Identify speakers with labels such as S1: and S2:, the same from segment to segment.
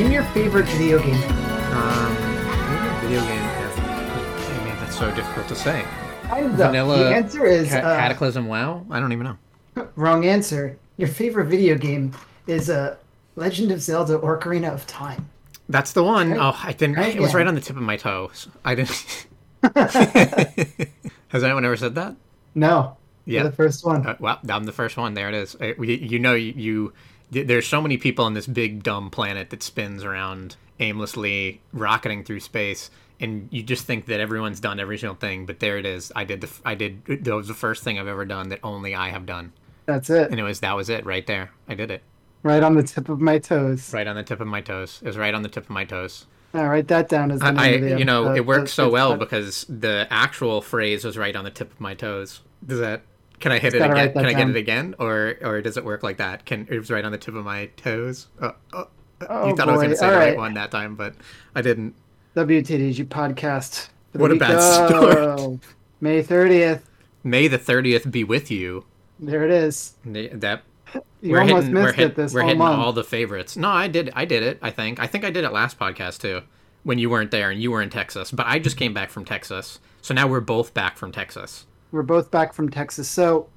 S1: Name your favorite video game.
S2: Um, favorite video game. I mean, that's so difficult to say.
S1: Know.
S2: Vanilla
S1: the answer is
S2: Ca-
S1: uh,
S2: Cataclysm WoW. I don't even know.
S1: wrong answer. Your favorite video game is uh, Legend of Zelda: Ocarina of Time.
S2: That's the one.
S1: Right.
S2: Oh, I didn't.
S1: Right,
S2: It was
S1: yeah.
S2: right on the tip of my toes. I didn't. Has anyone ever said that?
S1: No.
S2: Yeah.
S1: The first one.
S2: Uh, well, I'm the first one. There it is. Uh, You, you know, you, you there's so many people on this big dumb planet that spins around aimlessly, rocketing through space, and you just think that everyone's done every single thing. But there it is. I did the. I did. That was the first thing I've ever done that only I have done,
S1: That's it.
S2: and it was that was it right there. I did it
S1: Right on the tip of my toes.
S2: right on the tip of my toes. It was right on the tip of my toes.
S1: I'll write that down as the name
S2: I, you know, it worked so well because the actual phrase was right on the tip of my toes. Does that? Can I hit it again? Can I get
S1: down.
S2: it again, or or does it work like that? Can it was right on the tip of my toes? Uh, uh, uh, oh, oh,
S1: Oh,
S2: you thought I was going to say
S1: All
S2: the right
S1: right.
S2: one that time, but I didn't.
S1: WTDG podcast.
S2: What a bad oh,
S1: start. May 30th.
S2: May the thirtieth be with you.
S1: There it is.
S2: That
S1: You
S2: we're
S1: almost
S2: hitting,
S1: missed
S2: hit,
S1: it this
S2: we're hitting
S1: month.
S2: all the favorites. No, I did. I did it. I think. I think I did it last podcast too, when you weren't there and you were in Texas. But I just came back from Texas, so now we're both back from Texas.
S1: We're both back from Texas. So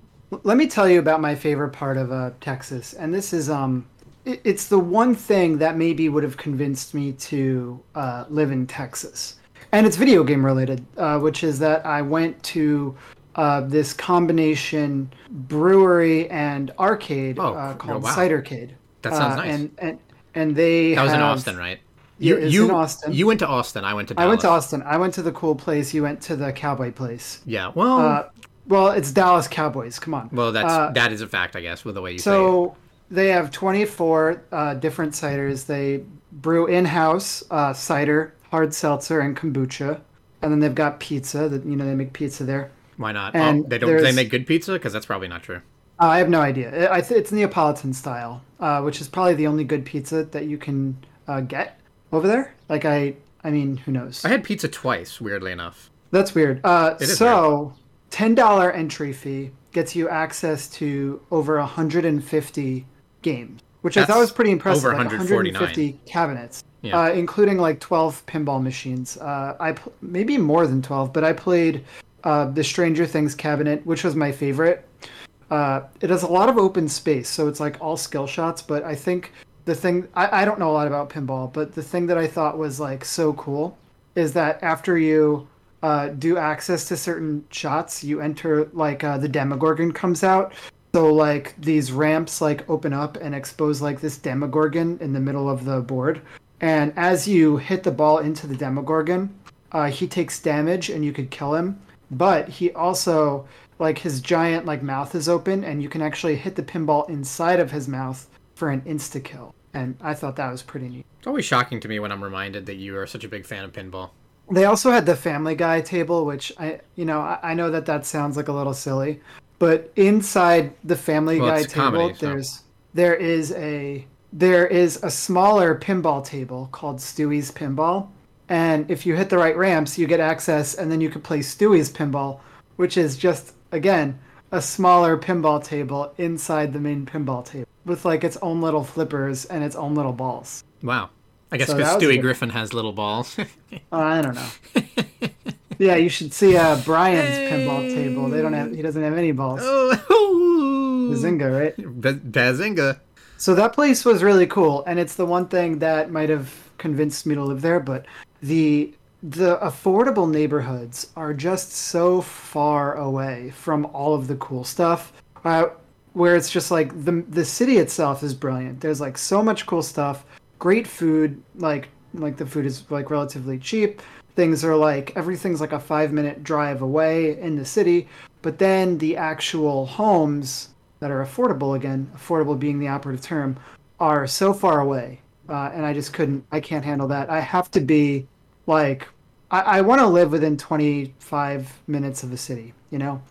S1: let me tell you about my favorite part of uh, Texas. And this is um, it, it's the one thing that maybe would have convinced me to uh, live in Texas. And it's video game related, uh, which is that I went to uh, this combination brewery and arcade
S2: Oh,
S1: uh,
S2: oh,
S1: called
S2: wow.
S1: Cidercade.
S2: That sounds
S1: Uh,
S2: nice.
S1: And, and, and they
S2: That was in Austin, right?
S1: Yeah, it's in Austin.
S2: You went to Austin. I went to.
S1: I went to Austin. I went to the cool place. You went to the cowboy place.
S2: Yeah. Well.
S1: Uh, well, it's Dallas Cowboys. Come on.
S2: well, that's
S1: uh,
S2: that is a fact, I guess, with the way you say it.
S1: So they have 24 uh, different ciders. They brew in-house uh, cider, hard seltzer, and kombucha, and then they've got pizza. That you know they make pizza there.
S2: Why not?
S1: and
S2: oh, they don't. do They make good pizza because that's probably not true.
S1: Uh, I have no idea. I th- it's Neapolitan style, uh, which is probably the only good pizza that you can uh, get over there. Like I, I mean, who knows?
S2: I had pizza twice. Weirdly enough.
S1: That's weird. Uh, so, ten dollar entry fee gets you access to over 150 games, which I thought was pretty impressive.
S2: over
S1: like
S2: 149.
S1: 150 cabinets,
S2: Yeah.
S1: uh, including like 12 pinball machines. Uh, I pl- maybe more than 12, but I played uh, the Stranger Things cabinet, which was my favorite. Uh, it has a lot of open space, so it's like all skill shots. But I think the thing I, I don't know a lot about pinball, but the thing that I thought was like so cool is that after you uh, do access to certain shots, you enter like uh, the Demogorgon comes out. So like these ramps like open up and expose like this Demogorgon in the middle of the board, and as you hit the ball into the Demogorgon, uh, he takes damage and you could kill him. But he also like his giant like mouth is open and you can actually hit the pinball inside of his mouth for an insta kill. And I thought that was pretty neat.
S2: It's always shocking to me when I'm reminded that you are such a big fan of pinball.
S1: They also had the Family Guy table, which I, you know, I, I know that that sounds like a little silly, but inside the Family
S2: Well,
S1: Guy table,
S2: comedy, so-
S1: there's there is a there is a smaller pinball table called Stewie's Pinball, and if you hit the right ramps, you get access, and then you can play Stewie's Pinball, which is just again a smaller pinball table inside the main pinball table with like its own little flippers and its own little balls.
S2: Wow. I guess because
S1: a
S2: Stewie Griffin has little balls.
S1: Uh, I don't know. yeah, you should see uh, Brian's pinball table. They don't have. He doesn't have any balls.
S2: oh,
S1: Bazinga, right?
S2: Ba- Bazinga.
S1: So that place was really cool, and it's the one thing that might have convinced me to live there. But the the affordable neighborhoods are just so far away from all of the cool stuff. Uh, where it's just like the the city itself is brilliant. There's like so much cool stuff, great food. Like like the food is like relatively cheap. Things are like everything's like a five minute drive away in the city. But then the actual homes that are affordable again, affordable being the operative term, are so far away. Uh, and I just couldn't, I can't handle that. I have to be like, I, I want to live within 25 minutes of the city, you know?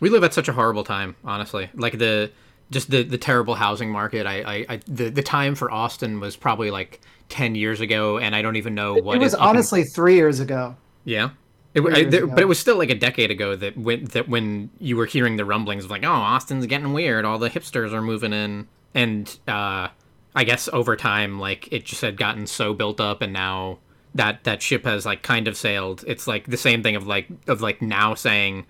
S2: We live at such a horrible time, honestly. Like the just the, the terrible housing market. I, I, I the, the time for Austin was probably like ten years ago, and I don't even know what
S1: it was
S2: is up in-
S1: honestly three years ago.
S2: yeah. It, I, there, but it was still like a decade ago that when that when you were hearing the rumblings of like, oh, Austin's getting weird. All the hipsters are moving in, and uh, I guess over time, like it just had gotten so built up, and now that that ship has like kind of sailed. It's like the same thing of like of like now saying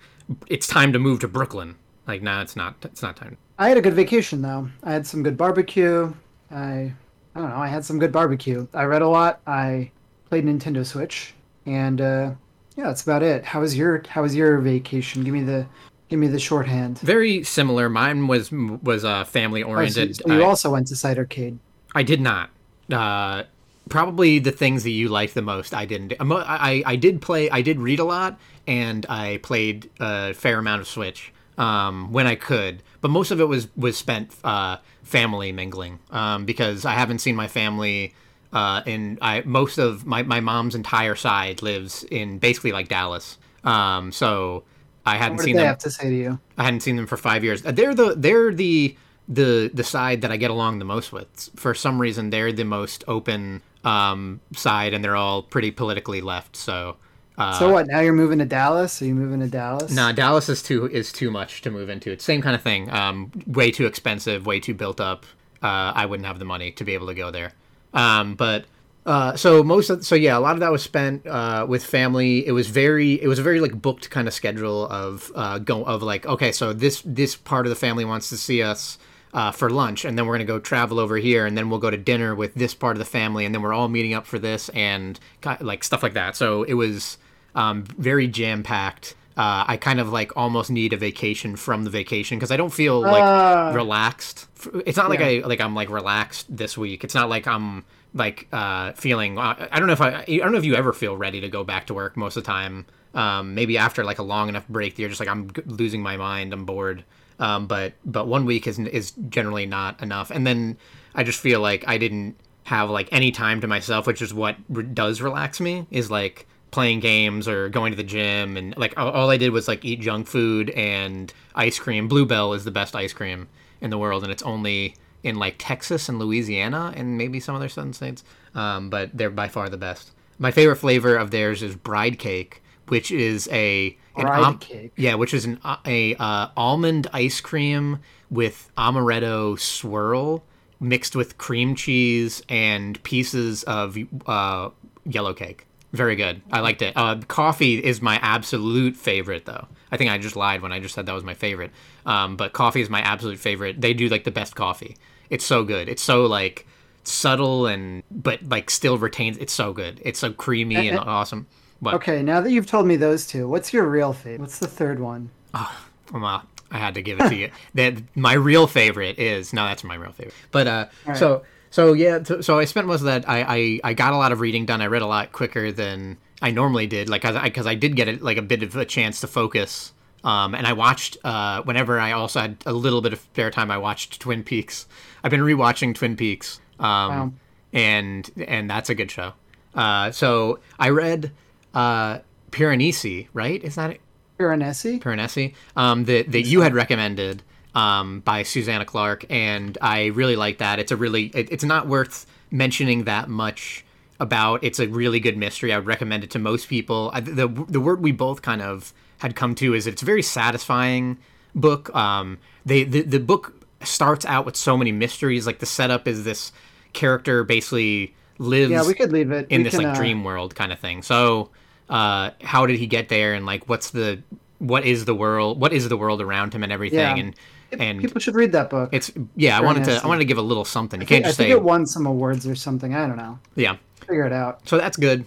S2: it's time to move to Brooklyn. Like now, it's not. It's not time.
S1: I had a good vacation though. I had some good barbecue. I I don't know. I had some good barbecue. I read a lot. I played Nintendo Switch, and uh, yeah, that's about it. How was your How was your vacation? Give me the Give me the shorthand.
S2: Very similar. Mine was was uh, family oriented.
S1: Oh, so you I, also went to Cidercade.
S2: I did not. Uh, probably the things that you liked the most. I didn't. I I did play. I did read a lot, and I played a fair amount of Switch um, when I could. But most of it was was spent uh, family mingling um, because I haven't seen my family. Uh, and I most of my, my mom's entire side lives in basically like Dallas. Um, so I hadn't
S1: what
S2: seen
S1: they
S2: them.
S1: have to say to you?
S2: I hadn't seen them for five years. Uh, they're the they're the the the side that I get along the most with. For some reason, they're the most open um, side, and they're all pretty politically left. So.
S1: Uh, so what? Now you're moving to Dallas? Are you moving to Dallas?
S2: Nah, Dallas is too is too much to move into. It's same kind of thing. Um, way too expensive, way too built up. Uh, I wouldn't have the money to be able to go there. Um, but uh, so most of so yeah, a lot of that was spent uh, with family. It was very it was a very like booked kind of schedule of uh, go of like okay, so this this part of the family wants to see us uh, for lunch, and then we're gonna go travel over here, and then we'll go to dinner with this part of the family, and then we're all meeting up for this and like stuff like that. So it was um, very jam packed. Uh, I kind of like almost need a vacation from the vacation because I don't feel like uh, relaxed. It's not like I like I'm like relaxed this week. It's not like I'm like uh, feeling. Uh, I don't know if I. I don't know if you ever feel ready to go back to work most of the time. Um, maybe after like a long enough break, you're just like I'm losing my mind. I'm bored. Um, but but one week is is generally not enough. And then I just feel like I didn't have like any time to myself, which is what re- does relax me. Is like playing games or going to the gym and like all, I did was like eat junk food and ice cream. Bluebell is the best ice cream in the world, and it's only in like Texas and Louisiana and maybe some other southern states. Um, but they're by far the best. My favorite flavor of theirs is bride cake, which is a
S1: um, cake.
S2: Yeah, which is an uh, a uh, almond ice cream with amaretto swirl mixed with cream cheese and pieces of uh, yellow cake. Very good. I liked it. Uh, coffee is my absolute favorite, though. I think I just lied when I just said that was my favorite. Um, but coffee is my absolute favorite. They do like the best coffee. It's so good. It's so like subtle and but like still retains. It's so good. It's so creamy and, awesome. But,
S1: okay, now that you've told me those two, what's your real favorite? What's the third one?
S2: Oh, well, I had to give it to you. That my real favorite is no, that's my real favorite. But uh, right. so so yeah, so I spent most of that. I, I I got a lot of reading done. I read a lot quicker than I normally did, like because I, I, did get it like a bit of a chance to focus. Um, and I watched uh, whenever I also had a little bit of spare time. I watched Twin Peaks. I've been rewatching Twin Peaks, um, wow. and and that's a good show. Uh, so I read uh, Piranesi, right? Is that it?
S1: Piranesi?
S2: Piranesi. Um, that that you had recommended um, by Susanna Clarke. and I really like that. It's a really it, it's not worth mentioning that much about. It's a really good mystery. I would recommend it to most people. I, the the word we both kind of had come to is it's a very satisfying book. Um, they the, the book starts out with so many mysteries. Like the setup is this character basically lives
S1: yeah we could leave it
S2: in
S1: we
S2: this
S1: can,
S2: like
S1: uh...
S2: dream world kind of thing. So uh, how did he get there and like what's the what is the world what is the world around him and everything yeah. and and
S1: people should read that book.
S2: It's yeah. I wanted to. I wanted to give a little something. You
S1: can't
S2: just
S1: I
S2: think
S1: say. it won some awards or something. I don't know.
S2: Yeah.
S1: Figure it out.
S2: So that's good.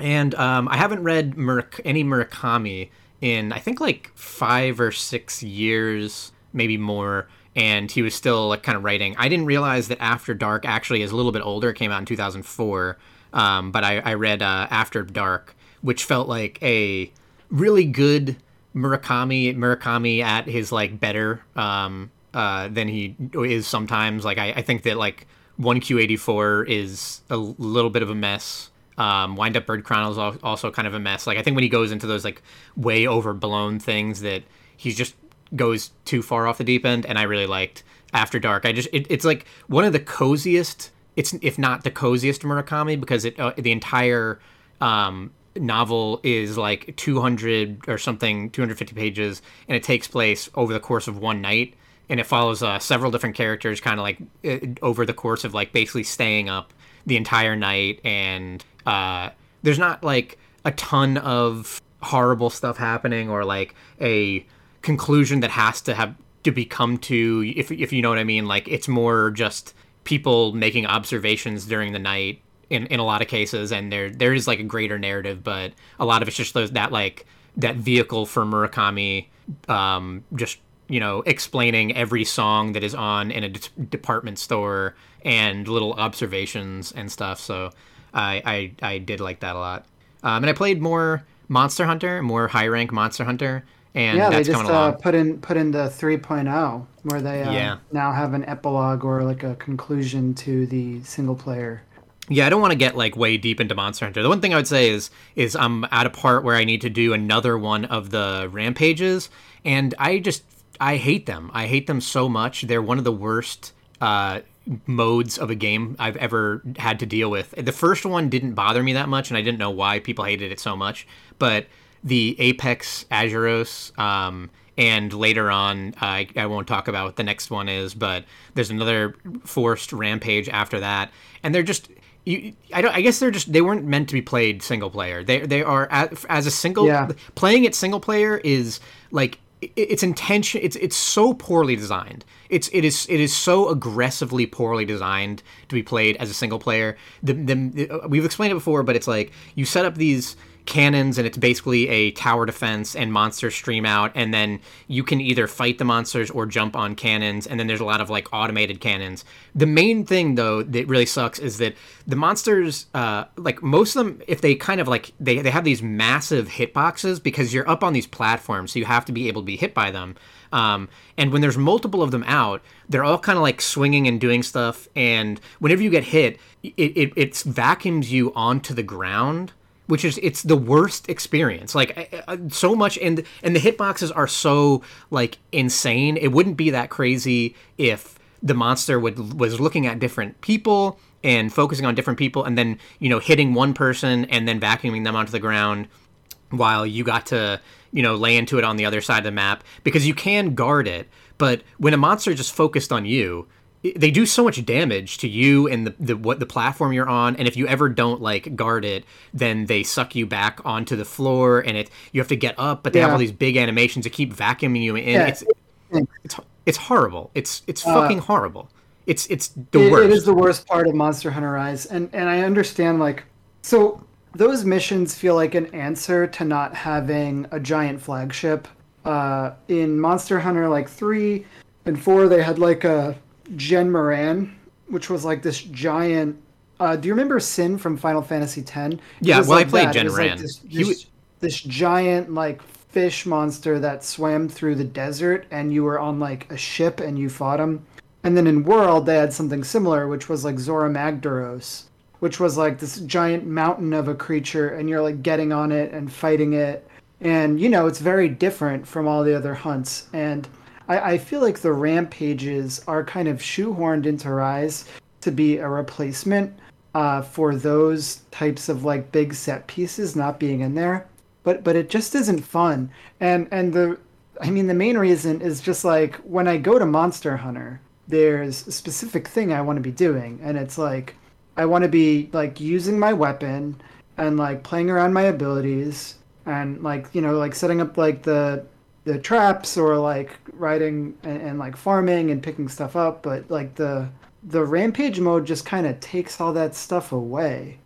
S2: And um, I haven't read Murak- any Murakami in I think like five or six years, maybe more. And he was still like kind of writing. I didn't realize that After Dark actually is a little bit older. It came out in 2004. Um, but I, I read uh, After Dark, which felt like a really good Murakami Murakami at his like better um, uh, than he is sometimes. Like I, I think that like one Q eighty four is a little bit of a mess. Um, Wind Up Bird Chronicles is also kind of a mess. Like I think when he goes into those like way overblown things that he's just goes too far off the deep end. And I really liked After Dark. I just it, it's like one of the coziest. It's if not the coziest Murakami because it uh, the entire um, novel is like 200 or something 250 pages and it takes place over the course of one night and it follows uh, several different characters, kind of like uh, over the course of like basically staying up the entire night, and uh, there's not like a ton of horrible stuff happening or like a conclusion that has to have to be come to if if you know what I mean like it's more just people making observations during the night in, in a lot of cases and there there is like a greater narrative but a lot of it's just those that like that vehicle for Murakami um, just you know explaining every song that is on in a de- department store and little observations and stuff so I, I I did like that a lot. Um, and I played more Monster Hunter more high rank Monster Hunter and
S1: yeah, they just uh, put in put in the 3.0 where they uh,
S2: Yeah.
S1: now have an epilogue or like a conclusion to the single player.
S2: Yeah, I don't want to get like way deep into Monster Hunter. The one thing I would say is is I'm at a part where I need to do another one of the rampages, and I just I hate them. I hate them so much. They're one of the worst uh, modes of a game I've ever had to deal with. The first one didn't bother me that much, and I didn't know why people hated it so much. But the Apex Arzuros, um, and later on, I, I won't talk about what the next one is, but there's another forced rampage after that, and they're just. You, I don't. I guess they're just. They weren't meant to be played single player. They they are as, as a single.
S1: Yeah.
S2: Playing it single player is like it- it's intention. It's it's so poorly designed. It's it is it is so aggressively poorly designed to be played as a single player. The, the we've explained it before, but it's like you set up these cannons and it's basically a tower defense and monsters stream out and then you can either fight the monsters or jump on cannons and then there's a lot of like automated cannons. The main thing though that really sucks is that the monsters uh like most of them if they kind of like they, they have these massive hitboxes because you're up on these platforms so you have to be able to be hit by them. Um, and when there's multiple of them out they're all kind of like swinging and doing stuff and whenever you get hit it, it, it vacuums you onto the ground which is it's the worst experience. Like so much and and the hitboxes are so like insane. It wouldn't be that crazy if the monster would was looking at different people and focusing on different people and then you know hitting one person and then vacuuming them onto the ground while you got to you know lay into it on the other side of the map. Because you can guard it but when a monster just focused on you they do so much damage to you and the, the what the platform you're on and if you ever don't like guard it then they suck you back onto the floor and it you have to get up but they have all these big animations to keep vacuuming you in
S1: Yeah.
S2: it's it's it's horrible it's it's fucking horrible it's it's the
S1: It-
S2: worst
S1: it is the worst part of Monster Hunter Rise, and and I understand like so those missions feel like an answer to not having a giant flagship. Uh, in Monster Hunter like three and four, they had like a Jhen Mohran, which was like this giant. Uh, do you remember Sin from Final Fantasy X? It
S2: Yeah,
S1: was
S2: well, I played
S1: that.
S2: Jhen
S1: was like
S2: Mohran.
S1: this, this, this giant like fish monster that swam through the desert, and you were on like a ship and you fought him. And then in World, they had something similar, which was like Zora Magdaros, which was like this giant mountain of a creature, and you're like getting on it and fighting it. And, you know, it's very different from all the other hunts. And I, I feel like the rampages are kind of shoehorned into Rise to be a replacement uh, for those types of like big set pieces not being in there. But but it just isn't fun. And and the I mean the main reason is just like when I go to Monster Hunter, there's a specific thing I want to be doing, and it's like I want to be like using my weapon and like playing around my abilities and like you know like setting up like the the traps or like riding and, and like farming and picking stuff up but like the the rampage mode just kind of takes all that stuff away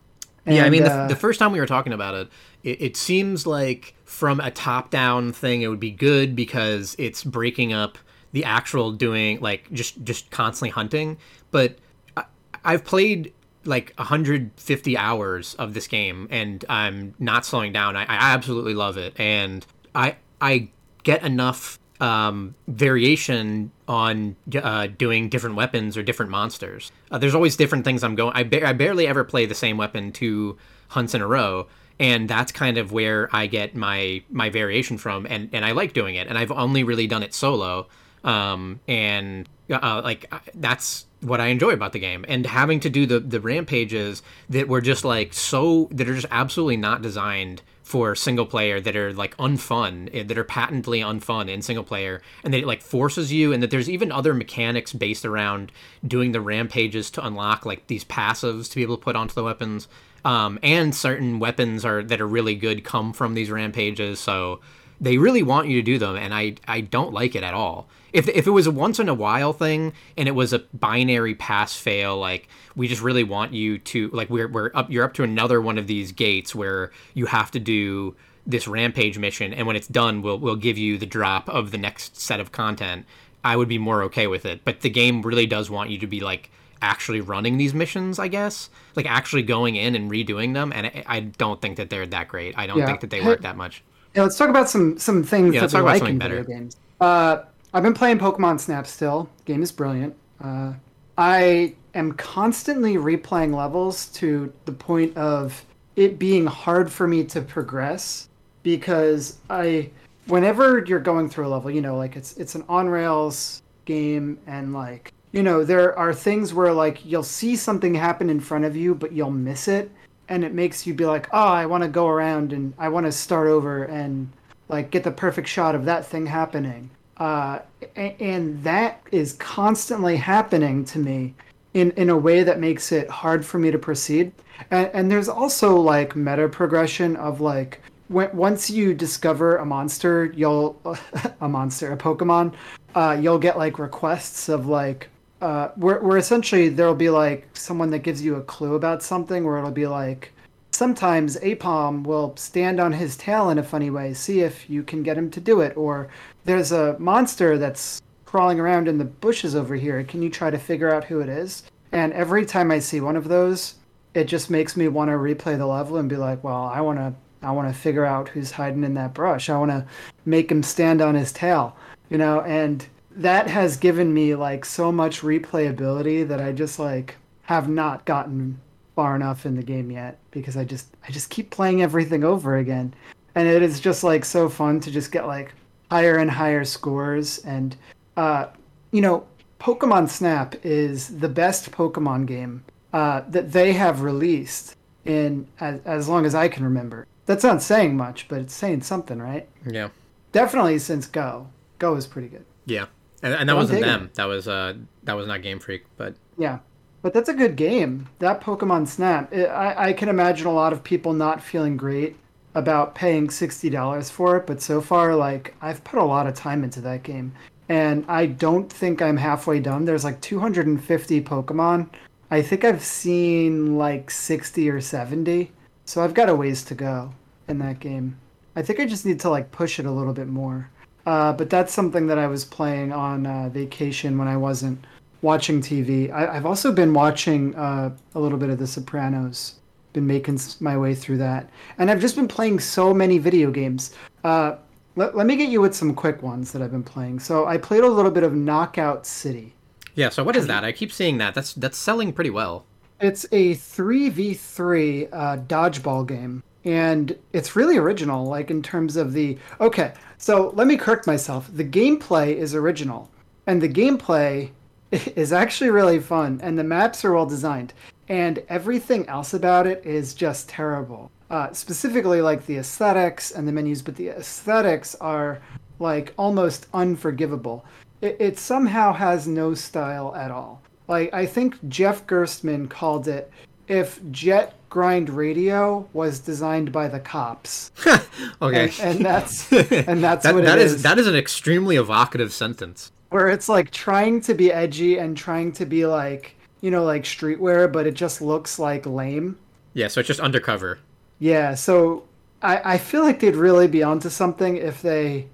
S2: yeah, I
S1: And,
S2: mean, the,
S1: uh,
S2: the first time we were talking about it, it, it seems like from a top-down thing, it would be good because it's breaking up the actual doing, like just just constantly hunting. But I, I've played like 150 hours of this game, and I'm not slowing down. I, I absolutely love it, and I I get enough um, variation on uh, doing different weapons or different monsters. Uh, there's always different things I'm going. I, ba- I barely ever play the same weapon two hunts in a row, and that's kind of where I get my my variation from. And and I like doing it. And I've only really done it solo. um, and uh, like that's what I enjoy about the game. And having to do the the rampages that were just like so that are just absolutely not designed for single player that are like unfun eh, that are patently unfun in single player and that it like forces you and that there's even other mechanics based around doing the rampages to unlock like these passives to be able to put onto the weapons. Um, and certain weapons are that are really good come from these rampages so they really want you to do them and i i don't like it at all. If, if it was a once in a while thing and it was a binary pass fail like we just really want you to like we're, we're up you're up to another one of these gates where you have to do this rampage mission and when it's done we'll we'll give you the drop of the next set of content. I would be more okay with it. But the game really does want you to be like actually running these missions i guess. Like actually going in and redoing them and i, I don't think that they're that great. I don't yeah. think that they work that much
S1: yeah let's talk about some some things yeah, that about like something better games uh I've been playing Pokemon Snap still. Game is brilliant. Uh, I am constantly replaying levels to the point of it being hard for me to progress because I whenever you're going through a level, you know, like it's it's an on rails game and like you know, there are things where like you'll see something happen in front of you but you'll miss it and it makes you be like, "Oh, I want to go around and I want to start over and like get the perfect shot of that thing happening." uh, and that is constantly happening to me in in a way that makes it hard for me to proceed. And, and there's also like meta progression of like when, once you discover a monster, you'll a monster, a Pokemon, uh, you'll get like requests of like uh, where, where essentially there'll be like someone that gives you a clue about something where it'll be like sometimes Aipom will stand on his tail in a funny way, see if you can get him to do it, or there's a monster that's crawling around in the bushes over here. Can you try to figure out who it is? And every time I see one of those, it just makes me want to replay the level and be like, well, I want to I want to figure out who's hiding in that brush. I want to make him stand on his tail, you know, and that has given me like so much replayability that I just like have not gotten far enough in the game yet because I just I just keep playing everything over again. And it is just like so fun to just get like higher and higher scores. And, uh, you know, Pokemon Snap is the best Pokemon game uh, that they have released in as, as long as I can remember. That's not saying much, but it's saying something, right?
S2: Yeah.
S1: Definitely since Go. Go is pretty good.
S2: Yeah, and, and that wasn't them. That was uh, that was not Game Freak, but
S1: yeah, but that's a good game. That Pokemon Snap. It, I I can imagine a lot of people not feeling great about paying $60 for it, but so far, like, I've put a lot of time into that game. And I don't think I'm halfway done. There's like 250 Pokemon. I think I've seen like 60 or 70. So I've got a ways to go in that game. I think I just need to like push it a little bit more. Uh, but that's something that I was playing on uh, vacation when I wasn't watching TV. I, have also been watching uh, a little bit of The Sopranos been making my way through that, and I've just been playing so many video games. Uh, let, let me get you with some quick ones that I've been playing. So I played a little bit of Knockout City.
S2: Yeah. So what is that? I keep seeing that. That's that's selling pretty well.
S1: It's a three v three uh, dodgeball game, and it's really original. Like in terms of the okay. So let me correct myself. The gameplay is original, and the gameplay is actually really fun, and the maps are well designed and everything else about it is just terrible. Uh, specifically, like the aesthetics and the menus, but the aesthetics are like almost unforgivable. It, it somehow has no style at all. Like I think Jeff Gerstmann called it if Jet Grind Radio was designed by the cops.
S2: okay,
S1: and, and, that's and that's that, what
S2: that
S1: is.
S2: is. That is an extremely evocative sentence.
S1: Where it's like trying to be edgy and trying to be like you know, like streetwear, but it just looks like lame.
S2: Yeah, so it's just undercover.
S1: Yeah, so I, I feel like they'd really be onto something if they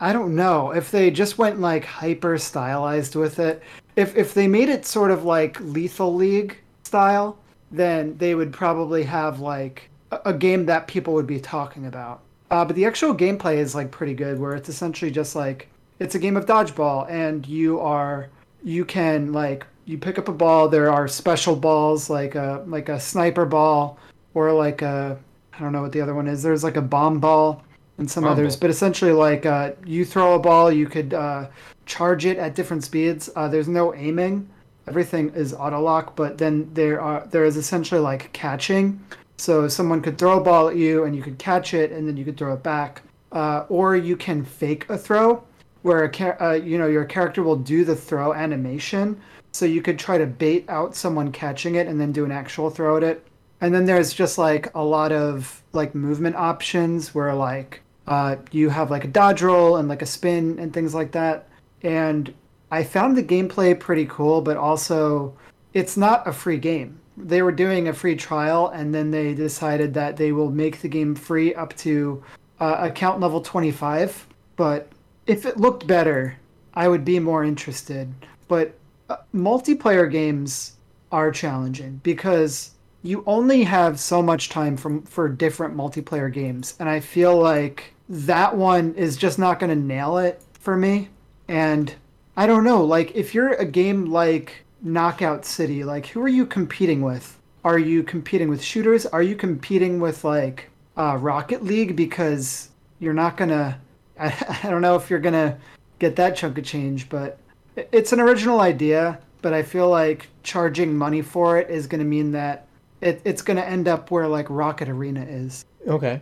S1: I don't know, if they just went like hyper stylized with it. If if they made it sort of like Lethal League style, then they would probably have like a, a game that people would be talking about. Uh, but the actual gameplay is like pretty good, where it's essentially just like it's a game of dodgeball, and you are you can like you pick up a ball. There are special balls like a like a sniper ball or like a I don't know what the other one is. There's like a bomb ball, and some others. But essentially, like uh, you throw a ball, you could uh, charge it at different speeds. Uh, there's no aiming. Everything is auto lock, but then there are there is essentially like catching. So someone could throw a ball at you, and you could catch it, and then you could throw it back. Uh, or you can fake a throw, where a uh, you know your character will do the throw animation. So you could try to bait out someone catching it, and then do an actual throw at it. And then there's just like a lot of like movement options where like uh, you have like a dodge roll and like a spin and things like that. And I found the gameplay pretty cool, but also it's not a free game. They were doing a free trial and then they decided that they will make the game free up to uh, account level 25. But if it looked better, I would be more interested. But uh, multiplayer games are challenging because you only have so much time from for different multiplayer games and i feel like that one is just not going to nail it for me and i don't know like if you're a game like knockout city like who are you competing with are you competing with shooters are you competing with like uh, rocket league because you're not gonna I, I don't know if you're gonna get that chunk of change but it's an original idea but i feel like charging money for it is going to mean that it, it's going to end up where like Rocket Arena is.
S2: Okay.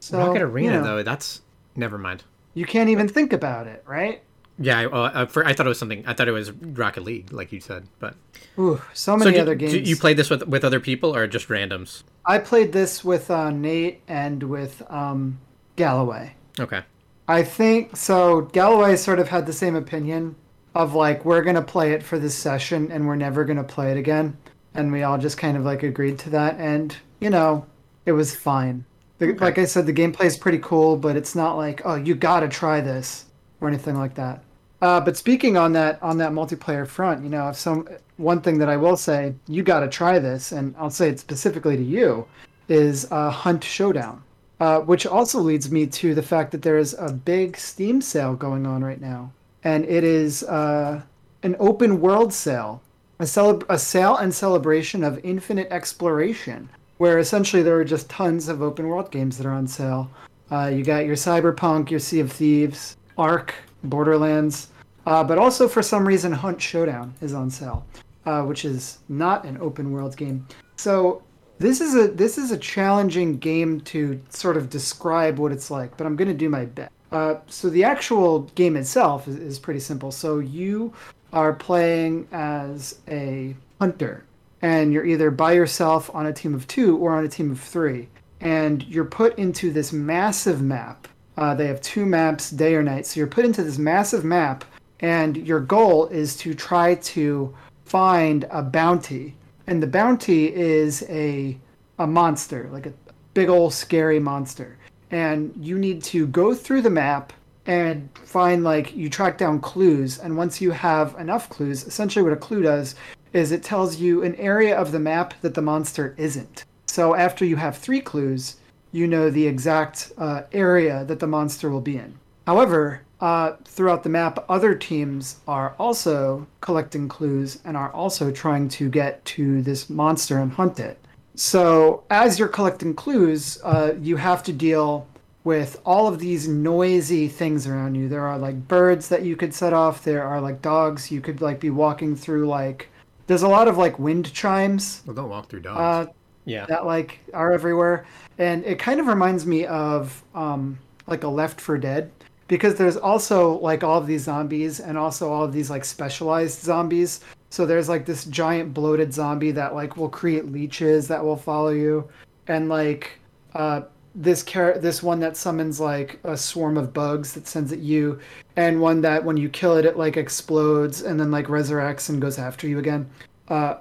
S2: So, Rocket Arena you know, though, that's never mind.
S1: You can't even think about it, right?
S2: Yeah, I, uh, for, I thought it was something. I thought it was Rocket League, like you said, but.
S1: Ooh, so many so other games.
S2: you played this with with other people or just randoms?
S1: I played this with uh, Nate and with um, Galloway.
S2: Okay.
S1: I think so. Galloway sort of had the same opinion of like we're gonna play it for this session and we're never gonna play it again and we all just kind of like agreed to that and you know it was fine the, okay. like i said the gameplay is pretty cool but it's not like oh you gotta try this or anything like that uh, but speaking on that on that multiplayer front you know if some one thing that i will say you gotta try this and i'll say it specifically to you is uh, hunt showdown uh, which also leads me to the fact that there is a big steam sale going on right now and it is uh, an open world sale a, celeb- a sale and celebration of infinite exploration, where essentially there are just tons of open world games that are on sale. Uh, you got your Cyberpunk, your Sea of Thieves, Ark, Borderlands, uh, but also for some reason Hunt Showdown is on sale, uh, which is not an open world game. So this is a this is a challenging game to sort of describe what it's like, but I'm going to do my best. Uh, so the actual game itself is, is pretty simple. So you are playing as a hunter, and you're either by yourself on a team of two or on a team of three, and you're put into this massive map. Uh, they have two maps, day or night. So you're put into this massive map, and your goal is to try to find a bounty. And the bounty is a a monster, like a big old scary monster. And you need to go through the map and find like you track down clues and once you have enough clues essentially what a clue does is it tells you an area of the map that the monster isn't so after you have three clues you know the exact uh, area that the monster will be in however uh, throughout the map other teams are also collecting clues and are also trying to get to this monster and hunt it so as you're collecting clues uh, you have to deal with all of these noisy things around you. There are like birds that you could set off. There are like dogs. You could like be walking through like. There's a lot of like wind chimes.
S2: Well, don't walk through dogs.
S1: Uh, yeah. That like are everywhere, and it kind of reminds me of um, like a Left 4 Dead because there's also like all of these zombies and also all of these like specialized zombies. So there's like this giant bloated zombie that like will create leeches that will follow you, and like uh, this car- this one that summons like a swarm of bugs that sends at you and one that when you kill it it like explodes and then like resurrects and goes after you again uh,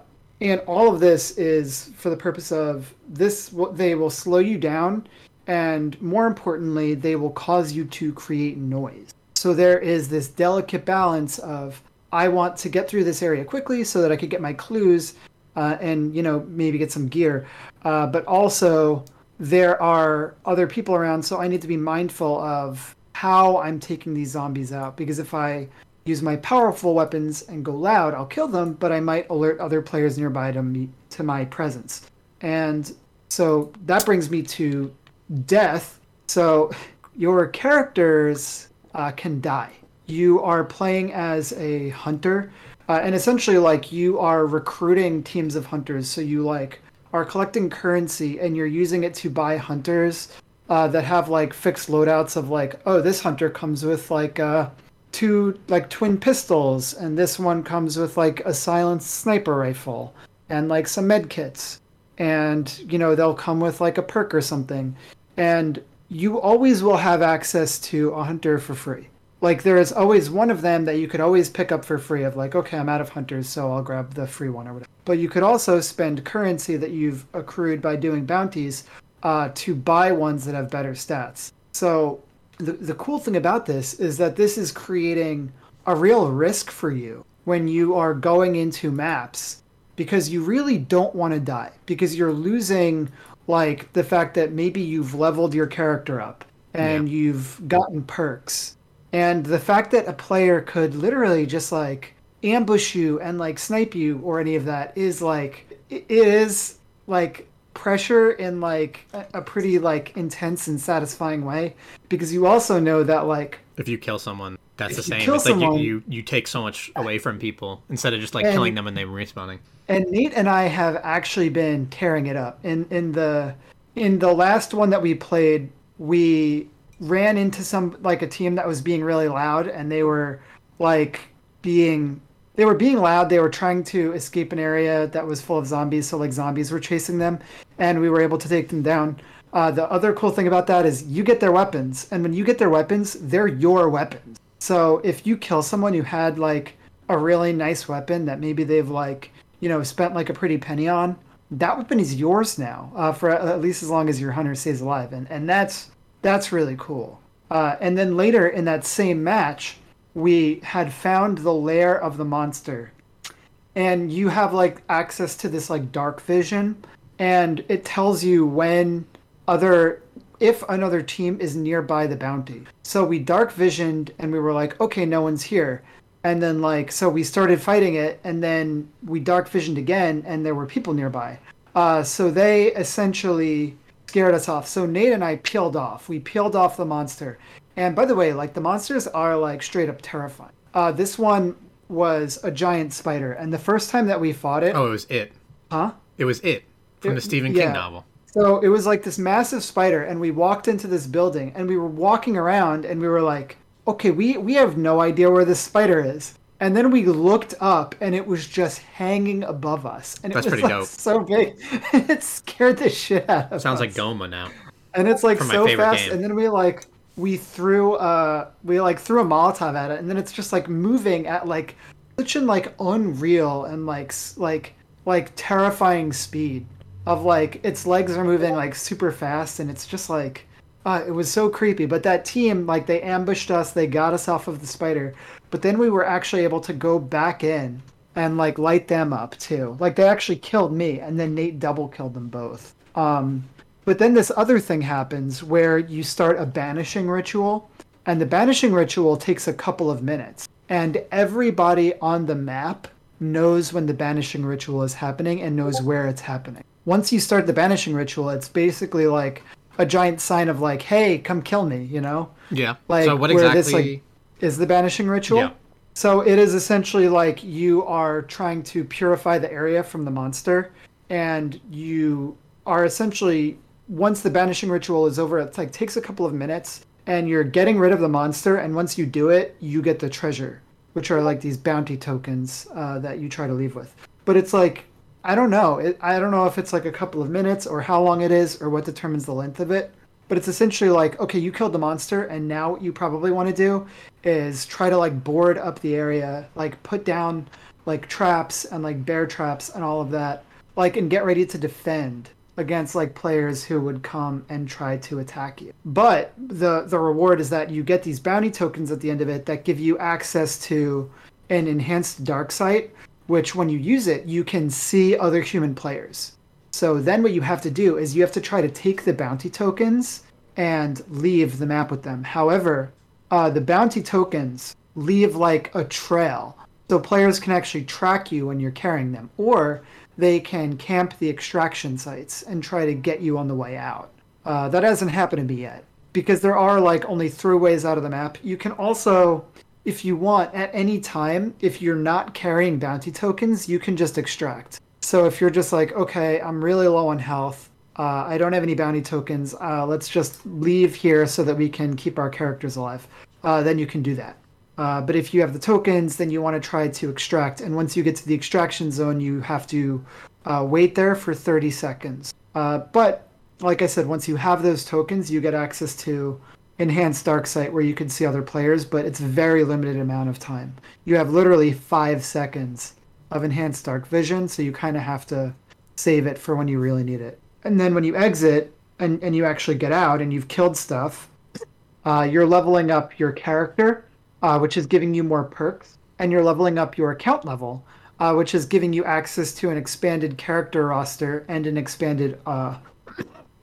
S1: and all of this is for the purpose of this they will slow you down and more importantly they will cause you to create noise so there is this delicate balance of i want to get through this area quickly so that i could get my clues uh, and you know maybe get some gear uh, but also there are other people around, so I need to be mindful of how I'm taking these zombies out. Because if I use my powerful weapons and go loud, I'll kill them, but I might alert other players nearby to me to my presence. And so that brings me to death. So your characters uh, can die. You are playing as a hunter, uh, and essentially, like you are recruiting teams of hunters. So you like are collecting currency, and you're using it to buy hunters uh, that have like fixed loadouts of like, oh, this hunter comes with like uh, two like twin pistols, and this one comes with like a silenced sniper rifle and like some med kits, and you know they'll come with like a perk or something, and you always will have access to a hunter for free. Like there is always one of them that you could always pick up for free of like, okay, I'm out of hunters, so I'll grab the free one or whatever. But you could also spend currency that you've accrued by doing bounties uh, to buy ones that have better stats. So the, the cool thing about this is that this is creating a real risk for you when you are going into maps because you really don't want to die because you're losing like the fact that maybe you've leveled your character up and yeah. you've gotten perks and the fact that a player could literally just like ambush you and like snipe you or any of that is like it is like pressure in like a pretty like intense and satisfying way. Because you also know that like
S2: if you kill someone that's the same. it's someone, like you, you, you take so much away from people instead of just like and, killing them and they respawning.
S1: And nate and i have actually been tearing it up. In in the in the last one that we played we ran into some like a team that was being really loud and they were like being they were being loud. They were trying to escape an area that was full of zombies, so like zombies were chasing them, and we were able to take them down. Uh, the other cool thing about that is you get their weapons, and when you get their weapons, they're your weapons. So if you kill someone who had like a really nice weapon that maybe they've like you know spent like a pretty penny on, that weapon is yours now uh, for at least as long as your hunter stays alive, and and that's that's really cool. Uh, and then later in that same match, we had found the lair of the monster and you have like access to this like dark vision and it tells you when other if another team is nearby the bounty. So we dark visioned and we were like okay no one's here. And then like so we started fighting it and then we dark visioned again and there were people nearby. Uh, so they essentially scared us off. So nate and i peeled off. We peeled off the monster. And by the way, like the monsters are like straight up terrifying. Uh, this one was a giant spider, and the first time that we fought it,
S2: oh, it was it,
S1: huh?
S2: It was it from the Stephen King yeah. novel.
S1: So it was like this massive spider, and we walked into this building, and we were walking around, and we were like, okay, we we have no idea where this spider is. And then we looked up, and it was just hanging above us, and it
S2: That's
S1: was
S2: pretty
S1: like,
S2: dope.
S1: so big. it scared the shit out of
S2: Sounds
S1: us.
S2: Sounds like Gohma now.
S1: And it's like so fast, game. and then we like we threw uh we like threw a molotov at it and then it's just like moving at like such an like unreal and like like like terrifying speed of like its legs are moving like super fast and it's just like uh, it was so creepy but that team like they ambushed us they got us off of the spider but then we were actually able to go back in and like light them up too like they actually killed me and then nate double killed them both um but then this other thing happens where you start a banishing ritual, and the banishing ritual takes a couple of minutes. And everybody on the map knows when the banishing ritual is happening and knows where it's happening. Once you start the banishing ritual, it's basically like a giant sign of like, "Hey, come kill me," you know?
S2: Yeah.
S1: Like
S2: so what exactly this, like,
S1: is the banishing ritual?
S2: Yeah.
S1: So it is essentially like you are trying to purify the area from the monster, and you are essentially once the banishing ritual is over, it's like takes a couple of minutes and you're getting rid of the monster. And once you do it, you get the treasure, which are like these bounty tokens uh, that you try to leave with. But it's like, I don't know. It, I don't know if it's like a couple of minutes or how long it is or what determines the length of it. But it's essentially like, okay, you killed the monster, and now what you probably want to do is try to like board up the area, like put down like traps and like bear traps and all of that, like and get ready to defend against like players who would come and try to attack you. But the the reward is that you get these bounty tokens at the end of it that give you access to an enhanced dark sight, which when you use it, you can see other human players. So then what you have to do is you have to try to take the bounty tokens and leave the map with them. However, uh, the bounty tokens leave like a trail. So players can actually track you when you're carrying them. Or they can camp the extraction sites and try to get you on the way out. Uh, that hasn't happened to me yet. because there are like only throughways out of the map. You can also, if you want, at any time, if you're not carrying bounty tokens, you can just extract. So if you're just like, okay, I'm really low on health, uh, I don't have any bounty tokens, uh, let's just leave here so that we can keep our characters alive, uh, then you can do that. Uh, but if you have the tokens, then you want to try to extract. And once you get to the extraction zone, you have to uh, wait there for 30 seconds. Uh, but like I said, once you have those tokens, you get access to enhanced dark sight where you can see other players, but it's a very limited amount of time. You have literally five seconds of enhanced dark vision, so you kind of have to save it for when you really need it. And then when you exit and, and you actually get out and you've killed stuff, uh, you're leveling up your character, uh, which is giving you more perks, and you're leveling up your account level, uh, which is giving you access to an expanded character roster and an expanded uh,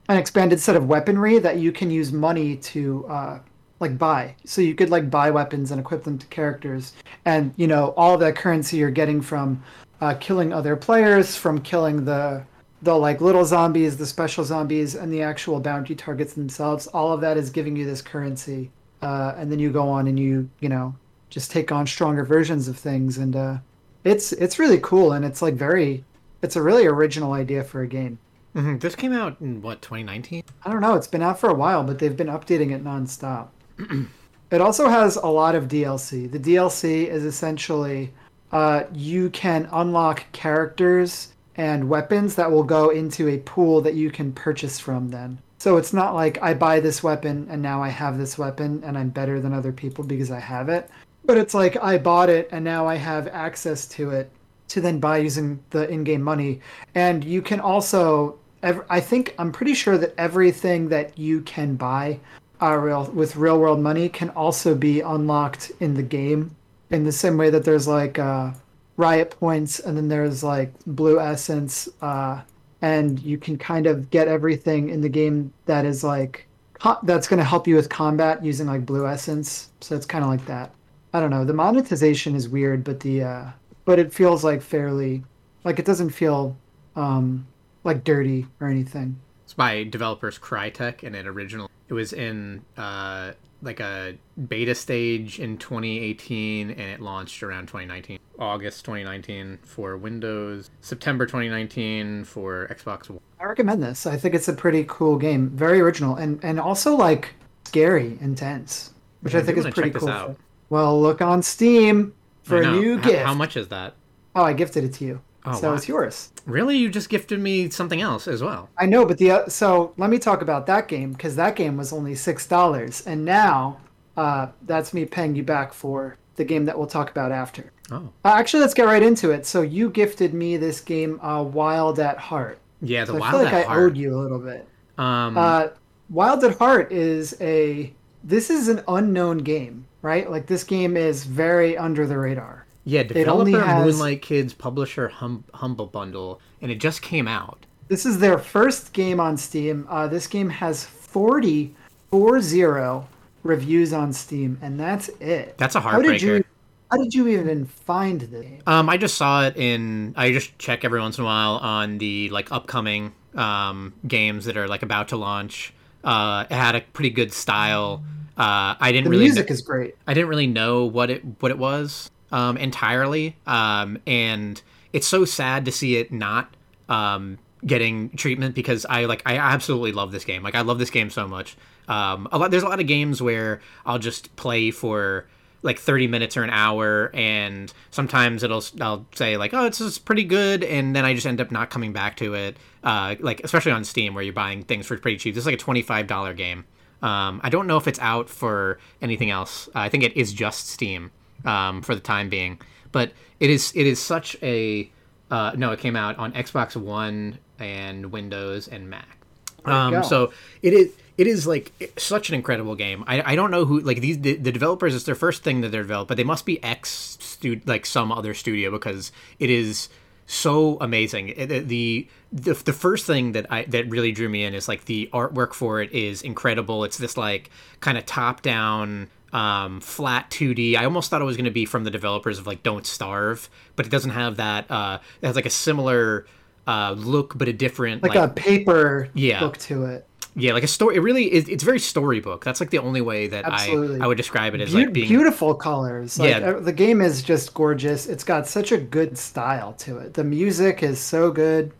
S1: an expanded set of weaponry that you can use money to uh, like buy. So you could like buy weapons and equip them to characters, and you know all that currency you're getting from uh, killing other players, from killing the the like little zombies, the special zombies, and the actual bounty targets themselves. All of that is giving you this currency, uh, and then you go on and you you know just take on stronger versions of things, and uh, it's it's really cool, and it's like very it's a really original idea for a game.
S2: Mm-hmm. This came out in what 2019?
S1: I don't know. It's been out for a while, but they've been updating it nonstop. it also has a lot of DLC. The DLC is essentially uh, you can unlock characters and weapons that will go into a pool that you can purchase from then. So it's not like I buy this weapon and now I have this weapon and I'm better than other people because I have it. But it's like I bought it and now I have access to it to then buy using the in-game money. And you can also I think I'm pretty sure that everything that you can buy uh, real, with real world money can also be unlocked in the game. In the same way that there's like uh, riot points and then there's like blue essence uh, and you can kind of get everything in the game that is like co- that's going to help you with combat using like blue essence. So it's kind of like that. I don't know. The monetization is weird but the uh, but it feels like fairly like it doesn't feel um, like dirty or anything.
S2: It's by developers Crytek, and it original it was in uh, like a beta stage in 2018, and it launched around 2019, August 2019 for Windows, September 2019 for Xbox One.
S1: I recommend this. I think it's a pretty cool game, very original, and and also like scary, intense, which yeah, I think is pretty cool. Well, look on Steam for a new gift.
S2: How much is that?
S1: Oh, I gifted it to you. Oh, so wow. it's yours.
S2: Really, you just gifted me something else as well.
S1: I know, but the uh, so let me talk about that game because that game was only six dollars, and now uh, that's me paying you back for the game that we'll talk about after.
S2: Oh,
S1: uh, actually, let's get right into it. So you gifted me this game, uh, Wild at Heart.
S2: Yeah, the
S1: so
S2: Wild
S1: I feel like
S2: I
S1: Heart. owed you a little bit.
S2: Um,
S1: uh, Wild at Heart is a this is an unknown game, right? Like this game is very under the radar.
S2: Yeah, developer has... Moonlight Kids, publisher hum- Humble Bundle, and it just came out.
S1: This is their first game on Steam. Uh, this game has 40, 40 reviews on Steam, and that's it.
S2: That's a heartbreaker. How
S1: did you, how did you even find the game?
S2: Um, I just saw it in. I just check every once in a while on the like upcoming um, games that are like about to launch. Uh, it had a pretty good style. Uh, I didn't
S1: the
S2: really.
S1: music is great.
S2: I didn't really know what it what it was um, entirely, um, and it's so sad to see it not um, getting treatment because I like I absolutely love this game. Like I love this game so much. Um, a lot there's a lot of games where I'll just play for like 30 minutes or an hour and sometimes it'll I'll say like oh it's just pretty good and then I just end up not coming back to it. Uh, like especially on Steam where you're buying things for pretty cheap. This is like a $25 game. Um, I don't know if it's out for anything else. Uh, I think it is just Steam um, for the time being. But it is it is such a uh, no. It came out on Xbox One and Windows and Mac. Um, so it is it is like such an incredible game. I, I don't know who like these the, the developers. It's their first thing that they're developed, but they must be ex stu- like some other studio because it is so amazing. It, the, the the first thing that I that really drew me in is like the artwork for it is incredible. It's this like kind of top down um, flat 2D. I almost thought it was going to be from the developers of like Don't Starve, but it doesn't have that. Uh, it has like a similar uh, look, but a different
S1: like, like a paper yeah. look to it.
S2: yeah, like a story. It really is. It's very storybook. That's like the only way that
S1: Absolutely.
S2: I I would describe it as
S1: Beau-
S2: like being
S1: beautiful colors. Like,
S2: Yeah.
S1: uh, the game is just gorgeous. It's got such a good style to it. The music is so good.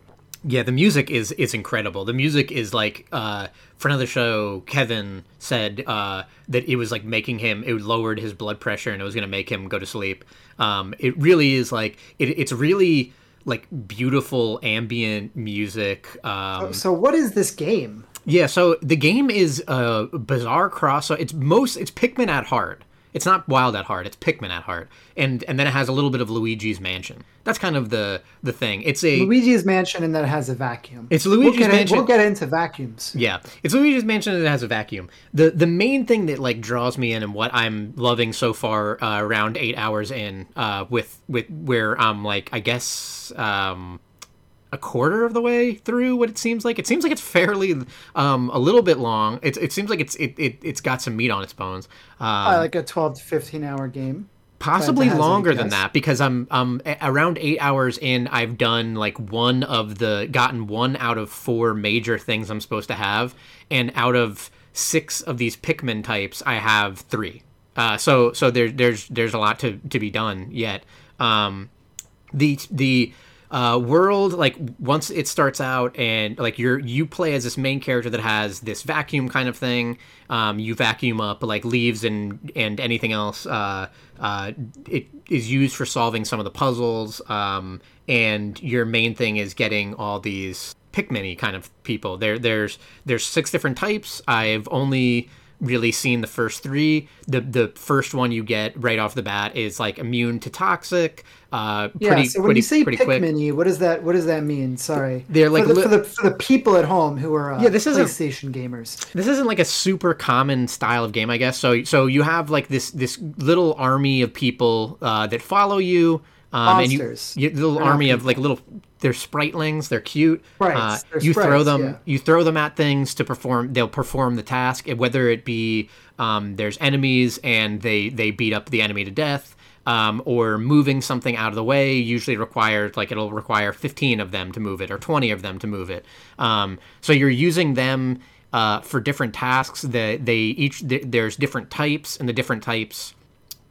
S2: Yeah, the music is is incredible. The music is like uh for another show, Kevin said uh that it was like making him it lowered his blood pressure and it was gonna make him go to sleep. Um it really is like it, it's really like beautiful ambient music. Um
S1: So, what is this game?
S2: yeah, so the game is a bizarre cross. So it's most it's Pikmin at heart. It's not Wild at heart. It's Pikmin at heart, and and then it has a little bit of Luigi's Mansion. That's kind of the the thing. It's a
S1: Luigi's Mansion, and then it has a vacuum.
S2: It's Luigi's we'll
S1: get in-
S2: Mansion.
S1: we'll get into vacuums.
S2: Yeah, it's Luigi's Mansion and it has a vacuum. the The main thing that like draws me in and what I'm loving so far, uh, around eight hours in, uh, with with where I'm like, I guess, um, a quarter of the way through what it seems like. It seems like it's fairly, um, a little bit long. It it seems like it's it, it it's got some meat on its bones. Um,
S1: Uh, like a 12 to 15 hour game.
S2: possibly longer than that because I'm um around eight hours in. I've done like one of the gotten one out of four major things I'm supposed to have, and out of six of these Pikmin types, I have three. Uh, so so there, there's there's a lot to to be done yet. Um, the the uh, world like once it starts out and like you're you play as this main character that has this vacuum kind of thing um, you vacuum up like leaves and and anything else uh, uh, it is used for solving some of the puzzles um, and your main thing is getting all these Pikmin kind of people there there's there's six different types I've only really seen the first three. The the first one you get right off the bat is like immune to toxic. Uh,
S1: Yeah.
S2: pretty
S1: so when
S2: pretty
S1: you say
S2: quick.
S1: Pikmin, what does that what does that mean? Sorry.
S2: They're like
S1: for the, for the for the people at home who are uh,
S2: Yeah, this isn't-
S1: PlayStation gamers.
S2: This isn't like a super common style of game, I guess. So so you have like this this little army of people uh, that follow you. Um,
S1: Monsters.
S2: And you, you little
S1: They're
S2: army of like little they're spritelings. They're cute.
S1: right
S2: Uh, you throw them.
S1: yeah.
S2: You throw them at things to perform. They'll perform the task. Whether it be um, there's enemies and they they beat up the enemy to death, um, or moving something out of the way. Usually requires like it'll require 15 of them to move it or 20 of them to move it. Um, so you're using them uh, for different tasks. That they each th- there's different types, and the different types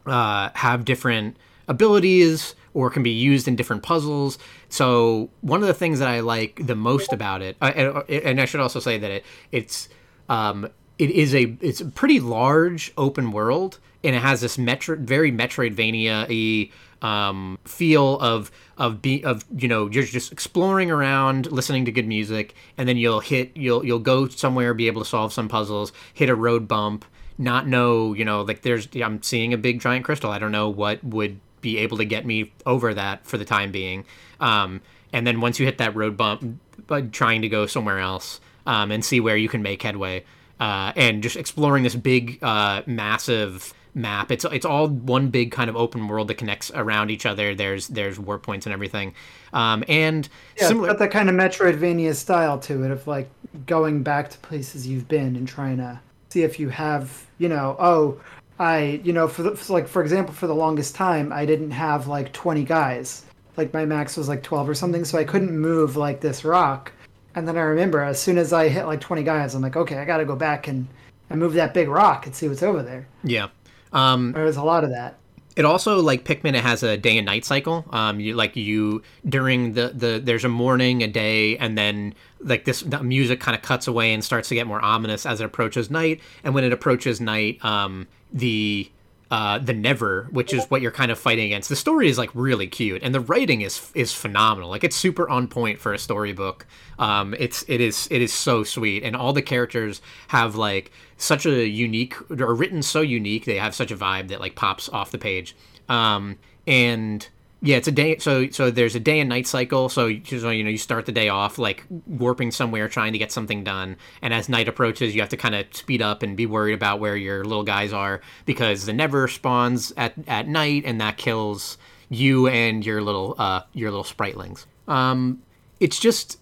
S2: uh, have different abilities or can be used in different puzzles. So one of the things that I like the most about it, uh, and, and I should also say that it it's um, it is a it's a pretty large open world, and it has this metro very Metroidvania um, feel of of be of you know you're just exploring around, listening to good music, and then you'll hit you'll you'll go somewhere, be able to solve some puzzles, hit a road bump, not know you know like there's I'm seeing a big giant crystal. I don't know what would be able to get me over that for the time being. Um, and then once you hit that road bump, but trying to go somewhere else um, and see where you can make headway, uh, and just exploring this big, uh, massive map. It's it's all one big kind of open world that connects around each other. There's there's warp points and everything, um, and
S1: Yeah,
S2: similar.
S1: it's got that kind of Metroidvania style to it of like going back to places you've been and trying to see if you have, you know, oh, I, you know, for, the, for like for example, for the longest time, I didn't have like 20 guys. Like my max was like 12 or something, so I couldn't move like this rock. And then I remember as soon as I hit like 20 guys, I'm like, okay, I got to go back and, and move that big rock and see what's over there.
S2: yeah. Um,
S1: There's a lot of that.
S2: it also like Pikmin. It has a day and night cycle. Um, you like you during the the there's a morning, a day, and then like this the music kind of cuts away and starts to get more ominous as it approaches night. And when it approaches night, um, the uh, the Never, which is what you're kind of fighting against. The story is like really cute, and the writing is is phenomenal. Like it's super on point for a storybook. Um, it's it is it is so sweet, and all the characters have like such a unique or written so unique. They have such a vibe that like pops off the page. Um, and yeah, it's a day. So so there's a day and night cycle. So, you- so you know you start the day off like warping somewhere, trying to get something done, and as night approaches, you have to kind of speed up and be worried about where your little guys are because the Never spawns at at night, and that kills you and your little uh your little spritelings. Um, it's just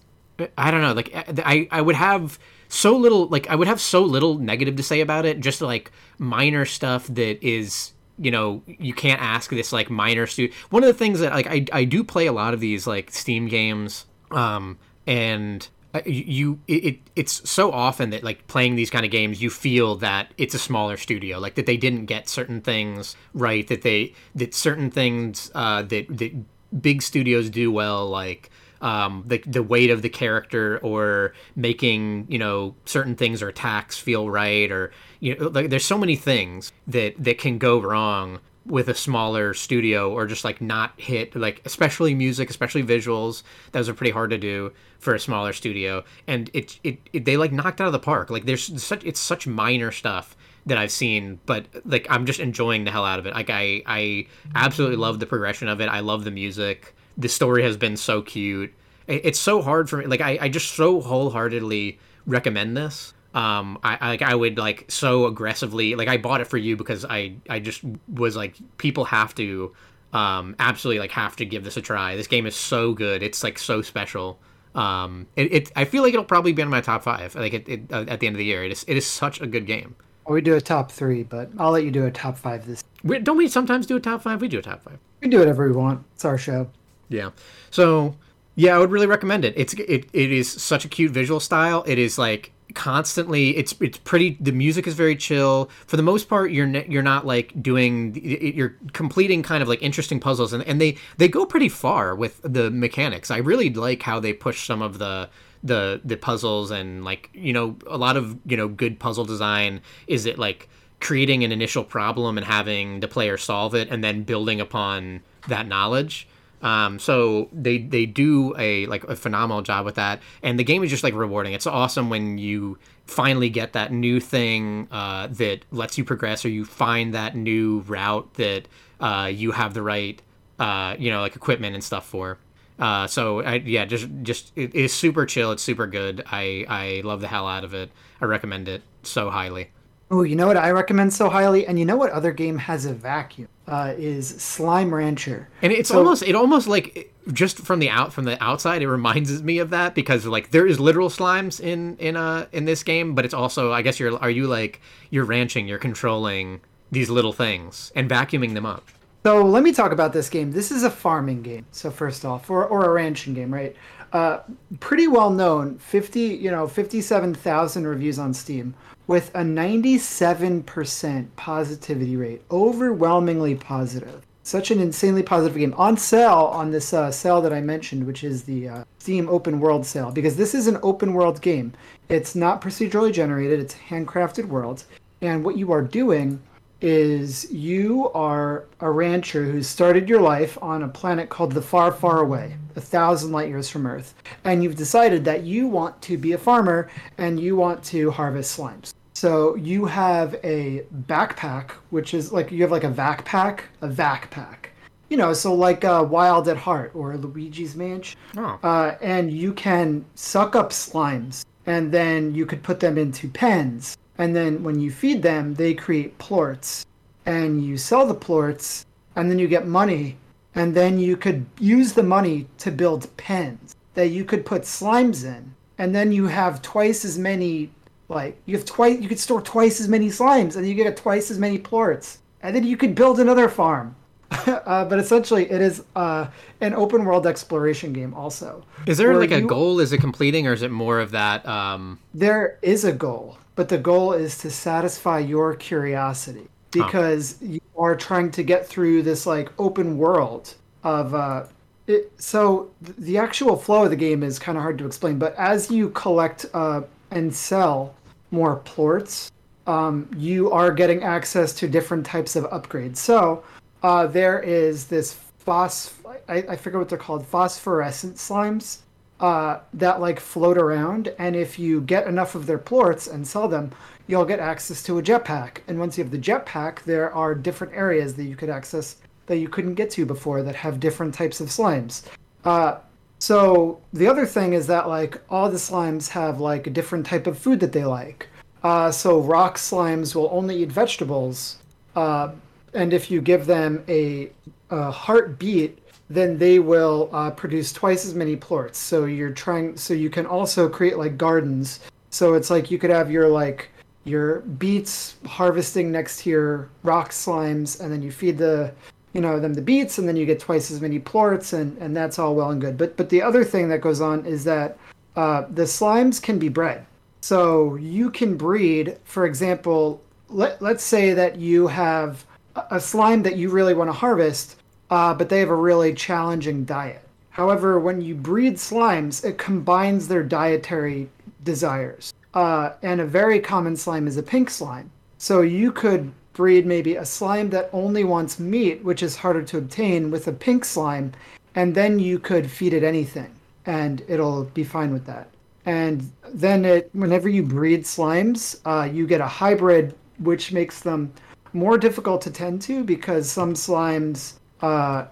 S2: I don't know. Like I I would have so little like I would have so little negative to say about it. Just like minor stuff that is you know you can't ask this like minor stu one of the things that like I, I do play a lot of these like steam games um and uh, you it, it's so often that like playing these kind of games you feel that it's a smaller studio like that they didn't get certain things right that they that certain things uh, that that big studios do well like um, the the weight of the character or making you know certain things or attacks feel right or you know like there's so many things that that can go wrong with a smaller studio or just like not hit like especially music especially visuals those are pretty hard to do for a smaller studio and it, it, it they like knocked out of the park like there's such it's such minor stuff that I've seen, but like I'm just enjoying the hell out of it. Like I I absolutely love the progression of it. I love the music. The story has been so cute. It's so hard for me. Like I, I just so wholeheartedly recommend this. Um I, I like i would like so aggressively like i bought it for you because i i just was like people have to um absolutely like have to give this a try. This game is so good. It's like so special. Um it, it i feel like it'll probably be in my top five like it, it uh, at the end of the year. It is it is such a good game.
S1: We do a top three but i'll let you do a top five this
S2: we, don't we sometimes do a top five? We do a top five.
S1: We do whatever we want. It's our show
S2: yeah. So yeah i would really recommend it. It's it, it is such a cute visual style. It is like constantly it's it's pretty the music is very chill. For the most part you're you're not like doing you're completing kind of like interesting puzzles and, and they they go pretty far with the mechanics. I really like how they push some of the the the puzzles and like you know a lot of you know good puzzle design is it like creating an initial problem and having the player solve it and then building upon that knowledge um, so they they do a like a phenomenal job with that, and the game is just like rewarding. It's awesome when you finally get that new thing uh, that lets you progress, or you find that new route that uh, you have the right uh, you know like equipment and stuff for. Uh, so I, yeah, just just it is super chill. It's super good. I I love the hell out of it. I recommend it so highly.
S1: Oh, you know what I recommend so highly, and you know what other game has a vacuum uh, is Slime Rancher.
S2: And it's so, almost it almost like just from the out from the outside, it reminds me of that because like there is literal slimes in in uh in this game, but it's also I guess you're are you like you're ranching, you're controlling these little things and vacuuming them up.
S1: So let me talk about this game. This is a farming game. So first off, or or a ranching game, right? Uh, pretty well known. Fifty, you know, fifty-seven thousand reviews on Steam with a 97% positivity rate, overwhelmingly positive. Such an insanely positive game on sale on this uh, sale that I mentioned, which is the uh, Steam Open World sale, because this is an open world game. It's not procedurally generated; it's handcrafted worlds, and what you are doing is you are a rancher who started your life on a planet called the Far Far Away, a thousand light years from Earth, and you've decided that you want to be a farmer and you want to harvest slimes. So you have a backpack, which is like you have like a vac pack, a vac pack. You know, so like uh, Wild at Heart or Luigi's Mansion. Oh. Uh, and you can suck up slimes, and then you could put them into pens. And then when you feed them, they create plorts. And you sell the plorts, and then you get money. And then you could use the money to build pens that you could put slimes in. And then you have twice as many like you have twice, you could store twice as many slimes, and you get twice as many plorts, and then you could build another farm. uh, but essentially, it is uh, an open world exploration game. Also,
S2: is there like a goal? Is it completing, or is it more of that? Um...
S1: There is a goal, but the goal is to satisfy your curiosity because huh. you are trying to get through this like open world of. Uh, it, so the actual flow of the game is kind of hard to explain, but as you collect uh, and sell more plorts, um, you are getting access to different types of upgrades. So uh, there is this phos I, I forget what they're called phosphorescent slimes uh, that like float around, and if you get enough of their plorts and sell them, you'll get access to a jetpack. And once you have the jetpack, there are different areas that you could access that you couldn't get to before that have different types of slimes. Uh, so the other thing is that like all the slimes have like a different type of food that they like. Uh, so rock slimes will only eat vegetables, uh, and if you give them a, a heart beet, then they will uh, produce twice as many plorts. So you're trying. So you can also create like gardens. So it's like you could have your like your beets harvesting next to your rock slimes, and then you feed the you know them the beets and then you get twice as many plorts and and that's all well and good but but the other thing that goes on is that uh, the slimes can be bred. So you can breed, for example, let, let's say that you have a slime that you really want to harvest, uh, but they have a really challenging diet. However, when you breed slimes, it combines their dietary desires. Uh, and a very common slime is a pink slime. So you could breed maybe a slime that only wants meat, which is harder to obtain, with a pink slime, and then you could feed it anything, and it'll be fine with that. And then it, whenever you breed slimes, uh, you get a hybrid, which makes them more difficult to tend to because some slimes uh,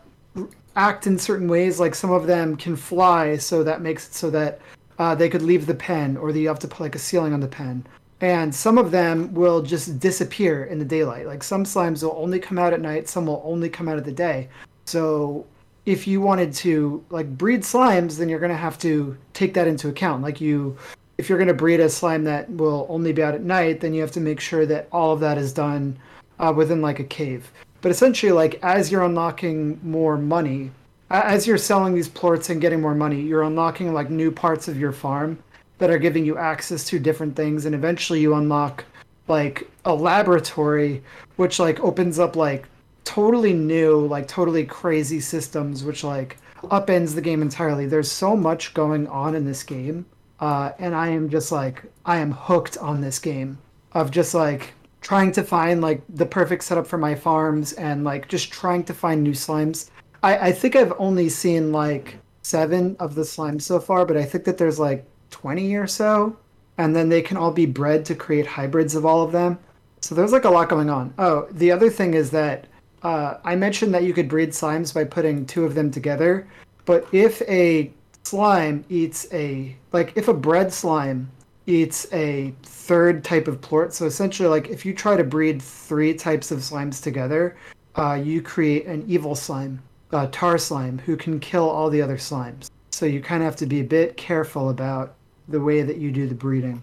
S1: act in certain ways. Like some of them can fly, so that makes it so that uh, they could leave the pen, or you have to put like a ceiling on the pen. And some of them will just disappear in the daylight. Like some slimes will only come out at night, some will only come out of the day. So if you wanted to like breed slimes, then you're going to have to take that into account. Like you, if you're going to breed a slime that will only be out at night, then you have to make sure that all of that is done uh, within like a cave. But essentially, like as you're unlocking more money, as you're selling these plorts and getting more money, you're unlocking like new parts of your farm that are giving you access to different things, and eventually you unlock like a laboratory, which like opens up like totally new, like totally crazy systems, which like upends the game entirely. There's so much going on in this game, uh, and I am just like I am hooked on this game of just like trying to find like the perfect setup for my farms and like just trying to find new slimes. I, I think I've only seen like seven of the slimes so far, but I think that there's like 20 or so. And then they can all be bred to create hybrids of all of them. So there's like a lot going on. Oh, the other thing is that uh, I mentioned that you could breed slimes by putting two of them together. But if a slime eats a, like if a bred slime eats a third type of plort. So essentially, like if you try to breed three types of slimes together, uh, you create an evil slime, a tar slime, who can kill all the other slimes. So you kind of have to be a bit careful about the way that you do the breeding,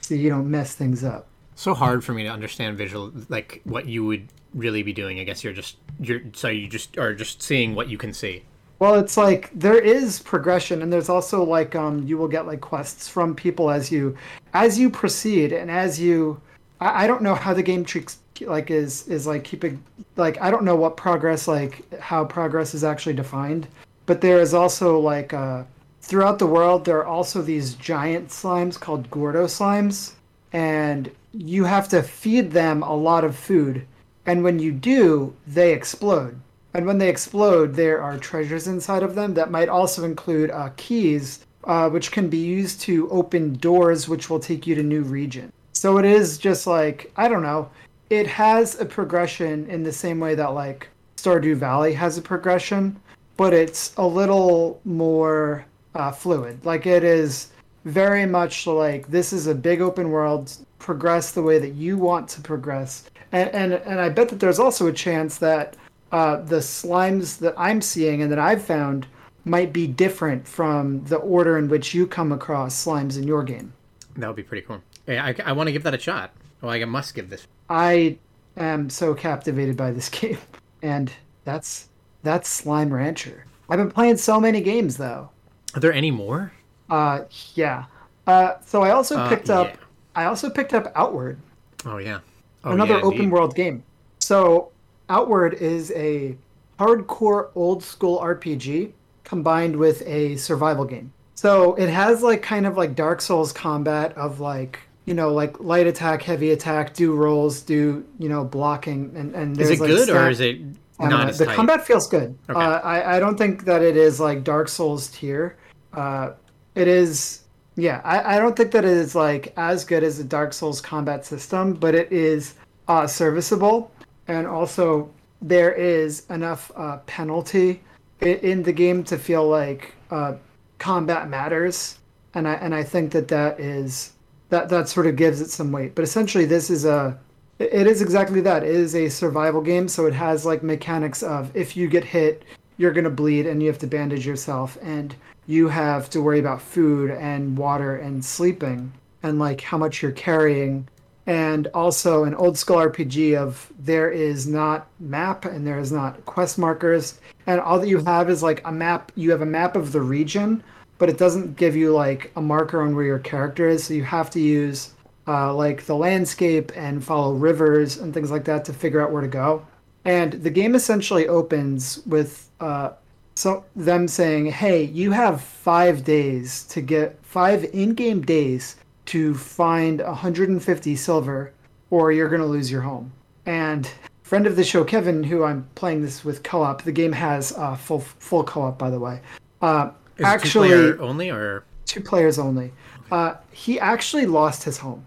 S1: so you don't mess things up.
S2: So hard for me to understand visual, like what you would really be doing. I guess you're just you're so you just are just seeing what you can see.
S1: Well, it's like there is progression, and there's also like um, you will get like quests from people as you as you proceed, and as you. I, I don't know how the game treats like is is like keeping like I don't know what progress like how progress is actually defined, but there is also like uh, throughout the world there are also these giant slimes called Gordo slimes, and you have to feed them a lot of food, and when you do, they explode and when they explode, there are treasures inside of them that might also include uh, keys, uh, which can be used to open doors, which will take you to new regions. So it is just like I don't know. It has a progression in the same way that like Stardew Valley has a progression, but it's a little more uh, fluid. Like it is very much like this is a big open world. Progress the way that you want to progress, and and and I bet that there's also a chance that uh, the slimes that I'm seeing and that I've found might be different from the order in which you come across slimes in your game.
S2: That would be pretty cool. Hey, I, I want to give that a shot. Oh, I must give this.
S1: I am so captivated by this game, and that's that's Slime Rancher. I've been playing so many games though.
S2: Are there any more?
S1: Uh, yeah. Uh, so I also uh, picked up. Yeah. I also picked up Outward.
S2: Oh yeah.
S1: Oh, another yeah, open world game. So Outward is a hardcore old school RPG combined with a survival game. So it has like kind of like Dark Souls combat of like you know like light attack, heavy attack, do rolls, do you know blocking, and and
S2: there's is it
S1: like
S2: good or is it not
S1: as the
S2: tight?
S1: combat feels good. Okay. Uh, I I don't think that it is like Dark Souls tier. Uh, it is yeah. I I don't think that it is like as good as the Dark Souls combat system, but it is uh, serviceable and also there is enough uh, penalty in, in, the game to feel like uh, combat matters, and I and I think that that is that that sort of gives it some weight. But essentially, this is a it is exactly that. It is a survival game, so it has like mechanics of if you get hit, you're gonna bleed and you have to bandage yourself, and you have to worry about food and water and sleeping and like how much you're carrying and also an old school RPG of there is not map and there is not quest markers, and all that you have is like a map. You have a map of the region, but it doesn't give you like a marker on where your character is. So you have to use uh, like the landscape and follow rivers and things like that to figure out where to go. And the game essentially opens with uh, so them saying, "Hey, you have five days to get five in-game days to find 150 silver, or you're gonna lose your home." And friend of the show, Kevin, who I'm playing this with co-op. The game has uh, full full co-op, by the way. Uh, actually,
S2: two only or
S1: two players only. Uh, he actually lost his home,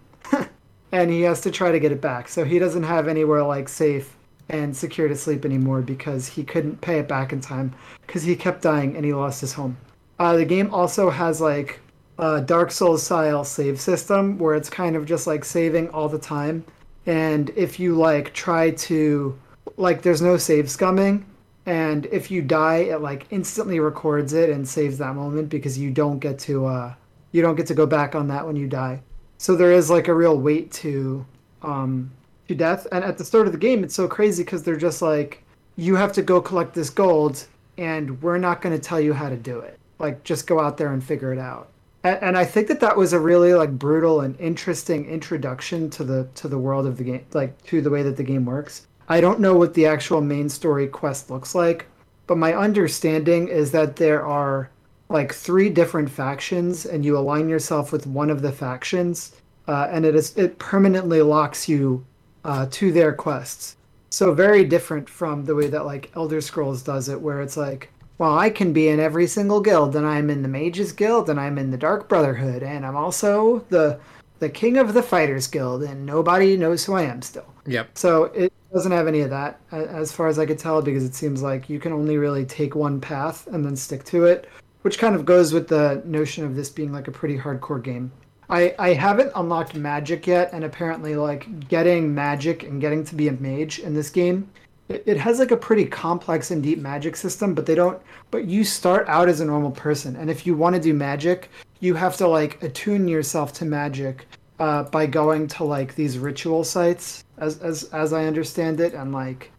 S1: and he has to try to get it back. So he doesn't have anywhere like safe and secure to sleep anymore because he couldn't pay it back in time because he kept dying and he lost his home. Uh, the game also has like a Dark Souls style save system where it's kind of just like saving all the time, and if you like try to like there's no save scumming and if you die it like instantly records it and saves that moment because you don't get to uh you don't get to go back on that when you die so there is like a real weight to um to death. And at the start of the game it's so crazy because they're just like you have to go collect this gold and we're not going to tell you how to do it. Like just go out there and figure it out. And, and i think that that was a really like brutal and interesting introduction to the to the world of the game like to the way that the game works. I don't know what the actual main story quest looks like, but my understanding is that there are like three different factions, and you align yourself with one of the factions, uh, and it is it permanently locks you uh, to their quests. So very different from the way that like Elder Scrolls does it, where it's like, well, I can be in every single guild, and I'm in the Mages Guild, and I'm in the Dark Brotherhood, and I'm also the the King of the Fighters Guild, and nobody knows who I am still.
S2: Yep.
S1: So it doesn't have any of that, as far as I could tell, because it seems like you can only really take one path and then stick to it, which kind of goes with the notion of this being like a pretty hardcore game. I, I haven't unlocked magic yet, and apparently, like getting magic and getting to be a mage in this game, it, it has like a pretty complex and deep magic system. But they don't. But you start out as a normal person, and if you want to do magic, you have to like attune yourself to magic uh, by going to like these ritual sites as as as I understand it, and like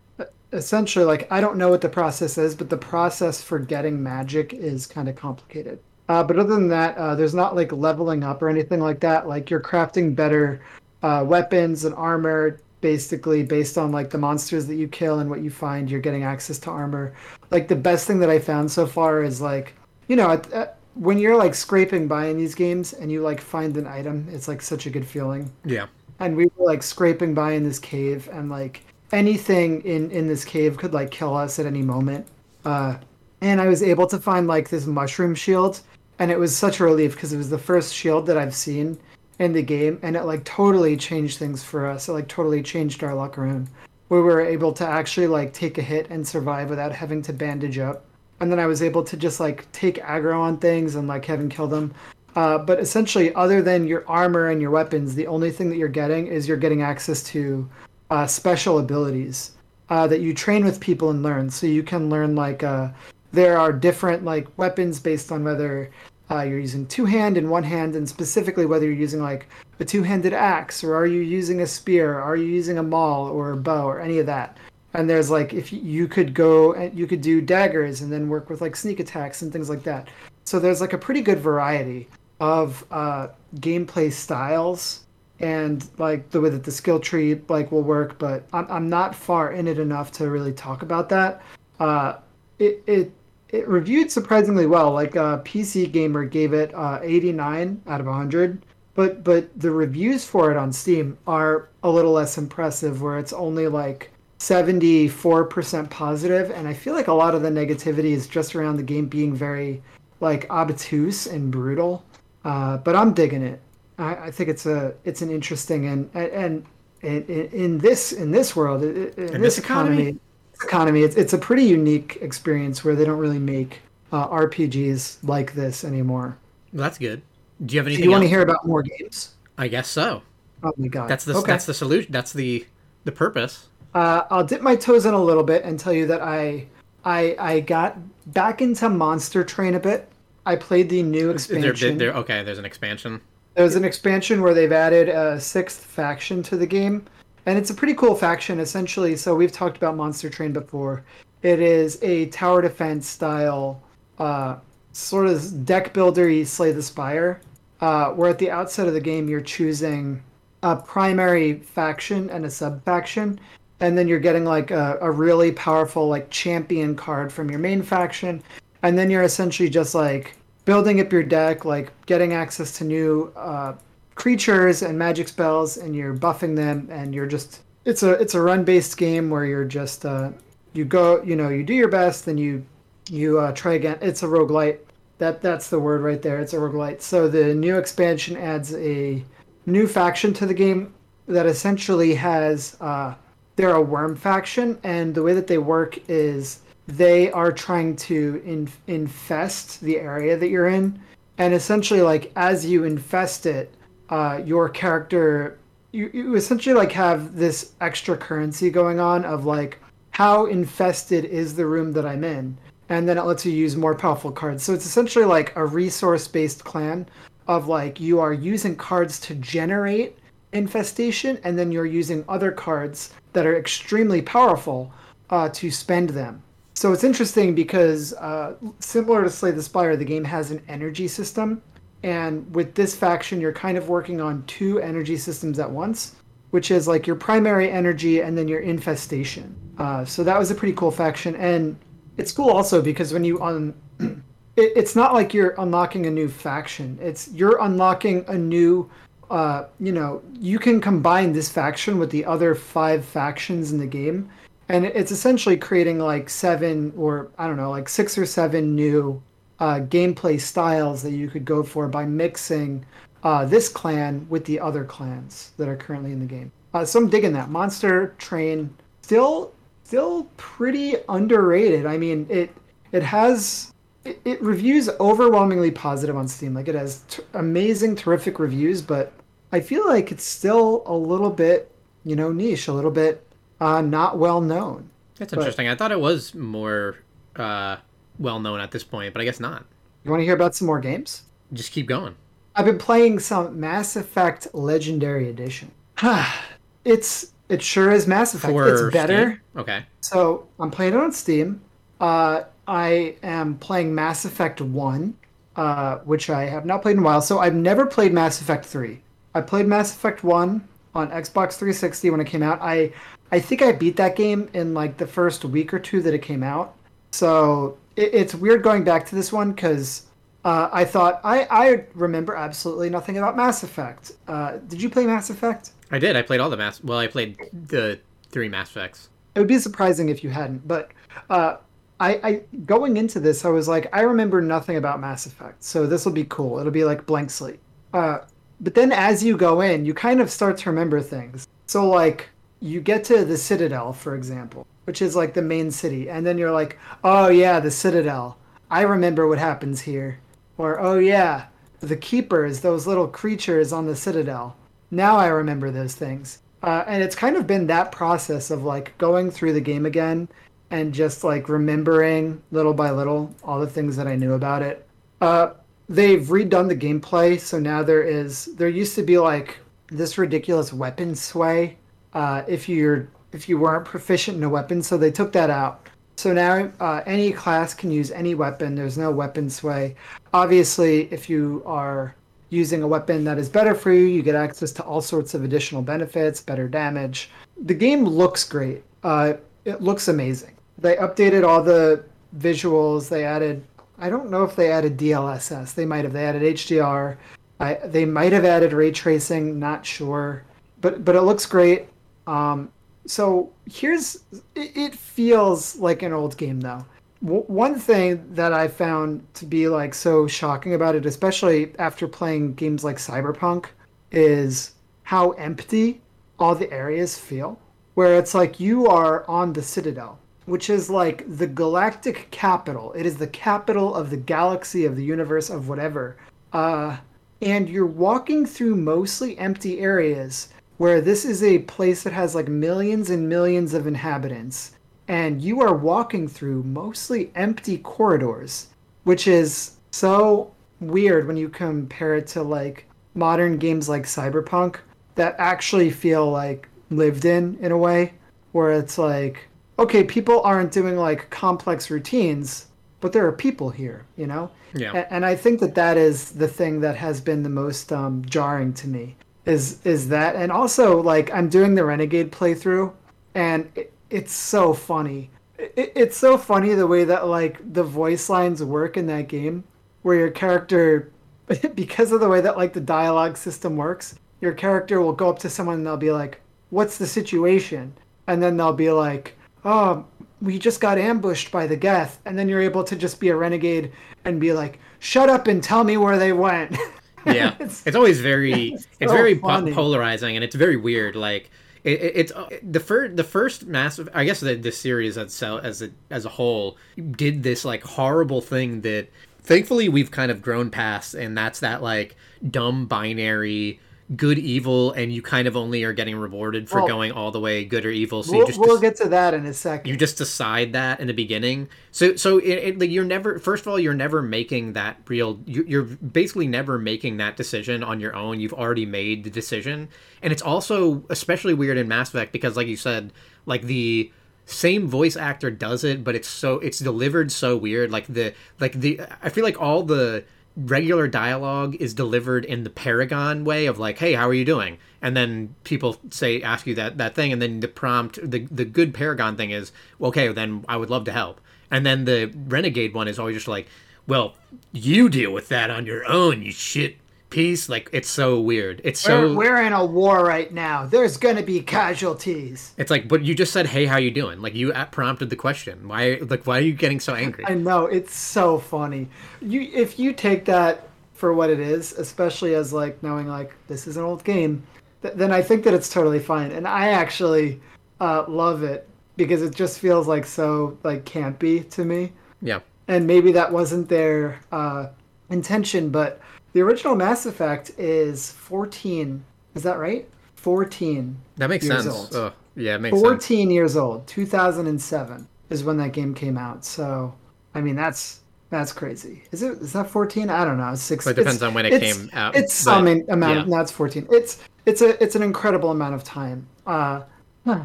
S1: essentially like I don't know what the process is, but the process for getting magic is kind of complicated. Uh, but other than that, uh, there's not like leveling up or anything like that. Like you're crafting better uh, weapons and armor, basically based on like the monsters that you kill and what you find. You're getting access to armor. Like the best thing that I found so far is like you know at, at, when you're like scraping by in these games and you like find an item, it's like such a good feeling
S2: Yeah.
S1: and we were like scraping by in this cave and like anything in in this cave could like kill us at any moment. Uh and i was able to find like this mushroom shield and it was such a relief because it was the first shield that i've seen in the game and it like totally changed things for us. It like totally changed our luck around we were able to actually like take a hit and survive without having to bandage up. And then i was able to just like take aggro on things and like have him kill them. Uh, but essentially, other than your armor and your weapons, the only thing that you're getting is you're getting access to uh, special abilities uh, that you train with people and learn. So you can learn like uh, there are different like weapons based on whether uh, you're using two hand and one hand, and specifically whether you're using like a two handed axe or are you using a spear, are you using a maul or a bow or any of that. And there's like if you- could go and you could do daggers and then work with like sneak attacks and things like that. So there's like a pretty good variety of uh, gameplay styles and like the way that the skill tree like will work but i'm, I'm not far in it enough to really talk about that uh, it, it it reviewed surprisingly well like uh, pc gamer gave it uh, 89 out of 100 but but the reviews for it on steam are a little less impressive where it's only like 74% positive and i feel like a lot of the negativity is just around the game being very like obtuse and brutal uh, but I'm digging it. I, I think it's a it's an interesting and and, and in, in this in this world in, in
S2: this
S1: this
S2: economy?
S1: economy it's it's a pretty unique experience where they don't really make uh, RPGs like this anymore.
S2: Well, that's good. Do you have anything?
S1: Do you want to hear about more games?
S2: I guess so.
S1: Oh my god,
S2: That's the
S1: okay.
S2: that's the solution. That's the the purpose.
S1: Uh, I'll dip my toes in a little bit and tell you that I I I got back into Monster Train a bit. I played the new
S2: There,
S1: expansion.
S2: there, okay, there's an expansion.
S1: There's an expansion where they've added a sixth faction to the game, and it's a pretty cool faction essentially. So we've talked about Monster Train before. It is a tower defense style uh, sort of deck builder slay the spire uh, where at the outset of the game you're choosing a primary faction and a sub faction and then you're getting like a, a really powerful like champion card from your main faction and then you're essentially just like building up your deck like getting access to new uh, creatures and magic spells and you're buffing them and you're just it's a it's a run based game where you're just uh, you go you know you do your best then you you uh, try again. It's a roguelite. That that's the word right there. It's a roguelite. So the new expansion adds a new faction to the game that essentially has uh, they're a worm faction and the way that they work is they are trying to in, infest the area that you're in. And essentially like as you infest it uh, your character you, you essentially like have this extra currency going on of like how infested is the room that i'm in? And then it lets you use more powerful cards. So it's essentially like a resource based clan of like you are using cards to generate infestation and then you're using other cards that are extremely powerful uh, to spend them so it's interesting because uh, similar to slay the spire the game has an energy system and with this faction, you're kind of working on two energy systems at once, which is like your primary energy and then your infestation. Uh, so that was a pretty cool faction. And it's cool also because when you it, it's not like you're unlocking a new faction. It's you're unlocking a new uh, you know, you can combine this faction with the other five factions in the game, and it's essentially creating like seven or I don't know, like six or seven new uh, gameplay styles that you could go for by mixing uh, this clan with the other clans that are currently in the game. Uh, so I'm digging that. Monster Train still still pretty underrated. I mean, it it has it, it reviews overwhelmingly positive on Steam. Like it has t- amazing, terrific reviews, but I feel like it's still a little bit you know niche, a little bit uh, not well known.
S2: That's interesting. But, I thought it was more uh, well known at this point, but I guess not.
S1: You want to hear about some more games?
S2: Just keep going.
S1: I've been playing some Mass Effect Legendary Edition. it's it sure is Mass Effect. For it's better.
S2: Steam? Okay.
S1: So I'm playing it on Steam. Uh, I am playing Mass Effect One, uh, which I have not played in a while. So I've never played Mass Effect Three. I played Mass Effect One on Xbox 360 when it came out. I I think I beat that game in like the first week or two that it came out. So it, it's weird going back to this one because uh, I thought I I remember absolutely nothing about Mass Effect. Uh, did you play Mass Effect?
S2: I did. I played all the Mass. Well, I played the three Mass Effects.
S1: It would be surprising if you hadn't, but uh, I, I going into this, I was like, I remember nothing about Mass Effect, so this will be cool. It'll be like blank slate. Uh, but then as you go in, you kind of start to remember things. So like you get to the Citadel, for example, which is like the main city, and then you're like, oh yeah, the Citadel. I remember what happens here. Or oh yeah, the keepers, those little creatures on the Citadel. Now I remember those things. Uh, and it's kind of been that process of like going through the game again and just like remembering little by little all the things that I knew about it. Uh, they've redone the gameplay, so now there is there used to be like this ridiculous weapon sway uh, if you're if you weren't proficient in a weapon, so they took that out. So now uh, any class can use any weapon. There's no weapon sway. Obviously, if you are using a weapon that is better for you, you get access to all sorts of additional benefits, better damage. The game looks great. Uh, it looks amazing. They updated all the visuals. They added, I don't know if they added DLSS. They might have. They added HDR. I, they might have added ray tracing. Not sure, but but it looks great. Um, so here's it, it feels like an old game though. W- one thing that I found to be like so shocking about it, especially after playing games like Cyberpunk, is how empty all the areas feel. Where it's like you are on the Citadel, which is like the galactic capital. It is the capital of the galaxy, of the universe, of whatever. Uh, and you're walking through mostly empty areas where this is a place that has like millions and millions of inhabitants, and you are walking through mostly empty corridors, which is so weird when you compare it to like modern games like Cyberpunk that actually feel like lived in in a way, where it's like, okay, people aren't doing like complex routines, but there are people here, you know.
S2: Yeah.
S1: And I think that that is the thing that has been the most um, jarring to me is is that, and also like I'm doing the Renegade playthrough, and it, it's so funny. It, it's so funny the way that like the voice lines work in that game, where your character, because of the way that like the dialogue system works, your character will go up to someone and they'll be like, "What's the situation?" And then they'll be like, "Oh, we just got ambushed by the Geth," and then you're able to just be a renegade and be like, "Shut up and tell me where they went."
S2: yeah
S1: It's-
S2: it's, always very it's,
S1: so
S2: very
S1: funny.
S2: polarizing and it's very weird like it, it- it's uh, the first the first massive i guess the, the series itself as a as a whole did this like horrible thing that thankfully we've kind of grown past and that's that like dumb binary good evil and you kind of only are getting rewarded for
S1: Well,
S2: going all the way good or evil. So
S1: we'll,
S2: just
S1: we'll get to that in a second.
S2: you just decide that in the beginning. So so it, it, like you're never first of all you're never making that real you, you're basically never making that decision on your own. You've already made the decision. And it's also especially weird in mass effect because like you said like the same voice actor does it but it's so it's delivered so weird. Like the like the i feel like all the regular dialogue is delivered in the paragon way of like hey how are you doing? And then people say ask you that that thing and then the prompt the the good paragon thing is okay then i would love to help. And then the renegade one is always just like well you deal with that on your own you shit piece like it's so weird it's so
S1: we're, we're in a war right now. There's gonna be casualties.
S2: it's like but you just said hey how you doing like you prompted the question why like why are you getting so angry
S1: I know it's so funny. You if you take that for what it is, especially as like knowing like this is an old game, th- then I think that it's totally fine. And I actually uh, love it because it just feels like so like campy to me.
S2: yeah
S1: And maybe that wasn't their uh, intention, but the original Mass Effect is 14. Is that right? 14.
S2: that makes sense. oh yeah it makes sense.
S1: 14 years old. 2007 is when that game came out. So i mean that's that's crazy. Is it is that 14 i don't know. It's six
S2: Well, it depends on when it came out,
S1: it's
S2: but,
S1: in- amount
S2: yeah.
S1: no 14 it's it's a it's an incredible amount of time. Uh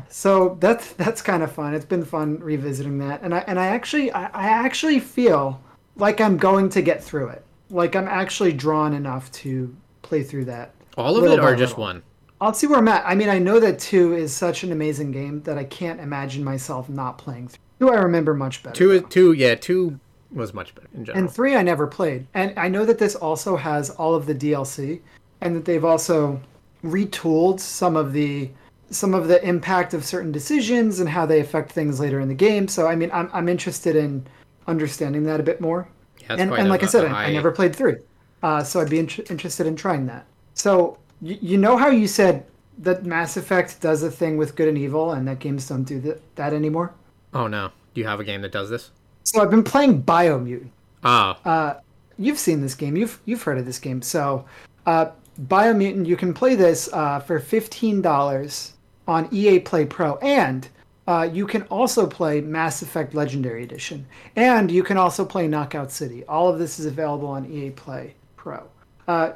S1: so that's that's kind of fun. It's been fun revisiting that. And i and i actually i, I actually feel like i'm going to get through it like i'm actually drawn enough to play through that
S2: all of it or just one
S1: I'll see where I'm at. I mean, I know that two is such an amazing game that I can't imagine myself not playing through. Two I remember much better.
S2: two is two yeah two was much better in general
S1: and three I never played. And I know that this also has all of the DLC, and that they've also retooled some of the some of the impact of certain decisions and how they affect things later in the game. So I mean, I'm I'm interested in understanding that a bit more.
S2: Yeah,
S1: and and like I said, I, I never played three, uh, so I'd be int- interested in trying that. So you, you know how you said that Mass Effect does a thing with good and evil, and that games don't do that, that anymore.
S2: oh no do you have a game that does this
S1: So I've been playing Biomutant.
S2: oh
S1: Uh, you've seen this game. You've you've heard of this game. So uh, Biomutant, you can play this uh, for fifteen dollars on EA Play Pro, and uh, you can also play Mass Effect Legendary Edition, and you can also play Knockout City. All of this is available on EA Play Pro. Uh,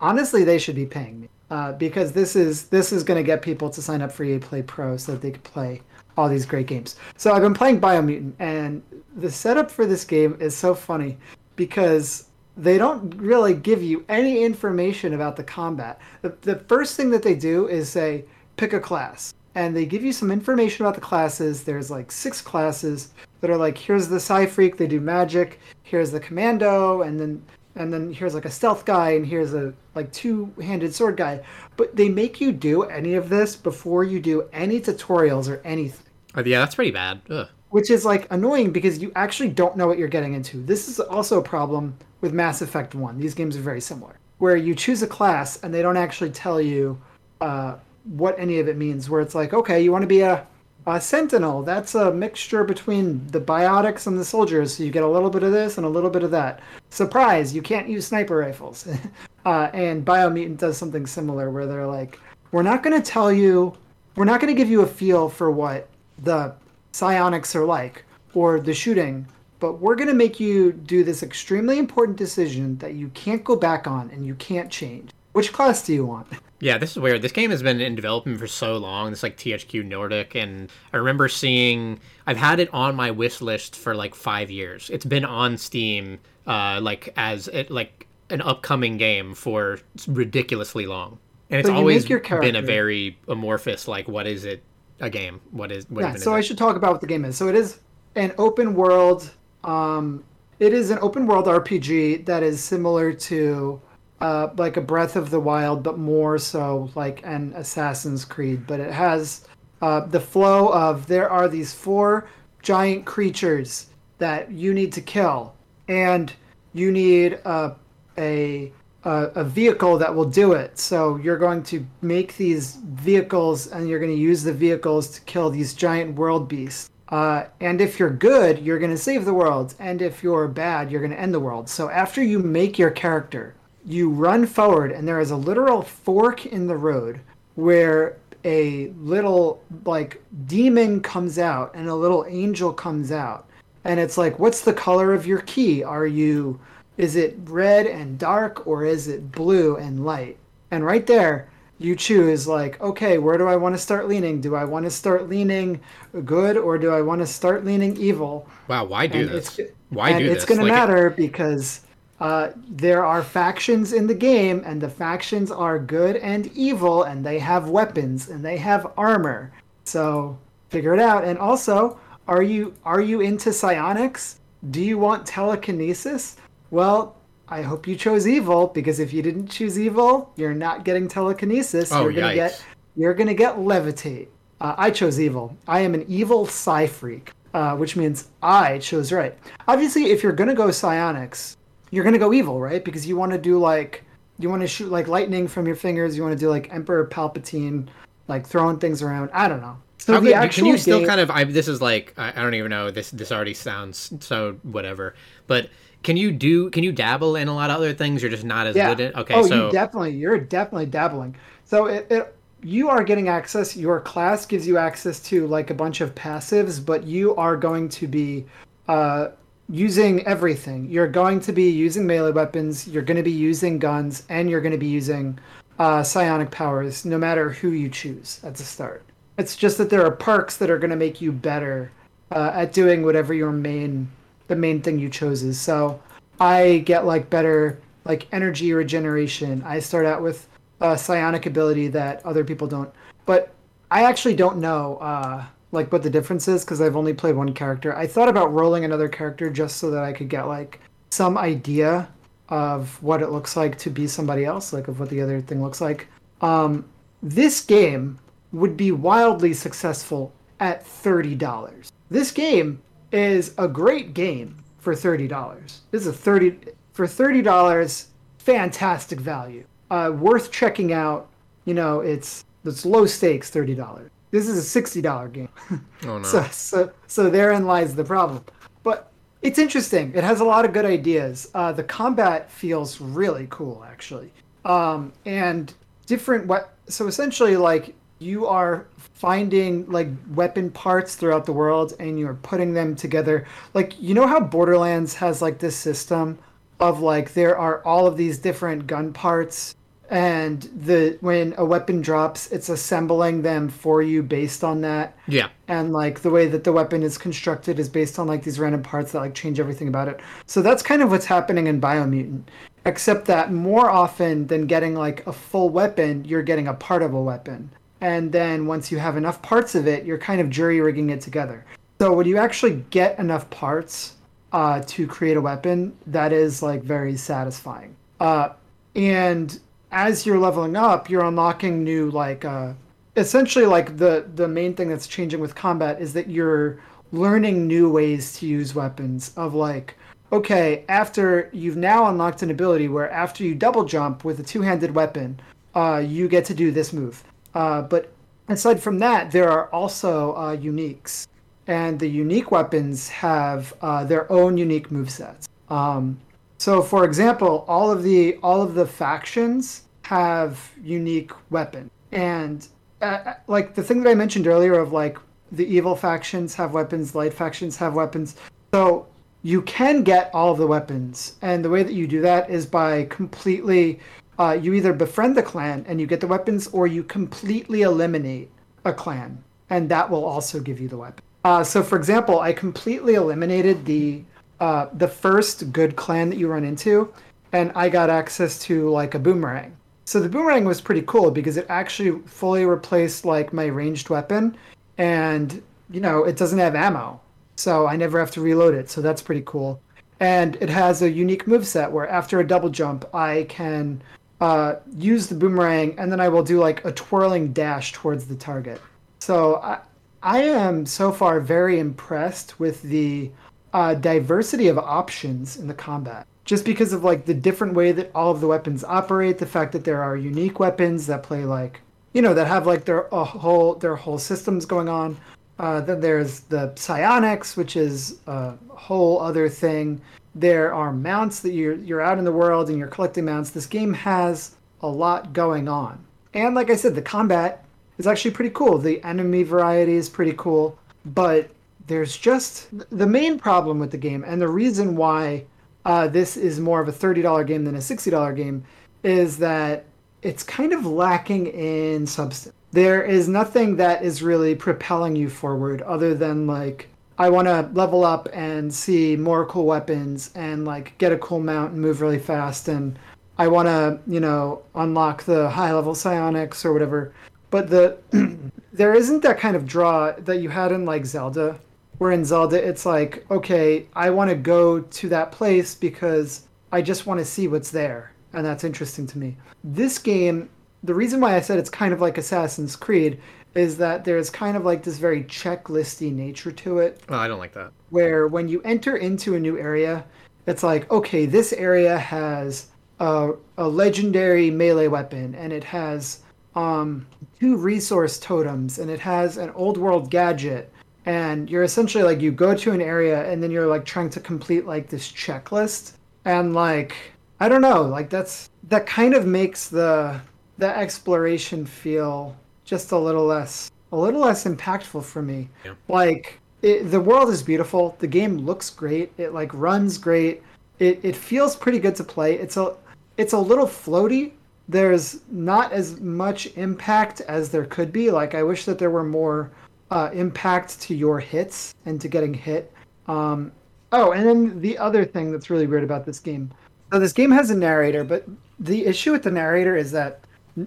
S1: honestly, they should be paying me uh, because this is this is going to get people to sign up for EA Play Pro so that they can play all these great games. So I've been playing Biomutant, and the setup for this game is so funny because they don't really give you any information about the combat. The, the first thing that they do is say, pick a class. And they give you some information about the classes. There's like six classes that are like, here's the Psi Freak, they do magic. Here's the Commando, and then and then here's like a stealth guy, and here's a like two-handed sword guy. But they make you do any of this before you do any tutorials or anything
S2: Oh, yeah that's pretty bad Ugh.
S1: which is like annoying because you actually don't know what you're getting into. This is also a problem with Mass Effect 1. These games are very similar, where you choose a class and they don't actually tell you uh, what any of it means. Where it's like, okay, you want to be a, a sentinel. That's a mixture between the biotics and the soldiers. So you get a little bit of this and a little bit of that. Surprise, you can't use sniper rifles. uh, and Biomutant does something similar where they're like, we're not going to tell you, we're not going to give you a feel for what the psionics are like or the shooting, but we're going to make you do this extremely important decision that you can't go back on and you can't change. Which class do you want?
S2: Yeah, this is weird. This game has been in development for so long. It's like THQ Nordic, and I remember seeing. I've had it on my wish list for like five years. It's been on Steam, uh, like as it like an upcoming game for ridiculously long, and it's
S1: So
S2: always been a very amorphous. Like, what is it? A game? What is? What
S1: yeah, so I
S2: it?
S1: should talk about what the game is. So it is an open world. Um, it is an open world RPG that is similar to uh, like a Breath of the Wild, but more so like an Assassin's Creed. But it has uh, the flow of there are these four giant creatures that you need to kill, and you need a a, a vehicle that will do it. So you're going to make these vehicles, and you're going to use the vehicles to kill these giant world beasts. Uh, and if you're good, you're going to save the world, and if you're bad, you're going to end the world. So after you make your character, you run forward, and there is a literal fork in the road where a little like demon comes out and a little angel comes out. And it's like what's the color of your key? Are you is it red and dark or is it blue and light? And right there you choose like okay where do i want to start leaning? Do i want to start leaning good or do i want to start leaning evil?
S2: Wow, why do
S1: and
S2: this?
S1: it's-
S2: Why
S1: and
S2: do
S1: it's
S2: this?
S1: going to
S2: Like,
S1: matter because uh, there are factions in the game, and the factions are good and evil, and they have weapons and they have armor. So figure it out. And also, are you are you into psionics? Do you want telekinesis? Well, I hope you chose evil because if you didn't choose evil, you're not getting telekinesis.
S2: Oh,
S1: you're gonna
S2: yikes.
S1: get you're gonna get levitate. Uh, I chose evil. I am an evil psi freak, uh, which means I chose right. Obviously, if you're gonna go psionics, you're gonna go evil, right? Because you want to do like you want to shoot like lightning from your fingers. You want to do like Emperor Palpatine, like throwing things around. I don't know. So
S2: How
S1: the
S2: good,
S1: actual
S2: can you still kind of? I, this is like I, I don't even know. This this already sounds so whatever. But can you do? Can you dabble in a lot of other things? You're just not as
S1: yeah.
S2: good at. Okay,
S1: oh,
S2: so
S1: you definitely you're definitely dabbling. So it, it you are getting access. Your class gives you access to like a bunch of passives, but you are going to be uh, using everything. You're going to be using melee weapons. You're going to be using guns, and you're going to be using uh, psionic powers, no matter who you choose at the start. It's just that there are perks that are going to make you better uh, at doing whatever your main the main thing you chose is. So I get like better like energy regeneration. I start out with a psionic ability that other people don't. But I actually don't know uh, like what the difference is because I've only played one character. I thought about rolling another character just so that I could get like some idea of what it looks like to be somebody else, like of what the other thing looks like. Um, this game would be wildly successful at thirty dollars. This game is a great game for thirty dollars. This is a thirty for thirty dollars, fantastic value. Uh, worth checking out. You know, it's it's low stakes thirty dollars. This is a sixty dollar game.
S2: oh no.
S1: So, so, so therein lies the problem. But it's interesting. It has a lot of good ideas. Uh, the combat feels really cool, actually. Um, and different. What? So essentially, like you are finding like weapon parts throughout the world, and you're putting them together. Like you know how Borderlands has like this system of like there are all of these different gun parts and the when a weapon drops it's assembling them for you based on that
S2: yeah.
S1: and like the way that the weapon is constructed is based on like these random parts that like change everything about it. So that's kind of what's happening in Biomutant, except that more often than getting like a full weapon, you're getting a part of a weapon. And then once you have enough parts of it, you're kind of jury rigging it together. So when you actually get enough parts uh, to create a weapon, that is like very satisfying. Uh, and as you're leveling up, you're unlocking new like uh, essentially like the the main thing that's changing with combat is that you're learning new ways to use weapons of like okay after you've now unlocked an ability where after you double jump with a two-handed weapon uh, you get to do this move. Uh, but aside from that there are also uh, uniques. And the unique weapons have uh, their own unique movesets. Um, so for example all of the all of the factions have unique weapons and uh, like the thing that I mentioned earlier of like the evil factions have weapons, light factions have weapons. So you can get all of the weapons, and the way that you do that is by completely uh, you either befriend the clan and you get the weapons, or you completely eliminate a clan, and that will also give you the weapon. Uh, so, for example, I completely eliminated the uh, the first good clan that you run into, and I got access to like a boomerang. So the boomerang was pretty cool because it actually fully replaced like my ranged weapon, and you know it doesn't have ammo, so I never have to reload it. So that's pretty cool. And it has a unique move set where after a double jump, I can uh, use the boomerang, and then I will do like a twirling dash towards the target. So I, I am so far very impressed with the uh, diversity of options in the combat. Just because of like the different way that all of the weapons operate, the fact that there are unique weapons that play like you know that have like their whole their whole systems going on. Uh, then there's the psionics, which is a whole other thing. There are mounts that you're you're out in the world and you're collecting mounts. This game has a lot going on, and like I said, the combat is actually pretty cool. The enemy variety is pretty cool, but there's just the main problem with the game, and the reason why uh, this is more of a $30 game than a $60 game is that it's kind of lacking in substance. There is nothing that is really propelling you forward other than like I want to level up and see more cool weapons and like get a cool mount and move really fast and I want to, you know, unlock the high level psionics or whatever. But the there isn't that kind of draw that you had in like Zelda where in Zelda, it's like, okay, I want to go to that place because I just want to see what's there. And that's interesting to me. This game, the reason why I said it's kind of like Assassin's Creed is that there's kind of like this very checklisty nature to it.
S2: Oh, I don't like that.
S1: Where when you enter into a new area, it's like, okay, this area has a, a legendary melee weapon and it has um, two resource totems and it has an old world gadget and you're essentially like you go to an area and then you're like trying to complete like this checklist. And like i don't know like that's that kind of makes the the exploration feel just a little less a little less impactful for me. Yeah. like it, the world is beautiful. The game looks great. It like runs great. It, it feels pretty good to play. It's a it's a little floaty. There's not as much impact as there could be. Like i wish that there were more uh, impact to your hits and to getting hit. Um, oh, and then the other thing that's really weird about this game. So this game has a narrator, but the issue with the narrator is that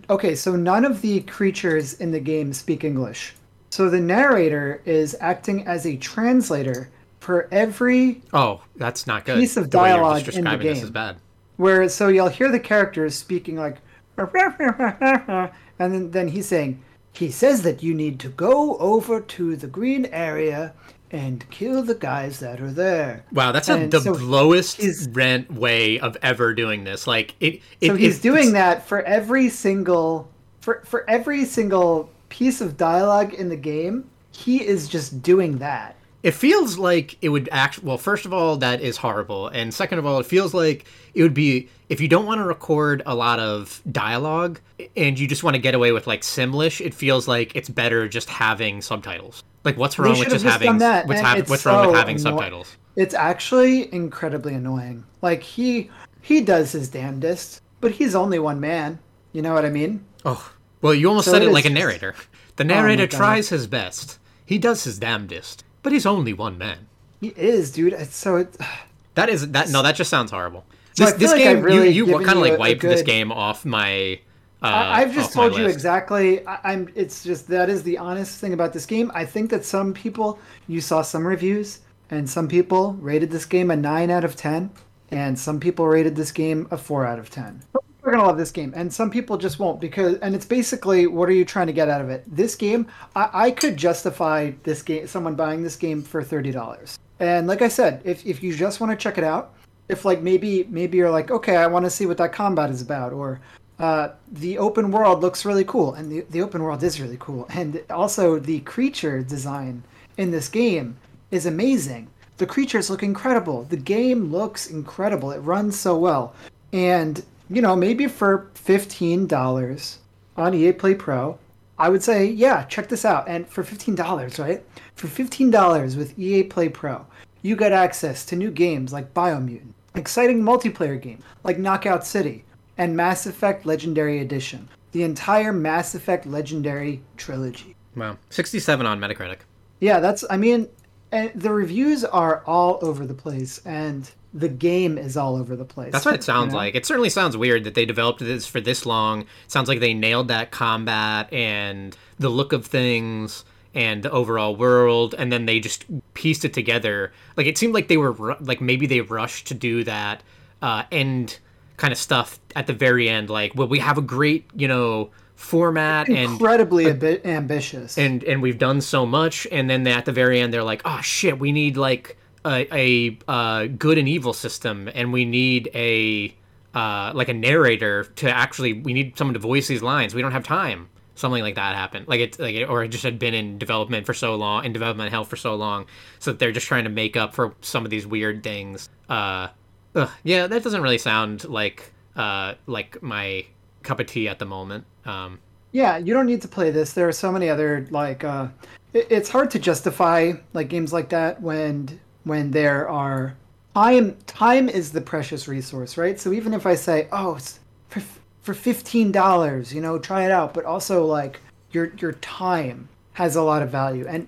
S1: okay, so none of the creatures in the game speak English. So the narrator is acting as a translator for every
S2: oh, that's not good.
S1: Piece of dialogue in the game. This
S2: is bad.
S1: Where so you'll hear the characters speaking like, and then then he's saying, he says that you need to go over to the green area and kill the guys that are there.
S2: Wow, that's a, the so lowest rent way of ever doing this. Like it. it
S1: so he's doing that for every single for for every single piece of dialogue in the game. He is just doing that.
S2: It feels like it would act. Well, first of all, that is horrible, and second of all, it feels like it would be if you don't want to record a lot of dialogue and you just want to get away with like Simlish. It feels like it's better just having subtitles. Like, what's wrong with just, just having what's, ha- what's so wrong with having anno- subtitles?
S1: It's actually incredibly annoying. Like he he does his damnedest, but he's only one man. You know what I mean?
S2: Oh, well, you almost so said it, it like a narrator. The oh narrator oh tries his best. He does his damnedest but he's only one man.
S1: He is, dude. It's so it.
S2: That is that. No, that just sounds horrible. So this, this like game, really you, you kind of like wiped good... this game off my. Uh,
S1: I've just told you exactly. I, am It's just that is the honest thing about this game. I think that some people you saw some reviews, and some people rated this game a nine out of ten, and some people rated this game a four out of ten are gonna love this game, and some people just won't because. And it's basically, what are you trying to get out of it? This game, I, I could justify this game, someone buying this game for thirty dollars. And like I said, if if you just want to check it out, if like maybe maybe you're like, okay, I want to see what that combat is about, or uh, the open world looks really cool, and the the open world is really cool, and also the creature design in this game is amazing. The creatures look incredible. The game looks incredible. It runs so well. And you know, maybe for $15 on EA Play Pro, I would say, yeah, check this out. And for $15, right? For $15 with EA Play Pro, you get access to new games like Biomutant, exciting multiplayer game like Knockout City, and Mass Effect Legendary Edition. The entire Mass Effect Legendary trilogy.
S2: Wow. 67 on Metacritic.
S1: Yeah, that's, I mean, and the reviews are all over the place, and the game is all over the place.
S2: That's what it sounds
S1: you know?
S2: like. It certainly sounds weird that they developed this for this long. It sounds like they nailed that combat and the look of things and the overall world, and then they just pieced it together. Like it seemed like they were like maybe they rushed to do that uh, end kind of stuff at the very end. Like, well, we have a great you know format and
S1: incredibly a bit ambitious.
S2: and and we've done so much and then at the very end they're like oh shit we need like a, a uh, good and evil system and we need a uh, like a narrator to actually we need someone to voice these lines. We don't have time. Something like that happened. Like it's like or it just had been in development for so long in development hell for so long so that they're just trying to make up for some of these weird things. Uh ugh, yeah that doesn't really sound like uh like my cup of tea at the moment. Um
S1: Yeah, you don't need to play this. There are so many other like uh it, it's hard to justify like games like that when when there are time time is the precious resource, right? So even if I say, "Oh, it's for for $15, you know, try it out," but also like your your time has a lot of value and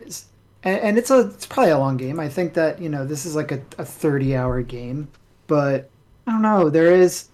S1: and, and it's a it's probably a long game. I think that, you know, this is like a, a 30-hour game, but I don't know, there is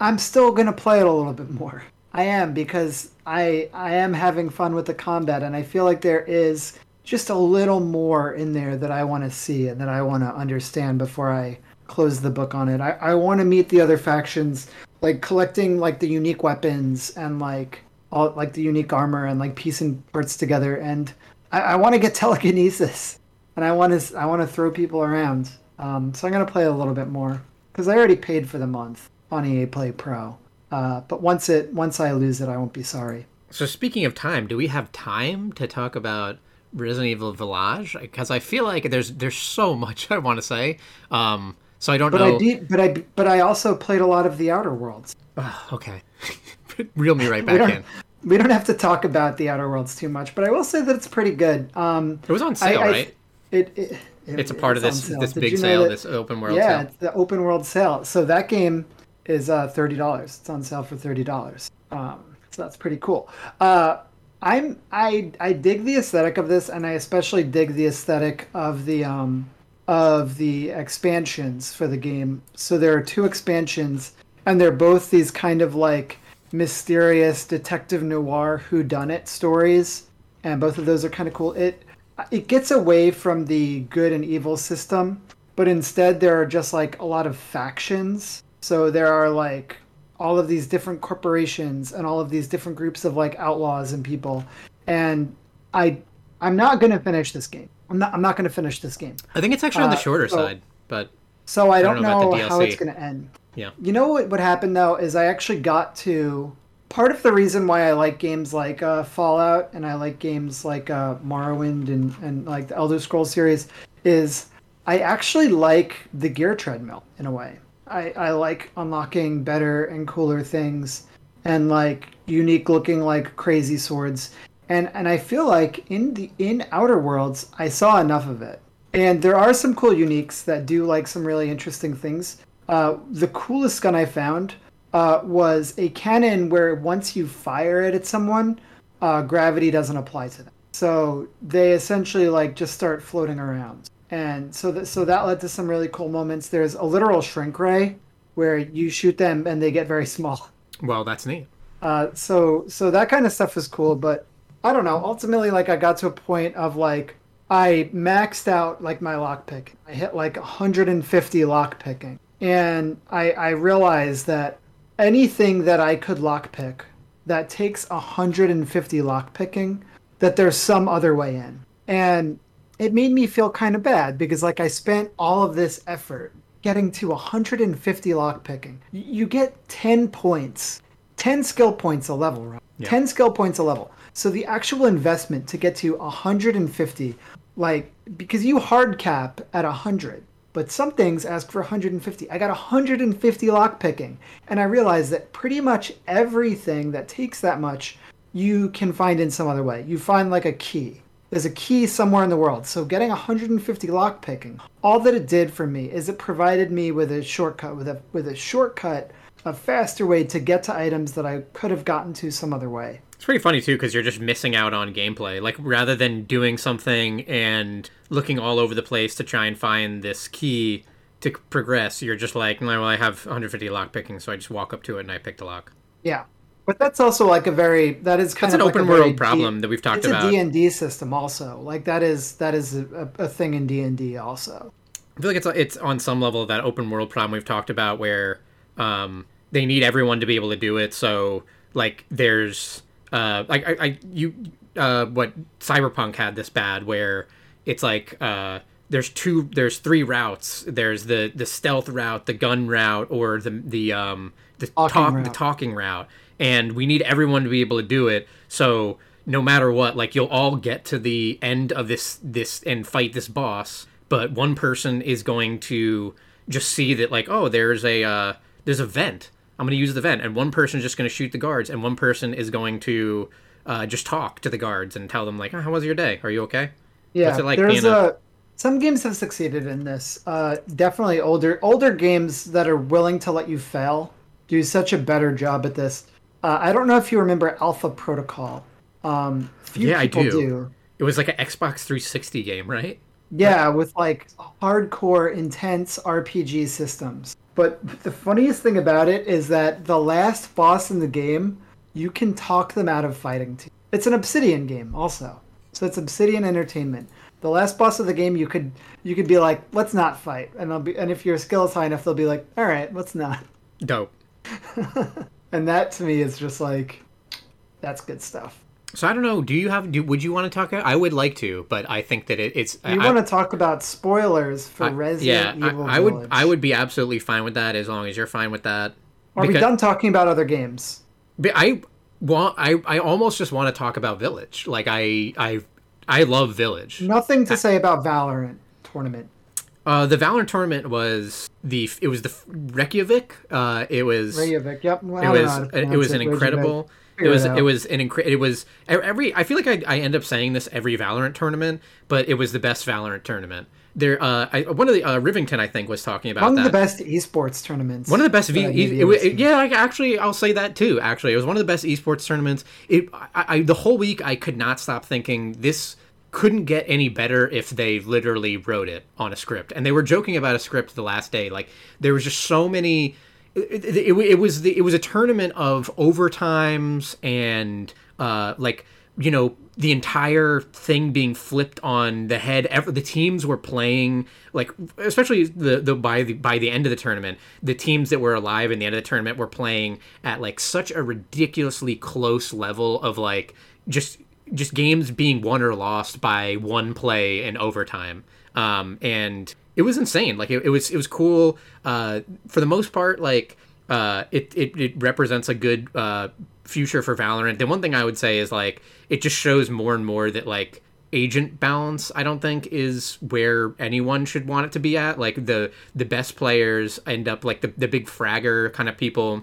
S1: I'm still going to play it a little bit more. I am because I I am having fun with the combat and I feel like there is just a little more in there that I want to see and that I want to understand before I close the book on it. I, I want to meet the other factions, like collecting like the unique weapons and like all like the unique armor and like piecing parts together and I, I want to get telekinesis and I want to I want to throw people around. Um, so I'm gonna play a little bit more because I already paid for the month on EA Play Pro. Uh, but once it once I lose it, I won't be sorry.
S2: So speaking of time, do we have time to talk about Resident Evil Village? Because I feel like there's there's so much I want to say. Um, so I don't
S1: But
S2: know.
S1: I did, but I but I also played a lot of the Outer Worlds.
S2: Okay, reel me right back
S1: don't,
S2: in.
S1: we don't have to talk about the Outer Worlds too much, but I will say that it's pretty good. Um,
S2: It was on sale,
S1: I-
S2: right?
S1: it, it, it
S2: It's a part of this this
S1: Did
S2: big
S1: you know
S2: sale,
S1: that-
S2: this open world
S1: yeah,
S2: sale.
S1: it's the open world sale. So that game is uh, thirty dollars. It's on sale for thirty dollars. Um, so that's pretty cool. Uh, I'm I I dig the aesthetic of this, and I especially dig the aesthetic of the um, of the expansions for the game. So there are two expansions, and they're both these kind of like mysterious detective noir whodunit stories, and both of those are kind of cool. It it gets away from the good and evil system, but instead there are just like a lot of factions. So there are like all of these different corporations and all of these different groups of like outlaws and people. And I I'm not going to finish this game. I'm not I'm not going to finish this game.
S2: I think it's actually on the
S1: uh,
S2: shorter
S1: so-
S2: side, but
S1: So I
S2: don't
S1: don't,
S2: know
S1: know, how it's going to end.
S2: yeah.
S1: You know what what happened though is I actually got to part of the reason why I like games like uh, Fallout and I like games like uh, Morrowind and and like the Elder Scrolls series is I actually like the gear treadmill in a way. I, I like unlocking better and cooler things and like unique looking like crazy swords and and I feel like in the in Outer Worlds I saw enough of it and there are some cool uniques that do like some really interesting things. Uh, the coolest gun I found uh, was a cannon where once you fire it at someone, uh, gravity doesn't apply to them. So they essentially like just start floating around, and so that so that led to some really cool moments. There's a literal shrink ray where you shoot them and they get very small.
S2: Well, that's neat.
S1: Uh, so so that kind of stuff was cool, but I don't know. Ultimately, like I got to a point of like I maxed out like my lockpick. I hit like 150 lockpicking, and I I realized that anything that I could lockpick that takes 150 lockpicking, that there's some other way in, and it made me feel kind of bad because like I spent all of this effort getting to 150 lockpicking. You get 10 points, 10 skill points a level, right? 10 skill points a level. So the actual investment to get to 150, like because you hard cap at 100, but some things ask for 150. I got 150 lockpicking, and I realized that pretty much everything that takes that much you can find in some other way. You find like a key. There's a key somewhere in the world. So getting 150 lockpicking, all that it did for me is it provided me with a shortcut, with a with a shortcut a faster way to get to items that I could have gotten to some other way.
S2: It's pretty funny too because you're just missing out on gameplay. Like rather than doing something and looking all over the place to try and find this key to progress, you're just like, well, I have 150 lock picking, so I just walk up to it and I pick the lock.
S1: Yeah, but that's also like a very that is kind
S2: That's
S1: of
S2: an
S1: like
S2: open world
S1: D-
S2: problem that we've talked
S1: it's
S2: about.
S1: a D&D system also. Like that is that is a, a thing in D&D also.
S2: I feel like it's it's on some level that open world problem we've talked about where um, they need everyone to be able to do it. So like there's uh, like I, I you uh, what Cyberpunk had this bad where it's like uh, there's two there's three routes. There's the the stealth route, the gun route, or the the um the
S1: Talking
S2: talk the talking route, and we need everyone to be able to do it. So no matter what, like you'll all get to the end of this this and fight this boss, but one person is going to just see that like oh there's a uh, there's a vent. I'm going to use the vent, and one person is just going to shoot the guards, and one person is going to uh, just talk to the guards and tell them like, oh, "How was your day? Are you okay?"
S1: Yeah,
S2: like
S1: there's
S2: a-
S1: a some games have succeeded in this. Uh, definitely older older games that are willing to let you fail do such a better job at this. Uh, I don't know if you remember Alpha Protocol. Um, few
S2: Yeah, I
S1: people
S2: do. It was like an Xbox 360 game, right?
S1: Yeah, with like hardcore, intense RPG systems. But the funniest thing about it is that the last boss in the game, you can talk them out of fighting to. It's an Obsidian game, also. So it's Obsidian Entertainment. The last boss of the game, you could you could be like, let's not fight, and they'll be, and if your skill is high enough, they'll be like, all right, let's not.
S2: Dope.
S1: And that to me is just like, that's good stuff.
S2: So I don't know. Do you have? Do, would you want to talk? I would like to, but I think that it, it's.
S1: You
S2: I,
S1: want to talk about spoilers for
S2: I-
S1: Resident
S2: yeah,
S1: Evil
S2: I, I would. I would be absolutely fine with that as long as you're fine with that.
S1: Are we done talking about other games?
S2: I want. I. I almost just want to talk about Village. Like I. I. I love Village.
S1: Nothing to say about Valorant tournament.
S2: Uh, the Valorant tournament was the. It was the Reykjavik. Uh, it was.
S1: Reykjavik. Yep. I
S2: it was
S1: how
S2: it, was an incredible it was
S1: it
S2: it, was an incre- it was every I feel like I, I end up saying this every Valorant tournament but it was the best Valorant tournament there uh I, one of the uh, Rivington I think was talking about
S1: One
S2: that
S1: of the best esports tournaments.
S2: one of the best v- e- it, it- yeah like, actually I'll say that too actually it was one of the best esports tournaments it I, I the whole week I could not stop thinking this couldn't get any better if they literally wrote it on a script. And they were joking about a script the last day. Like there was just so many it, it, it, was the, it was a tournament of overtimes and uh like you know the entire thing being flipped on the head. The teams were playing like especially the the by the by the end of the tournament the teams that were alive in the end of the tournament were playing at like such a ridiculously close level of like just just games being won or lost by one play in overtime. Um and it was insane. Like it, it was it was cool. Uh for the most part like uh it it, it represents a good uh future for valorant. The one thing i would say is like it just shows more and more that like agent balance i don't think is where anyone should want it to be at. Like the the best players end up like the, the big fragger kind of people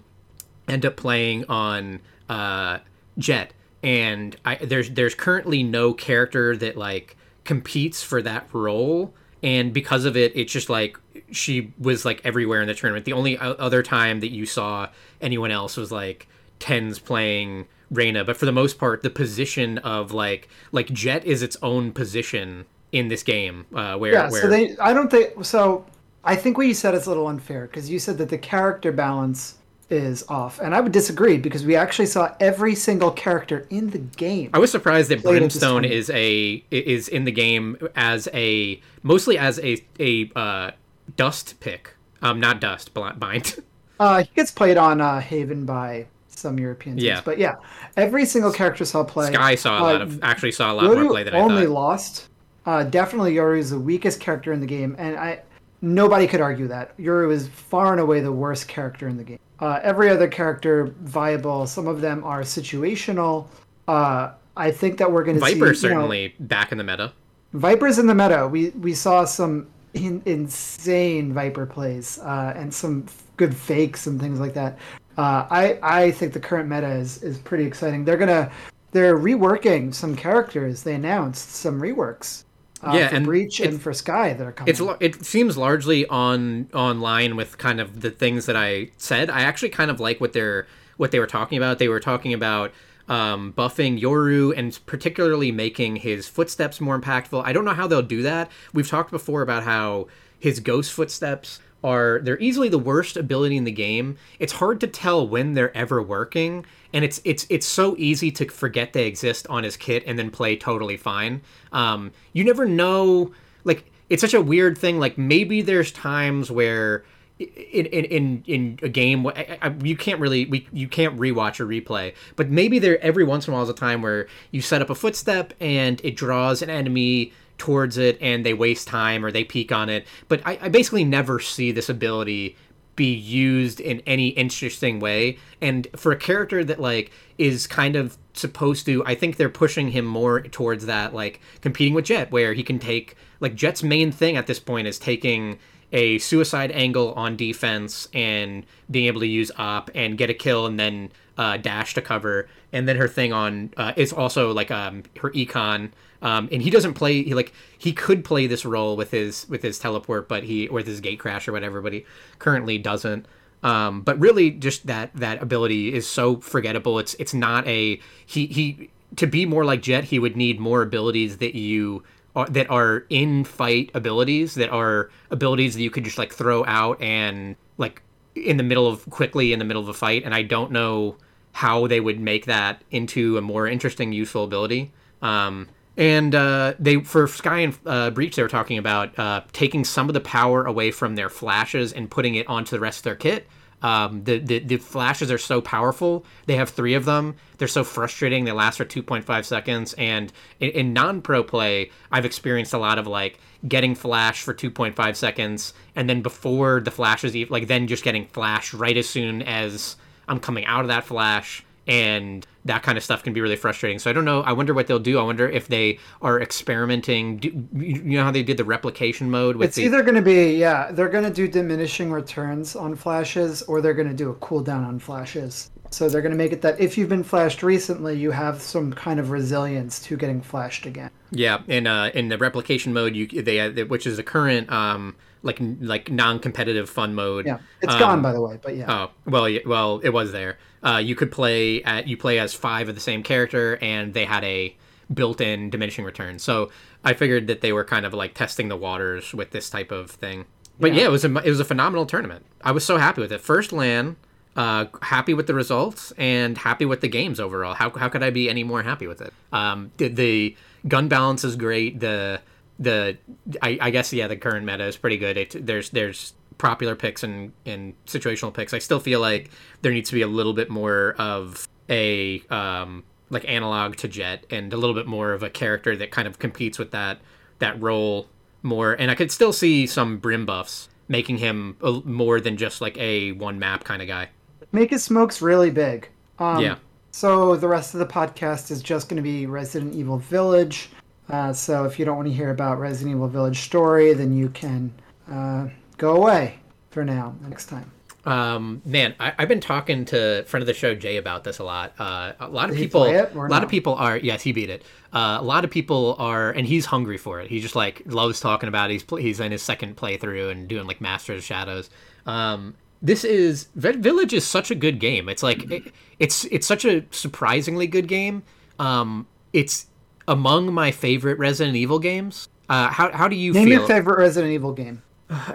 S2: end up playing on uh, Jett, and I, there's there's currently no character that like competes for that role, and because of it, it's just like she was like everywhere in the tournament. The only other time that you saw anyone else was like tens playing Reyna but for the most part, the position of like like Jett is its own position in this game. Uh, where
S1: Yeah.
S2: where
S1: So they. I don't think so. I think what you said is a little unfair because you said that the character balance is off, and I would disagree because we actually saw every single character in the game.
S2: I was surprised that
S1: Played at this
S2: Brimstone is a is in the game as a mostly as a a uh, dust pick. Um, not dust, bind.
S1: Uh, he gets played on uh, Haven by some European teams,
S2: Yeah.
S1: but yeah, every single character saw play.
S2: Skye saw a lot
S1: Uh,
S2: of actually saw a lot more play than I
S1: only
S2: thought.
S1: lost. Uh, definitely, Yoru is the weakest character in the game, and I nobody could argue that Yoru is far and away the worst character in the game. Uh, every other character viable. Some of them are situational. Uh, I think that we're going to see
S2: Viper
S1: you know,
S2: certainly back in the meta.
S1: Viper's in the meta. We we saw some in, insane Viper plays uh, and some f- good fakes and things like that. Uh, I I think the current meta is is pretty exciting. They're gonna they're reworking some characters. They announced some reworks. Uh,
S2: Yeah,
S1: for
S2: and
S1: Breach and for Skye that are coming.
S2: It's it seems largely on online with kind of the things that I said. I actually kind of like what they're what they were talking about. They were talking about um, buffing Yoru and particularly making his footsteps more impactful. I don't know how they'll do that. We've talked before about how his ghost footsteps are they're easily the worst ability in the game. It's hard to tell when they're ever working, and it's it's it's so easy to forget they exist on his kit and then play totally fine. Um, you never know. Like it's such a weird thing. Like maybe there's times where in in in, in a game I, I, you can't really we, you can't rewatch or replay but maybe there every once in a while is a time where you set up a footstep and it draws an enemy towards it and they waste time or they peek on it but I, I basically never see this ability be used in any interesting way and for a character that like is kind of supposed to i think they're pushing him more towards that like competing with jett where he can take like jett's main thing at this point is taking a suicide angle on defense and being able to use op and get a kill and then uh, dash to cover. And then her thing on uh, is also like um, her econ. Um, and he doesn't play. He like he could play this role with his with his teleport, but he or with his gate crash or whatever. But he currently doesn't. Um, but really, just that that ability is so forgettable. It's it's not a he he to be more like Jett. He would need more abilities that you are, that are in fight abilities that are abilities that you could just like throw out and like in the middle of quickly in the middle of a fight and i don't know how they would make that into a more interesting useful ability um, and uh, they for skye and uh, breach they were talking about uh, taking some of the power away from their flashes and putting it onto the rest of their kit um, the, the the flashes are so powerful. They have three of them. They're so frustrating. They last for 2.5 seconds. And in, in non-pro play, I've experienced a lot of like getting flash for 2.5 seconds, and then before the flashes, like then just getting flash right as soon as I'm coming out of that flash and that kind of stuff can be really frustrating. So I don't know. I wonder what they'll do. I wonder if they are experimenting. Do, you know how they did the replication mode with
S1: it's
S2: the,
S1: either going to be yeah they're going to do diminishing returns on flashes or they're going to do a cooldown on flashes so they're going to make it that if you've been flashed recently you have some kind of resilience to getting flashed again
S2: Yeah, in uh, in the replication mode, you they uh, which is the current um like like non-competitive fun mode.
S1: yeah it's
S2: um,
S1: gone by the way but yeah
S2: Oh well, well it was there. Uh, you could play at you play as five of the same character, and they had a built-in diminishing return. So I figured that they were kind of like testing the waters with this type of thing. But yeah,
S1: Yeah.
S2: it was a it was a phenomenal tournament. I was so happy with it. First LAN, uh, happy with the results and happy with the games overall. How, how could I be any more happy with it? Um, the, the gun balance is great. The the I, I guess yeah, the current meta is pretty good. It, there's there's popular picks and and situational picks. I still feel like there needs to be a little bit more of a um, like analog to Jett and a little bit more of a character that kind of competes with that that role more. And I could still see some brim buffs making him a, more than just like a one map kind of guy.
S1: make his smokes really big um,
S2: Yeah.
S1: so the rest of the podcast is just going to be resident evil village uh, so if you don't want to hear about resident evil village story then you can uh, go away for now next time
S2: Um, man, I, I've been talking to friend of the show Jay about this a lot. Uh, a lot of
S1: Did he
S2: people,
S1: play it or
S2: a lot
S1: no?
S2: of people are. Yes, he beat it. Uh, a lot of people are, and he's hungry for it. He just like loves talking about. It. He's he's in his second playthrough and doing like Master of Shadows. Um, this is Village is such a good game. It's like it, it's it's such a surprisingly good game. Um, it's among my favorite Resident Evil games. Uh, how how do you
S1: name
S2: feel?
S1: your favorite resident evil game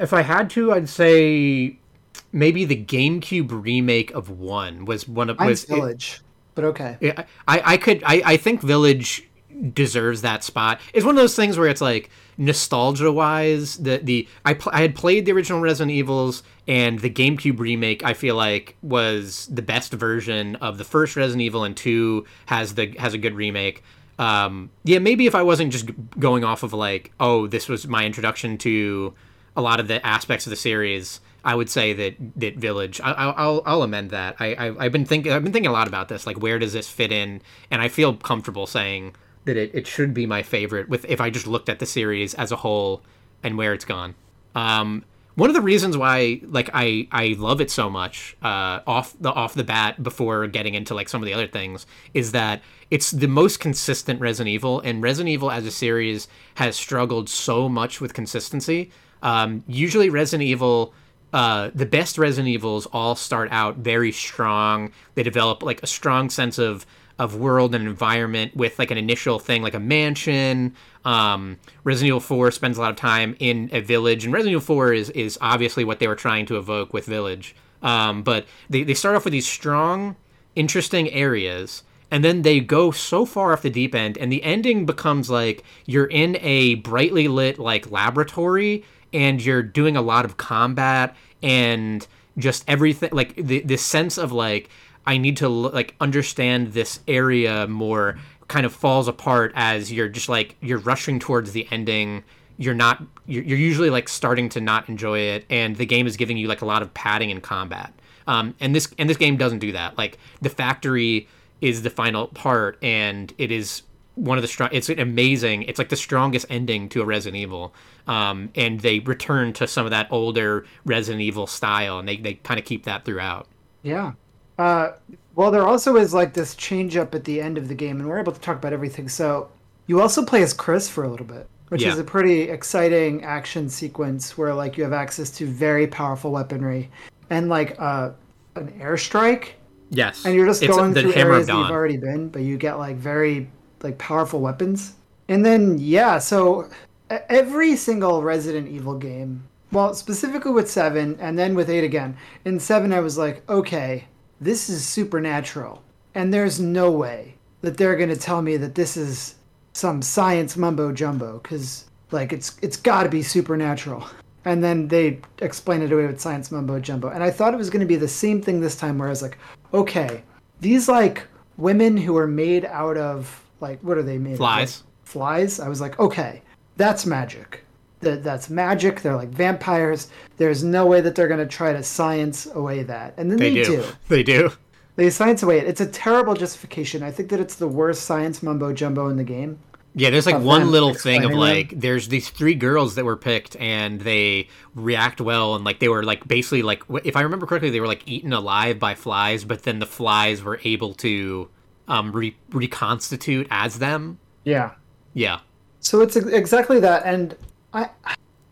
S2: If I had to, I'd say maybe the GameCube remake of one was one of
S1: Mine's
S2: was
S1: village but okay
S2: it, I I could I I think Village deserves that spot. It's one of those things where it's like nostalgia wise the the I pl- I had played the original Resident Evils and the GameCube remake I feel like was the best version of the first Resident Evil and 2 has the has a good remake. Um yeah, maybe if I wasn't just going off of like oh this was my introduction to a lot of the aspects of the series I would say that that Village. I, I'll I'll- amend that. I, I I've been thinking I've been thinking a lot about this. Like where does this fit in? And I feel comfortable saying that it, it should be my favorite with if I just looked at the series as a whole and where it's gone. Um, one of the reasons why like I I love it so much uh, off the off the bat before getting into like some of the other things is that it's the most consistent Resident Evil, and Resident Evil as a series has struggled so much with consistency. Um, usually, Resident Evil. Uh, the best Resident Evils all start out very strong. They develop like a strong sense of of world and environment with like an initial thing like a mansion. Um, Resident Evil 4 spends a lot of time in a village, and Resident Evil 4 is is obviously what they were trying to evoke with Village. Um, but they, they start off with these strong, interesting areas, and then they go so far off the deep end, and the ending becomes like you're in a brightly lit like laboratory, and you're doing a lot of combat and just everything like the this sense of like I need to like understand this area more kind of falls apart as you're just like you're rushing towards the ending. You're not you're, you're usually like starting to not enjoy it and the game is giving you like a lot of padding in combat. Um, and this and this game doesn't do that. Like the factory is the final part and it is one of the strong it's amazing. It's like the strongest ending to a resident evil. Um, and they return to some of that older resident evil style and they, they kind of keep that throughout.
S1: Yeah uh, well, there also is like this change up at the end of the game, and we're able to talk about everything. So you also play as Chris for a little bit, which yeah. is a pretty exciting action sequence where like you have access to very powerful weaponry and like uh, an airstrike.
S2: Yes,
S1: and you're just it's going through areas that you've already been, but you get like very like powerful weapons. And then yeah, so every single Resident Evil game, well, specifically with seven, and then with eight again. In seven, I was like, okay, this is supernatural. And there's no way that they're going to tell me that this is some science mumbo jumbo because like it's it's got to be supernatural. And then they explain it away with science mumbo jumbo. And I thought it was going to be the same thing this time where I was like, okay, these like women who are made out of like what are they made
S2: flies
S1: flies i was like okay that's magic that that's magic they're like vampires there's no way that they're going to try to science away that and then they, they do. do.
S2: they do
S1: they science away it it's a terrible justification i think that it's the worst science mumbo jumbo in the game
S2: yeah, there's like one little thing of like them. there's these three girls that were picked and they react well and like they were like basically like if I remember correctly they were like eaten alive by flies but then the flies were able to um re- reconstitute as them.
S1: Yeah.
S2: Yeah.
S1: So it's exactly that and I,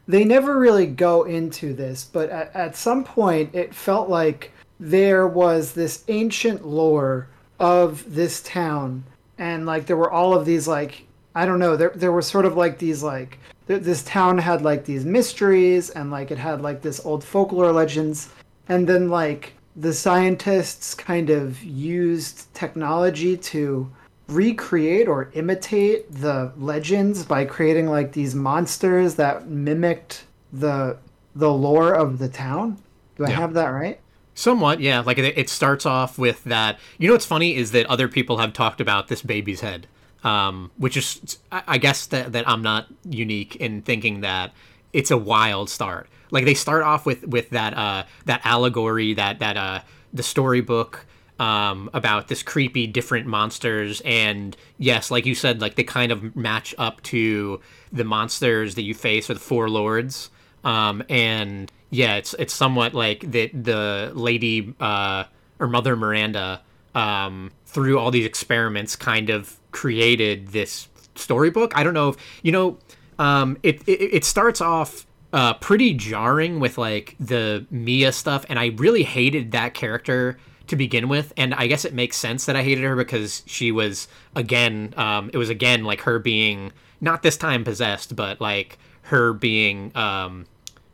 S1: they never really go into this, but at, at some point it felt like there was this ancient lore of this town, and like there were all of these like I don't know there there were sort of like these like th- this town had like these mysteries and like it had like this old folklore legends, and then like the scientists kind of used technology to recreate or imitate the legends by creating like these monsters that mimicked the the lore of the town. Do I yeah. have that right?
S2: Somewhat, yeah. Like it, it, starts off with that. You know what's funny is that other people have talked about this baby's head, um, which is, I guess that that I'm not unique in thinking that it's a wild start. Like they start off with with that uh, that allegory that that uh, the storybook um, about this creepy different monsters. And yes like you said like they kind of match up to the monsters that you face with four lords. Um, and yeah it's it's somewhat like the the lady uh, or mother miranda um, through all these experiments kind of created this storybook. I don't know if you know um, it, it, it starts off uh, pretty jarring with like the mia stuff. And i really hated that character to begin with, and I guess it makes sense that I hated her because she was again, um, it was again like her being not this time possessed, but like her being um,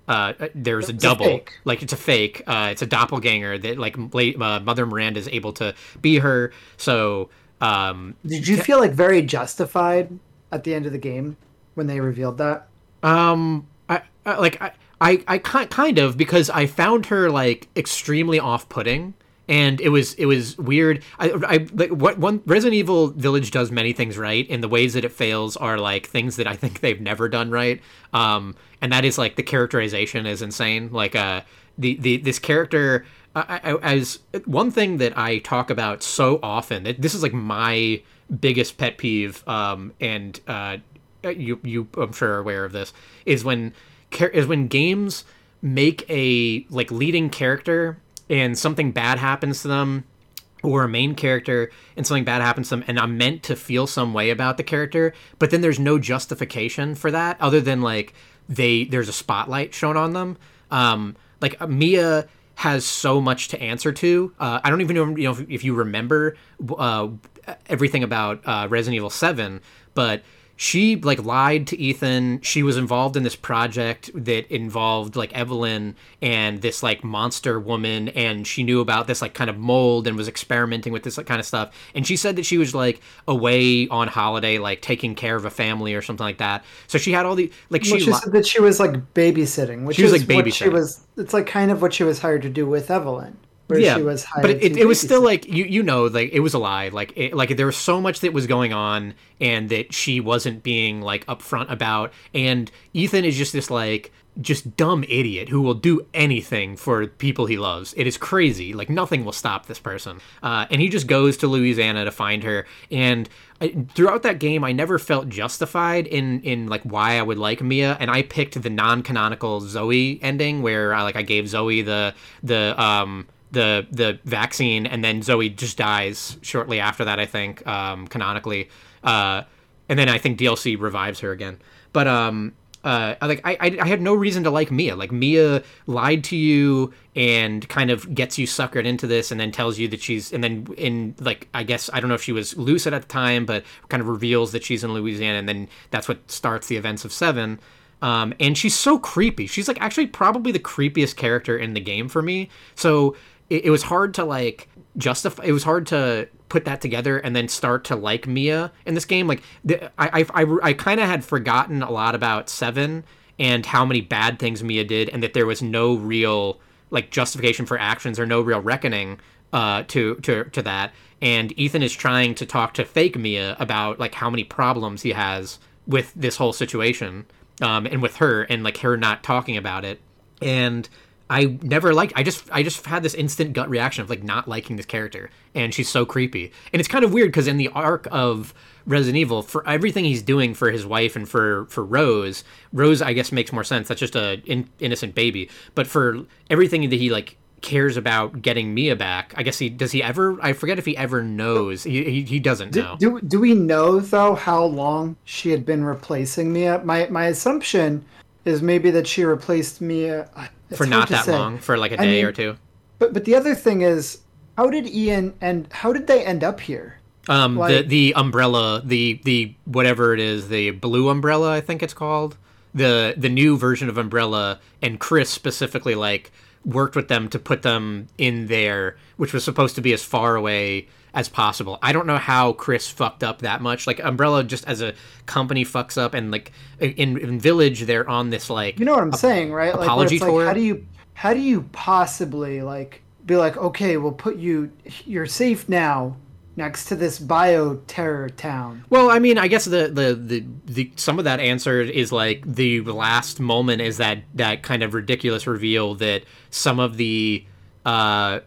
S2: uh, there's a double, a like it's a fake, uh, it's a doppelganger that like uh, Mother Miranda is able to be her. So, um,
S1: did you feel like very justified at the end of the game when they revealed that?
S2: Um, I, I like I. I, I kind of because I found her like extremely off-putting and it was it was weird. I, I like what one Resident Evil Village does many things right, and the ways that it fails are like things that I think they've never done right. Um, and that is like the characterization is insane. Like uh, the the this character. I, I, as one thing that I talk about so often, this is like my biggest pet peeve, um, and uh, you you I'm sure are aware of this, is when is when games make a like leading character and something bad happens to them or a main character and something bad happens to them and I'm meant to feel some way about the character, but then there's no justification for that other than like they there's a spotlight shown on them. Um like Mia has so much to answer to. Uh, I don't even know, you know if, if you remember uh, everything about uh, Resident Evil 7, but she like lied to Ethan. She was involved in this project that involved like Evelyn and this like monster woman, and she knew about this like kind of mold and was experimenting with this like, kind of stuff. And she said that she was like away on holiday, like taking care of a family or something like that. So she had all the like
S1: well,
S2: she,
S1: she said that she was like babysitting, which
S2: She was,
S1: is
S2: like,
S1: what she
S2: babysitting.
S1: was. It's like kind of what she was hired to do with Evelyn, where
S2: yeah,
S1: she was
S2: but it,
S1: to
S2: it was still like you you know like it was a lie like it, like there was so much that was going on and that she wasn't being like upfront about and Ethan is just this like just dumb idiot who will do anything for people he loves. It is crazy. Like nothing will stop this person. Uh, and he just goes to Louisiana to find her. And I, throughout that game, I never felt justified in in like why I would like Mia. And I picked the non-canonical Zoe ending where I like I gave Zoe the the um the the vaccine and then Zoe just dies shortly after that. I think um, canonically. Uh, and then I think DLC revives her again. But um, uh, like I, I, I had no reason to like Mia. Like Mia lied to you and kind of gets you suckered into this, and then tells you that she's, and then in like I guess I don't know if she was lucid at the time, but kind of reveals that she's in Louisiana, and then that's what starts the events of Seven. Um, and she's so creepy. She's like actually probably the creepiest character in the game for me. So it, it was hard to like justify. It was hard to put that together and then start to like Mia in this game. Like the, I, I, I, I kind of had forgotten a lot about Seven and how many bad things Mia did, and that there was no real like justification for actions or no real reckoning uh, to to to that. And Ethan is trying to talk to fake Mia about like how many problems he has with this whole situation um, and with her and like her not talking about it. And I never liked. I just I just had this instant gut reaction of like not liking this character, and she's so creepy. And it's kind of weird because in the arc of Resident Evil, for everything he's doing for his wife and for for Rose, Rose I guess makes more sense. That's just a in, innocent baby. But for everything that he like cares about getting Mia back, I guess he does. He ever? I forget if he ever knows. He he, he doesn't
S1: Do,
S2: know.
S1: do do we know though how long she had been replacing Mia? My my assumption is maybe that she replaced Mia
S2: for not that
S1: say.
S2: long, for like a
S1: I
S2: day
S1: mean,
S2: or two.
S1: But but the other thing is, how did Ian and how did they end up here?
S2: Um, the the umbrella, the the whatever it is, the blue umbrella, I think it's called, the the new version of umbrella, and Chris specifically like worked with them to put them in there, which was supposed to be as far away as possible. I don't know how Chris fucked up that much. Like Umbrella, just as a company, fucks up, and like in, in Village, they're on this like
S1: You know what I'm saying, right? Like,
S2: apology
S1: like,
S2: tour?
S1: how do you how do you possibly like be like, okay, we'll put you you're safe now next to this bioterror town.
S2: Well, I mean, I guess the, the the the some of that answer is like the last moment is that that kind of ridiculous reveal that some of the uh,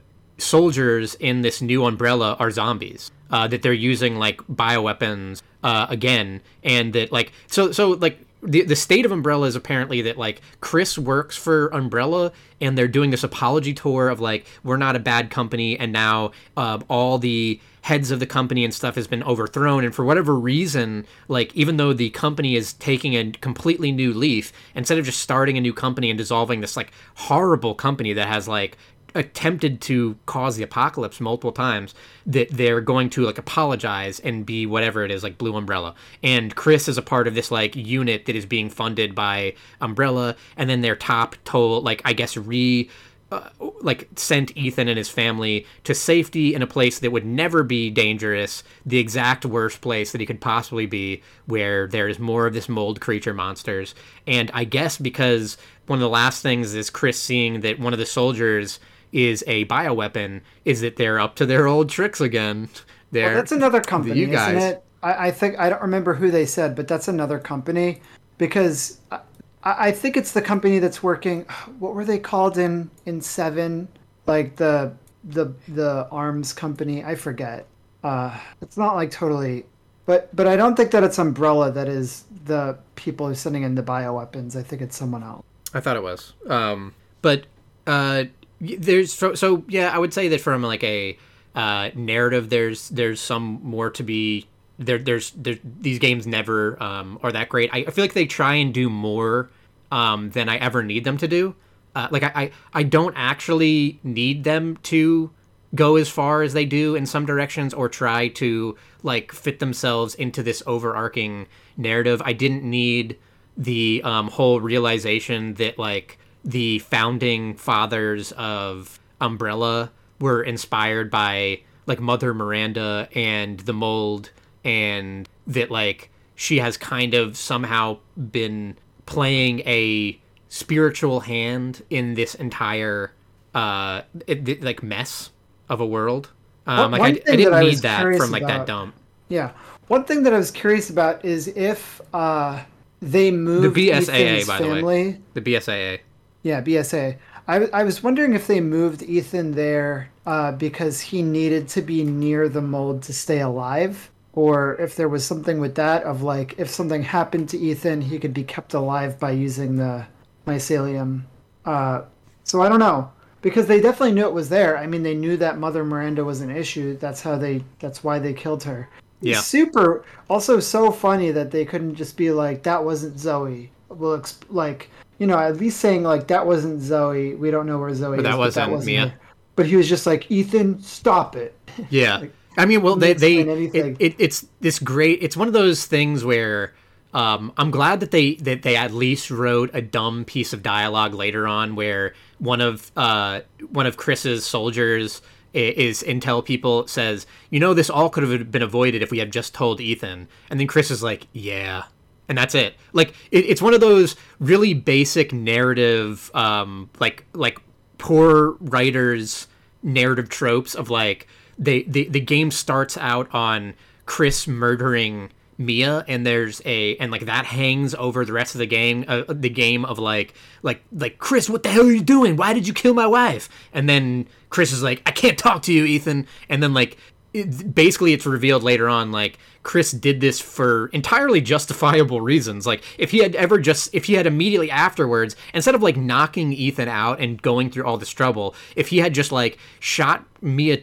S2: soldiers in this new umbrella are zombies. Uh, that they're using like bioweapons uh, again, and that like so so like the the state of Umbrella is apparently that like Chris works for Umbrella and they're doing this apology tour of like we're not a bad company and now uh, all the heads of the company and stuff has been overthrown and for whatever reason like even though the company is taking a completely new leaf instead of just starting a new company and dissolving this like horrible company that has like attempted to cause the apocalypse multiple times that they're going to like apologize and be whatever it is like blue umbrella and chris is a part of this like unit that is being funded by umbrella and then their top told like i guess re uh, like sent Ethan and his family to safety in a place that would never be dangerous, the exact worst place that he could possibly be, where there is more of this mold creature monsters. And I guess because one of the last things is Chris seeing that one of the soldiers is a bioweapon, is that they're up to their old tricks again.
S1: Well, that's another company,
S2: you guys.
S1: isn't it? I, I think I don't remember who they said, but that's another company because I, I think it's the company that's working. What were they called in in Seven? Like the the the arms company. I forget. Uh, it's not like totally, but but I don't think that it's Umbrella that is the people who's sending in the bioweapons. I think it's someone else.
S2: I thought it was. Um, but uh, there's so, so yeah. I would say that from like a uh, narrative, there's there's some more to be there. There's there, these games never um, are that great. I, I feel like they try and do more um, than I ever need them to do. Uh, like I, I I don't actually need them to go as far as they do in some directions or try to like fit themselves into this overarching narrative. I didn't need the um, whole realization that like the founding fathers of Umbrella were inspired by like Mother Miranda and the mold and that like she has kind of somehow been playing a spiritual hand in this entire uh it, like mess of a world. Um, like I, I, didn't need that from like about, that dump.
S1: Yeah, one thing that I was curious about is if uh, they moved
S2: the BSAA by family, the way. The BSAA.
S1: Yeah, BSA. I, I was wondering if they moved Ethan there uh, because he needed to be near the mold to stay alive, or if there was something with that of like if something happened to Ethan, he could be kept alive by using the mycelium. Uh, so I don't know because they definitely knew it was there. I mean, they knew that Mother Miranda was an issue. That's how they. That's why they killed her.
S2: Yeah.
S1: Super. Also, so funny that they couldn't just be like, "That wasn't Zoe." Well, exp- like you know, at least saying like, "That wasn't Zoe." We don't know where Zoe
S2: but
S1: is.
S2: That wasn't that wasn't Mia. Her.
S1: But he was just like, "Ethan, stop it."
S2: Yeah. like, I mean, well, they they it, it, it's this great. It's one of those things where um, I'm glad that they that they at least wrote a dumb piece of dialogue later on where one of uh, one of Chris's soldiers is intel people says, "You know, this all could have been avoided if we had just told Ethan." And then Chris is like, "Yeah." And that's it. Like it, it's one of those really basic narrative, um, like like poor writers narrative tropes of like they the the game starts out on Chris murdering Mia and there's a and like that hangs over the rest of the game uh, the game of like like like Chris what the hell are you doing? Why did you kill my wife? And then Chris is like I can't talk to you Ethan. And then like it, basically it's revealed later on like Chris did this for entirely justifiable reasons like if he had ever just if he had immediately afterwards instead of like knocking Ethan out and going through all this trouble if he had just like shot Mia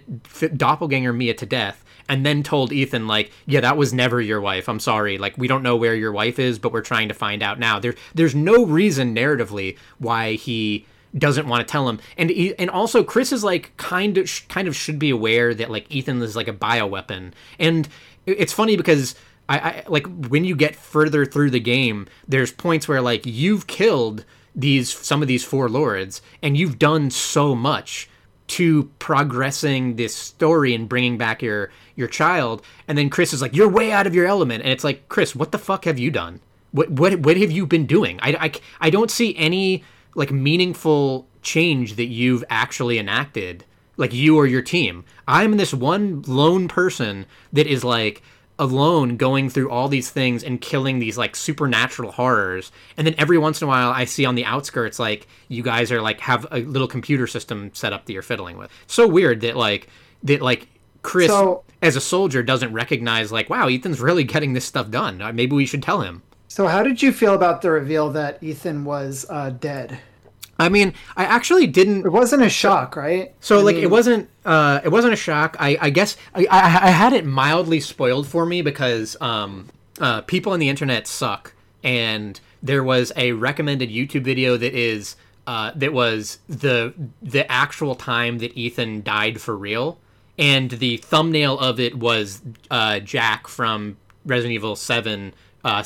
S2: doppelganger Mia to death and then told Ethan like, "Yeah, that was never your wife. I'm sorry. Like we don't know where your wife is, but we're trying to find out now." There there's no reason narratively why he doesn't want to tell him. And and also Chris is like kind of kind of should be aware that like Ethan is like a bioweapon. And it's funny because I, I like when you get further through the game, there's points where like you've killed these some of these four lords and you've done so much to progressing this story and bringing back your your child and then chris is like you're way out of your element and it's like chris what the fuck have you done what what what have you been doing i i, I don't see any like meaningful change that you've actually enacted like you or your team. I'm this one lone person that is like alone going through all these things and killing these like supernatural horrors. And then every once in a while i see on the outskirts like you guys are like have a little computer system set up that you're fiddling with. So weird that like that like chris so, as a soldier doesn't recognize like wow ethan's really getting this stuff done. Uh, maybe we should tell him
S1: so how did you feel about the reveal that ethan was uh, dead
S2: I mean, I actually didn't.
S1: It wasn't a shock, right?
S2: So
S1: I
S2: like,
S1: mean...
S2: it wasn't. Uh, it wasn't a shock. I, I guess I, I, I, had it mildly spoiled for me because um, uh, people on the internet suck, and there was a recommended YouTube video that is uh, that was the the actual time that Ethan died for real, and the thumbnail of it was uh, Jack from Resident Evil Seven uh,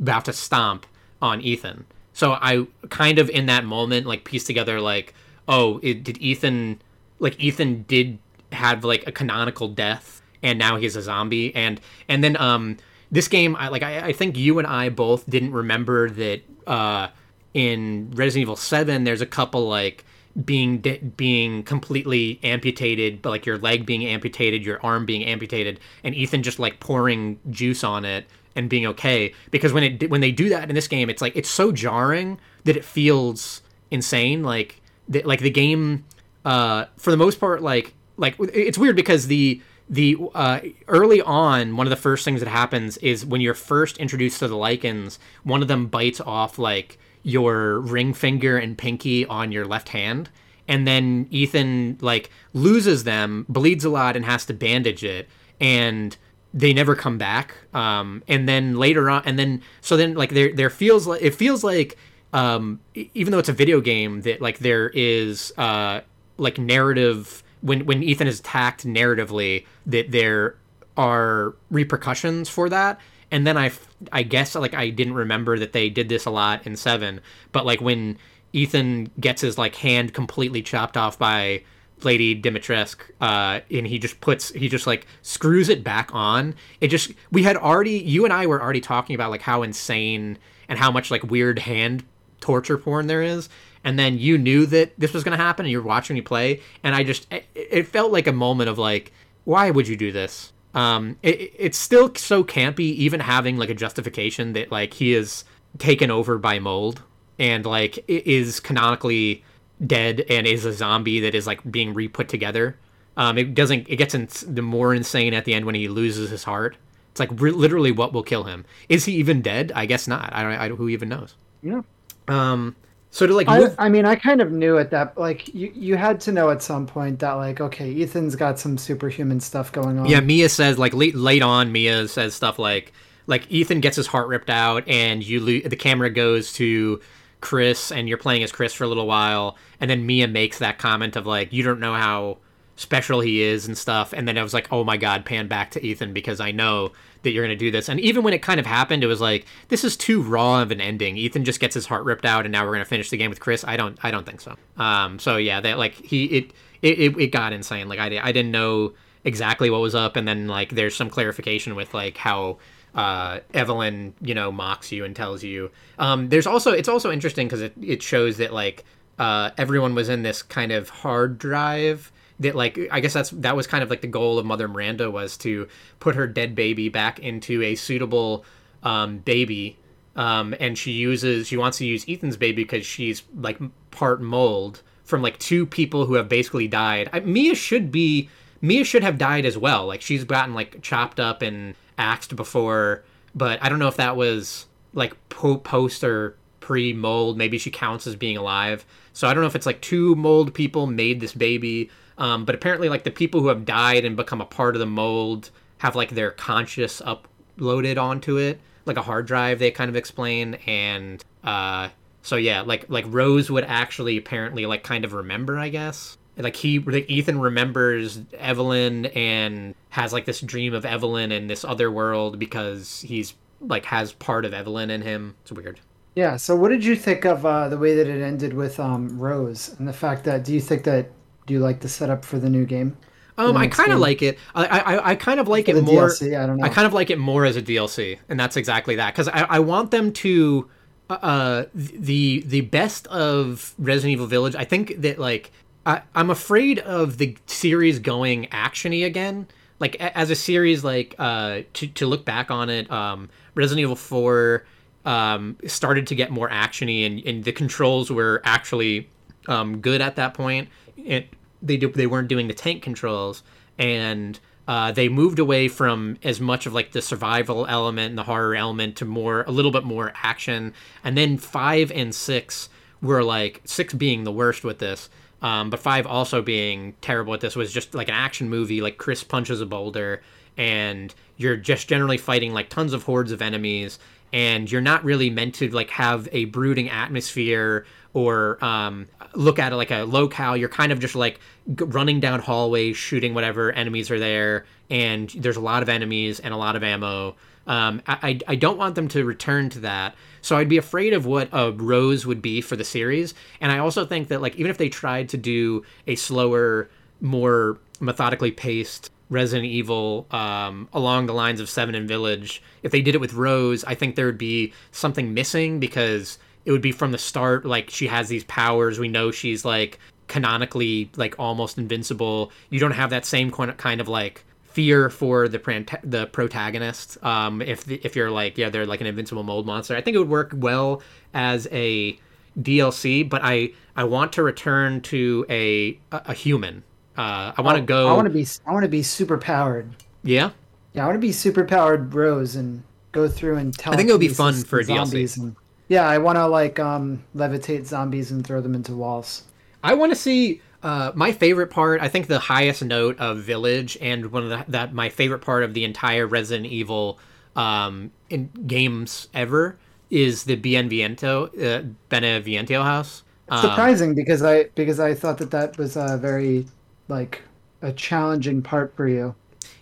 S2: about to stomp on Ethan. So I kind of in that moment like pieced together like, oh, it, did Ethan like Ethan did have like a canonical death and now he's a zombie. And and then um this game I like I, I think you and I both didn't remember that uh in Resident Evil 7 there's a couple like being de- being completely amputated but like your leg being amputated your arm being amputated and Ethan just like pouring juice on it and being okay because when it when they do that in this game it's like it's so jarring that it feels insane like the, like the game uh for the most part like like it's weird because the the uh, early on one of the first things that happens is when you're first introduced to the lycans one of them bites off like your ring finger and pinky on your left hand and then Ethan like loses them, bleeds a lot, and has to bandage it, and they never come back. Um, and then later on, and then so then like there there feels like it feels like um, even though it's a video game that like there is uh, like narrative when when Ethan is attacked narratively that there are repercussions for that. And then I, I guess like I didn't remember that they did this a lot in seven, but like when Ethan gets his like hand completely chopped off by Lady Dimitrescu, uh, and he just puts he just like screws it back on. It just we had already you and I were already talking about like how insane and how much like weird hand torture porn there is. And then you knew that this was to happen, and you're watching me play, and I just it, it felt like a moment of like, why would you do this? Um, it, it's still so campy, even having like a justification that like he is taken over by mold and like is canonically dead and is a zombie that is like being re-put together. Um, it doesn't. It gets in, the more insane at the end when he loses his heart. It's like re- literally what will kill him. Is he even dead? I guess not. I don't. I, who even knows?
S1: Yeah.
S2: Um. So to like,
S1: I, I mean, I kind of knew at that. Like, you you had to know at some point that like, okay, Ethan's got some superhuman stuff going on.
S2: Yeah. Mia says like late late on. Mia says stuff like like Ethan gets his heart ripped out, and you lo- the camera goes to Chris and you're playing as Chris for a little while, and then Mia makes that comment of like, you don't know how special he is and stuff, and then I was like, oh my god, pan back to Ethan because I know that you're gonna do this. And even when it kind of happened, it was like, this is too raw of an ending. Ethan just gets his heart ripped out, and now we're gonna finish the game with Chris. I don't, I don't think so. Um, so yeah, that like he it it it got insane. Like I I didn't know exactly what was up, and then like there's some clarification with like how uh, Evelyn, you know, mocks you and tells you. Um, there's also it's also interesting because it, it shows that like uh, everyone was in this kind of hard drive that like I guess that's that was kind of like the goal of Mother Miranda was to put her dead baby back into a suitable um, baby. Um, and she uses she wants to use Ethan's baby because she's like part mold from like two people who have basically died. I, Mia should be Mia should have died as well. Like she's gotten like chopped up and axed before, but I don't know if that was like po- post or pre mold. Maybe she counts as being alive. So I don't know if it's like two mold people made this baby. Um, but apparently, like the people who have died and become a part of the mold have like their conscious uploaded onto it, like a hard drive. They kind of explain, and uh, so yeah, like like Rose would actually apparently like kind of remember, I guess like he like ethan remembers evelyn and has like this dream of evelyn in this other world because he's like has part of evelyn in him it's weird
S1: yeah so what did you think of uh, the way that it ended with um, rose and the fact that do you think that do you like the setup for the new game
S2: um, I kind of like it. I, I, I kind of like for it more. DLC, I don't know. I kind of like it more as a DLC, and that's exactly that. Because I, I want them to, uh, uh, the the best of Resident Evil Village. I think that like I, am afraid of the series going actiony again. Like as a series, like uh, to to look back on it, um, Resident Evil Four um, started to get more actiony, and, and the controls were actually um, good at that point. It they do, they weren't doing the tank controls, and uh, they moved away from as much of like the survival element and the horror element to more a little bit more action. And then five and six were like six being the worst with this um, but five also being terrible at this was just like an action movie, like Chris punches a boulder, and you're just generally fighting like tons of hordes of enemies, and you're not really meant to like have a brooding atmosphere or um, look at it like a locale. You're kind of just like g- running down hallways, shooting whatever enemies are there, and there's a lot of enemies and a lot of ammo. Um, I, I don't want them to return to that. So I'd be afraid of what a Rose would be for the series. And I also think that like even if they tried to do a slower, more methodically paced Resident Evil um, along the lines of Seven and Village, if they did it with Rose, I think there would be something missing because it would be from the start like she has these powers. We know she's like canonically like almost invincible. You don't have that same kind of like fear for the the protagonist. Um, if the, if you're like yeah, they're like an invincible mold monster. I think it would work well as a DLC, but I I want to return to a a, a human. Uh, I want to oh, go.
S1: I want to be I want to be super powered.
S2: Yeah.
S1: Yeah, I want to be super powered Rose and go through and tell.
S2: I think it would be fun for a DLC.
S1: And, Yeah, I want to like um, levitate zombies and throw them into walls.
S2: I want to see uh, my favorite part. I think the highest note of Village and one of the, that my favorite part of the entire Resident Evil um, in games ever is the Bienviento uh, Beneviento house. Um,
S1: Surprising because I because I thought that that was a very like a challenging part for you.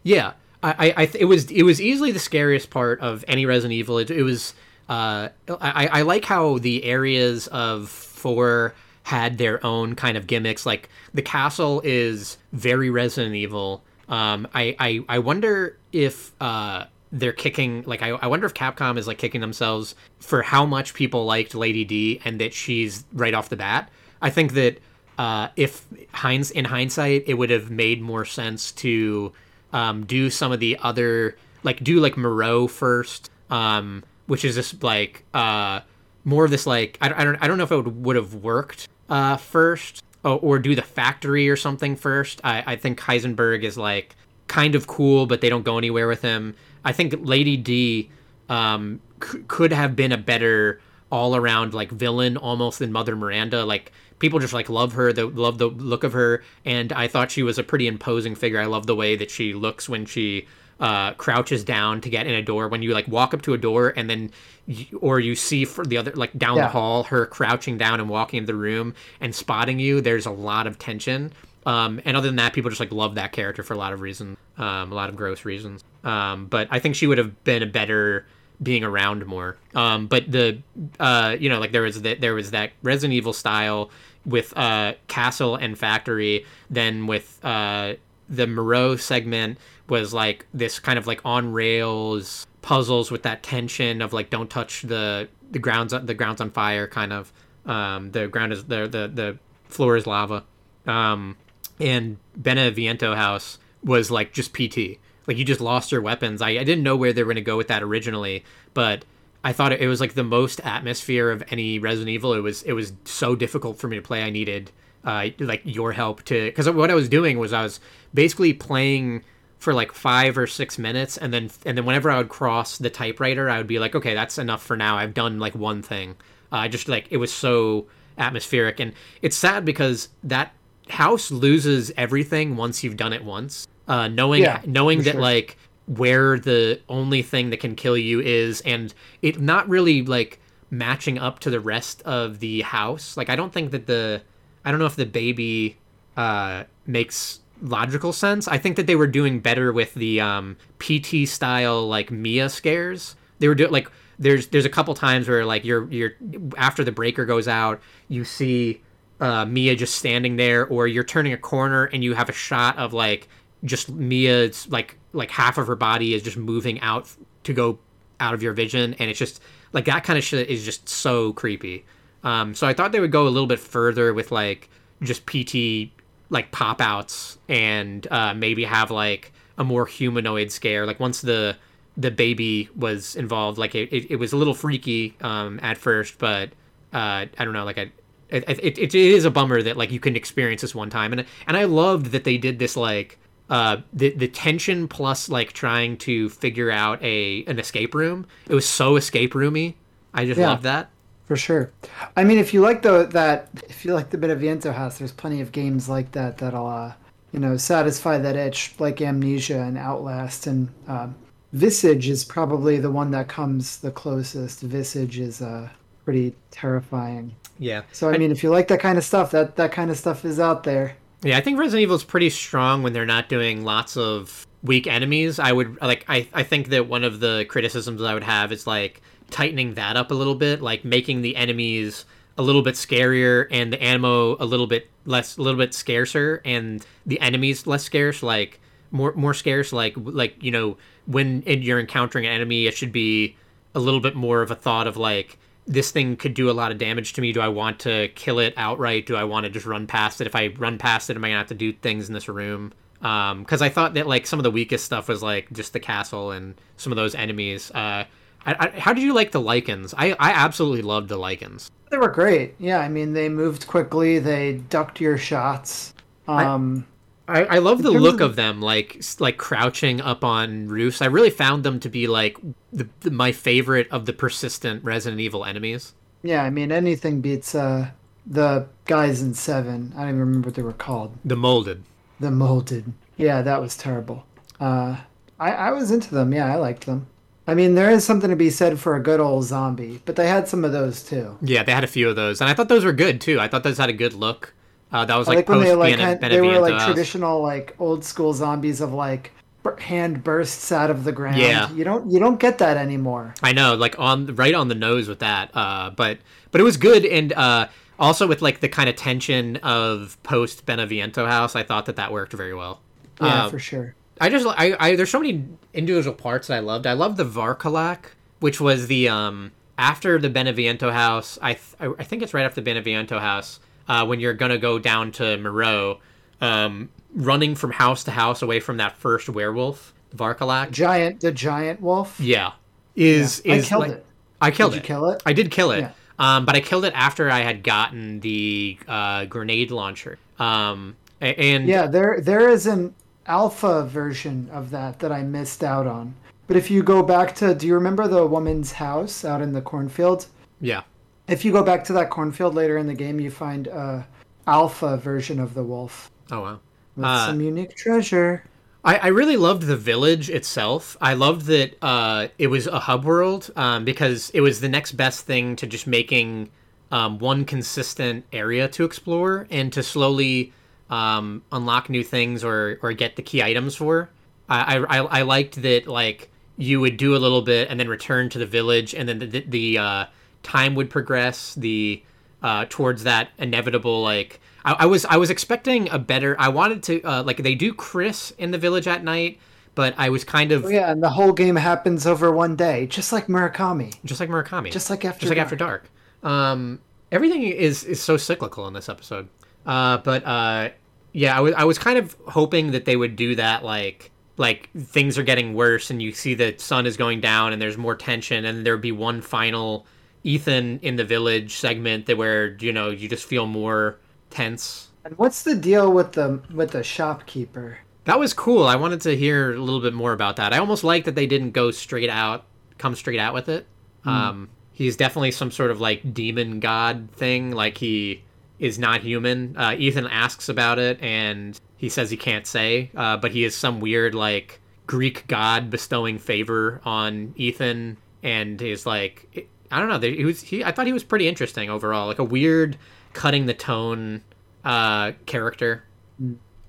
S2: Yeah, I, I, it was it was easily the scariest part of any Resident Evil. It, it was uh, I, I like how the areas of four had their own kind of gimmicks. Like the castle is very Resident Evil. Um, I, I I wonder if uh, they're kicking like I, I wonder if Capcom is like kicking themselves for how much people liked Lady D and that she's right off the bat. I think that uh, if Heinz in hindsight, it would have made more sense to um, do some of the other like do like Moreau first, um, which is just like uh, more of this like I, I don't I don't know if it would, would have worked uh, first or, or, do the factory or something first. I, I think Heisenberg is like kind of cool, but they don't go anywhere with him. I think Lady D um, c- could have been a better all around like villain almost than Mother Miranda. Like people just like love her, the love the look of her, and I thought she was a pretty imposing figure. I love the way that she looks when she uh, crouches down to get in a door. When you like walk up to a door and then, you, or you see for the other like down yeah. the hall, her crouching down and walking into the room and spotting you. There's a lot of tension. Um, and other than that, people just like love that character for a lot of reasons, um, a lot of gross reasons. Um, but I think she would have been a better being around more. Um, but the uh, you know like there was that there was that Resident Evil style with uh, Castle and Factory, then with uh, the Moreau segment was like this kind of like on rails puzzles with that tension of like don't touch the the grounds the grounds on fire kind of um, the ground is the the the floor is lava um, and Beneviento House was like just PT like you just lost your weapons. I, I didn't know where they were going to go with that originally, but I thought it, it was like the most atmosphere of any Resident Evil. It was it was so difficult for me to play. I needed uh, like your help to because what I was doing was I was basically playing for like five or six minutes and then and then whenever I would cross the typewriter I would be like okay that's enough for now. I've done like one thing. I uh, just like it was so atmospheric and it's sad because that house loses everything once you've done it once. Uh, knowing yeah, knowing that sure. like where the only thing that can kill you is and it not really like matching up to the rest of the house. Like i don't think that the i don't know if the baby uh makes logical sense i think that they were doing better with the um pt style like mia scares they were doing like there's there's a couple times where like you're you're after the breaker goes out you see uh, Mia just standing there, or you're turning a corner and you have a shot of like just Mia's like like half of her body is just moving out to go out of your vision, and it's just like that kind of shit is just so creepy. Um, so I thought they would go a little bit further with like just PT like pop outs and uh, maybe have like a more humanoid scare. Like once the the baby was involved, like it, it, it was a little freaky um, at first, but uh, I don't know, like I, it, it, it is a bummer that like you can experience this one time, and and I loved that they did this like uh, the the tension plus like trying to figure out a an escape room. It was so escape roomy. I just yeah, love that
S1: for sure. I mean, if you like the that if you like the Beneviento House, there's plenty of games like that that'll uh, you know satisfy that itch, like Amnesia and Outlast and. Um, Visage is probably the one that comes the closest. Visage is uh, pretty terrifying.
S2: Yeah.
S1: So I mean, if you like that kind of stuff, that that kind of stuff is out there.
S2: Yeah, I think Resident Evil is pretty strong when they're not doing lots of weak enemies. I would like I I think that one of the criticisms I would have is like tightening that up a little bit, like making the enemies a little bit scarier and the ammo a little bit less a little bit scarcer and the enemies less scarce like more more scarce like like you know when you're encountering an enemy it should be a little bit more of a thought of like this thing could do a lot of damage to me. Do I want to kill it outright? Do I want to just run past it? If I run past it, am I gonna have to do things in this room? Because um, I thought that like some of the weakest stuff was like just the castle and some of those enemies. Uh, I, I, how did you like the lycans? I, I absolutely loved the lycans.
S1: They were great. Yeah, I mean they moved quickly. They ducked your shots. Um,
S2: I, I love the look
S1: of-
S2: them, like like crouching up on roofs. I really found them to be like the, the my favorite of the persistent Resident Evil enemies.
S1: Yeah, I mean anything beats uh, the guys in Seven. I don't even remember what they were called.
S2: The molded.
S1: The molded. Yeah, that was terrible. Uh, I I was into them. Yeah, I liked them. I mean, there is something to be said for a good old zombie, but they had some of those too.
S2: Yeah, they had a few of those, and I thought those were good too. I thought those had a good look. Uh, that was like,
S1: like when
S2: post
S1: they like had, they were like traditional like old school zombies of like hand bursts out of the ground.
S2: Yeah.
S1: you don't you don't get that anymore.
S2: I know, like on right on the nose with that. Uh, but but it was good, and uh, also with like the kind of tension of post Beneviento House, I thought that that worked very well.
S1: Yeah,
S2: Uh,
S1: for sure.
S2: I just I, I there's so many individual parts that I loved. I loved the Varcolac, which was the um after the Beneviento house. I th- I I think it's right after the Beneviento house. Uh, when you're gonna go down to Moreau, um, running from house to house away from that first werewolf, Varcolac.
S1: Giant, the giant wolf.
S2: Yeah, is
S1: I
S2: is
S1: killed
S2: like-
S1: it.
S2: I killed
S1: Did
S2: it.
S1: you kill it?
S2: I did kill it.
S1: Yeah.
S2: Um, but I killed it after I had gotten the uh, grenade launcher. Um, and
S1: Yeah, there there is an alpha version of that that I missed out on. But if you go back to, do you remember the woman's house out in the cornfield?
S2: yeah.
S1: If you go back to that cornfield later in the game, you find a alpha version of the wolf
S2: Oh wow.
S1: with
S2: Uh,
S1: some unique treasure.
S2: I, I really loved the village itself. I loved that uh, it was a hub world um, because it was the next best thing to just making um, one consistent area to explore and to slowly um, unlock new things or, or get the key items for. I, I, I liked that like you would do a little bit and then return to the village and then the, the, the uh, time would progress the uh, towards that inevitable like I, I was I was expecting a better I wanted to uh, like they do Chris in the village at night but I was kind of
S1: Oh, yeah, and the whole game happens over one day, just like Murakami.
S2: just like Murakami
S1: Just like After
S2: just like
S1: Dark.
S2: after dark um everything is is so cyclical in this episode uh but uh yeah I was I was kind of hoping that they would do that like like things are getting worse and you see the sun is going down and there's more tension and there'd be one final Ethan in the village segment that where you know you just feel more tense.
S1: And what's the deal with the with the shopkeeper?
S2: that was cool. I wanted to hear a little bit more about that. I almost like that they didn't go straight out come straight out with it. Um he's definitely some sort of like demon god thing. Like he is not human uh, ethan asks about it and he says he can't say uh, but he is some weird like greek god bestowing favor on ethan and is like i don't know he was he i thought he was pretty interesting overall like a weird cutting the tone uh character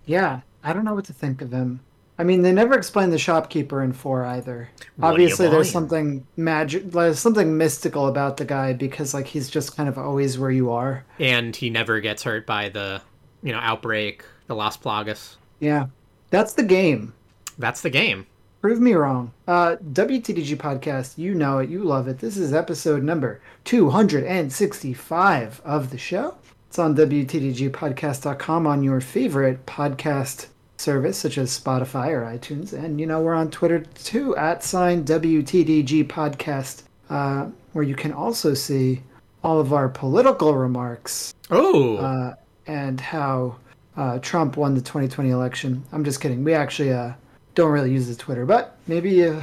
S1: Yeah, I don't know what to think of him. I mean, they never explain the shopkeeper in four either.
S2: What
S1: Obviously, there's something magic, there's something mystical about the guy because like he's just kind of always where you are.
S2: and he never gets hurt by the you know outbreak the las plagas
S1: Yeah, that's the game.
S2: that's the game
S1: Prove me wrong. Uh, WTDG podcast, you know it, you love it. This is episode number 265 of the show. It's on WTDGpodcast.com on your favorite podcast service, such as Spotify or iTunes. And, you know, we're on Twitter too, at sign WTDG podcast, uh, where you can also see all of our political remarks
S2: oh
S1: uh, and how uh, Trump won the 2020 election. I'm just kidding. We actually uh, don't really use the Twitter, but maybe uh,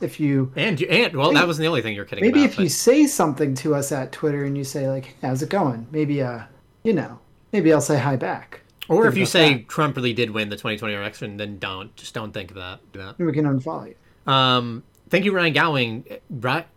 S1: if you
S2: and you and well that wasn't the only thing you're kidding
S1: maybe
S2: about
S1: if you say something to us at Twitter and you say like, hey, "How's it going?" Maybe uh, you know, maybe I'll say hi back.
S2: Or if you say
S1: that.
S2: trump really did win the 2020 election then don't just don't think of that do that
S1: We can unfollow you.
S2: Um, thank you, Ryan Gallowing,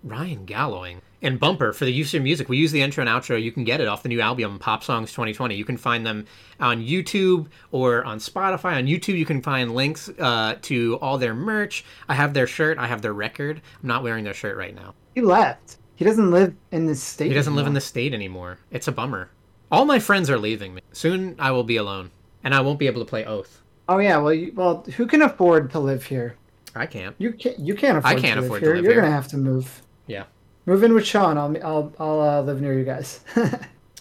S2: Ryan Gallowing, and Bumper for the use of your music. We use the intro and outro. You can get it off the new album, Pop Songs 2020. You can find them on YouTube or on Spotify. On YouTube, you can find links uh, to all their merch. I have their shirt. I have their record. I'm not wearing their shirt right now.
S1: He left. He doesn't live in this state.
S2: He doesn't live in the state anymore. It's a bummer. All my friends are leaving me. Soon I will be alone, and I won't be able to play Oath.
S1: Oh yeah, well, you, well, who can afford to live here?
S2: I can't.
S1: You can't. You can't afford.
S2: I can't
S1: to live
S2: afford to
S1: here.
S2: live
S1: You're
S2: here.
S1: gonna have to move.
S2: Yeah.
S1: Move in with Sean. I'll I'll I'll uh, live near you guys.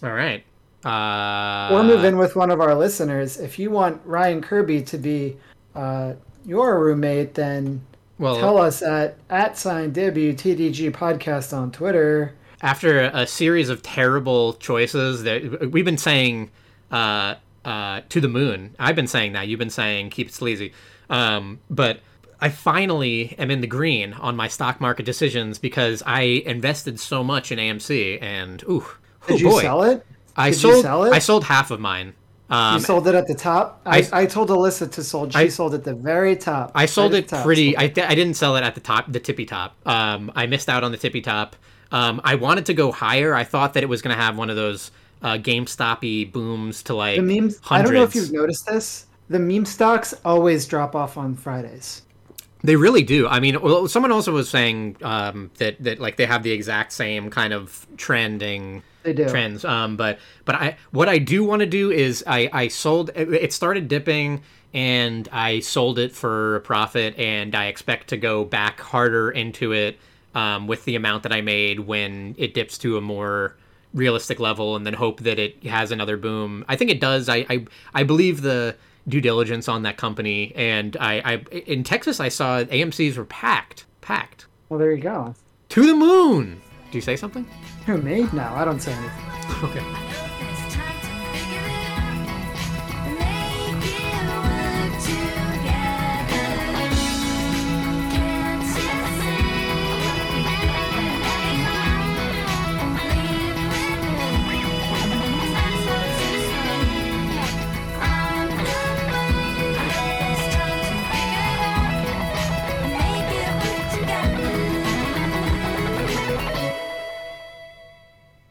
S2: All right. Uh,
S1: or move in with one of our listeners. If you want Ryan Kirby to be uh, your roommate, then
S2: Well,
S1: tell us at at sign WTDG podcast on Twitter.
S2: After a series of terrible choices that we've been saying uh, uh, to the moon. I've been saying that. You've been saying keep it sleazy. Um, but I finally am in the green on my stock market decisions because I invested so much in AMC and ooh,
S1: Did you
S2: boy.
S1: sell it?
S2: I
S1: Did
S2: sold
S1: you sell it?
S2: I sold half of mine. Um,
S1: you sold it at the top. I,
S2: I-
S1: I, told Alyssa to sold. She
S2: I-
S1: sold at the very top.
S2: I sold
S1: right
S2: it
S1: top.
S2: pretty. I, I didn't sell it at the top, the tippy top. Um, I missed out on the tippy top. Um, I wanted to go higher. I thought that it was going to have one of those uh, GameStop-y booms to like
S1: The memes. I don't know if you've noticed this. The meme stocks always drop off on Fridays.
S2: They really do. I mean, well, someone also was saying um, that that like they have the exact same kind of trending
S1: They do.
S2: trends. Um, but but I what I do want to do is I I sold it it started dipping and I sold it for a profit and I expect to go back harder into it um, with the amount that I made when it dips to a more realistic level and then hope that it has another boom. I think it does. I I, I believe the due diligence on that company and I, I in Texas I saw AMC's were packed packed
S1: Well, there you go.
S2: to the moon. Do you say something?
S1: Who me? No, I don't say anything.
S2: Okay.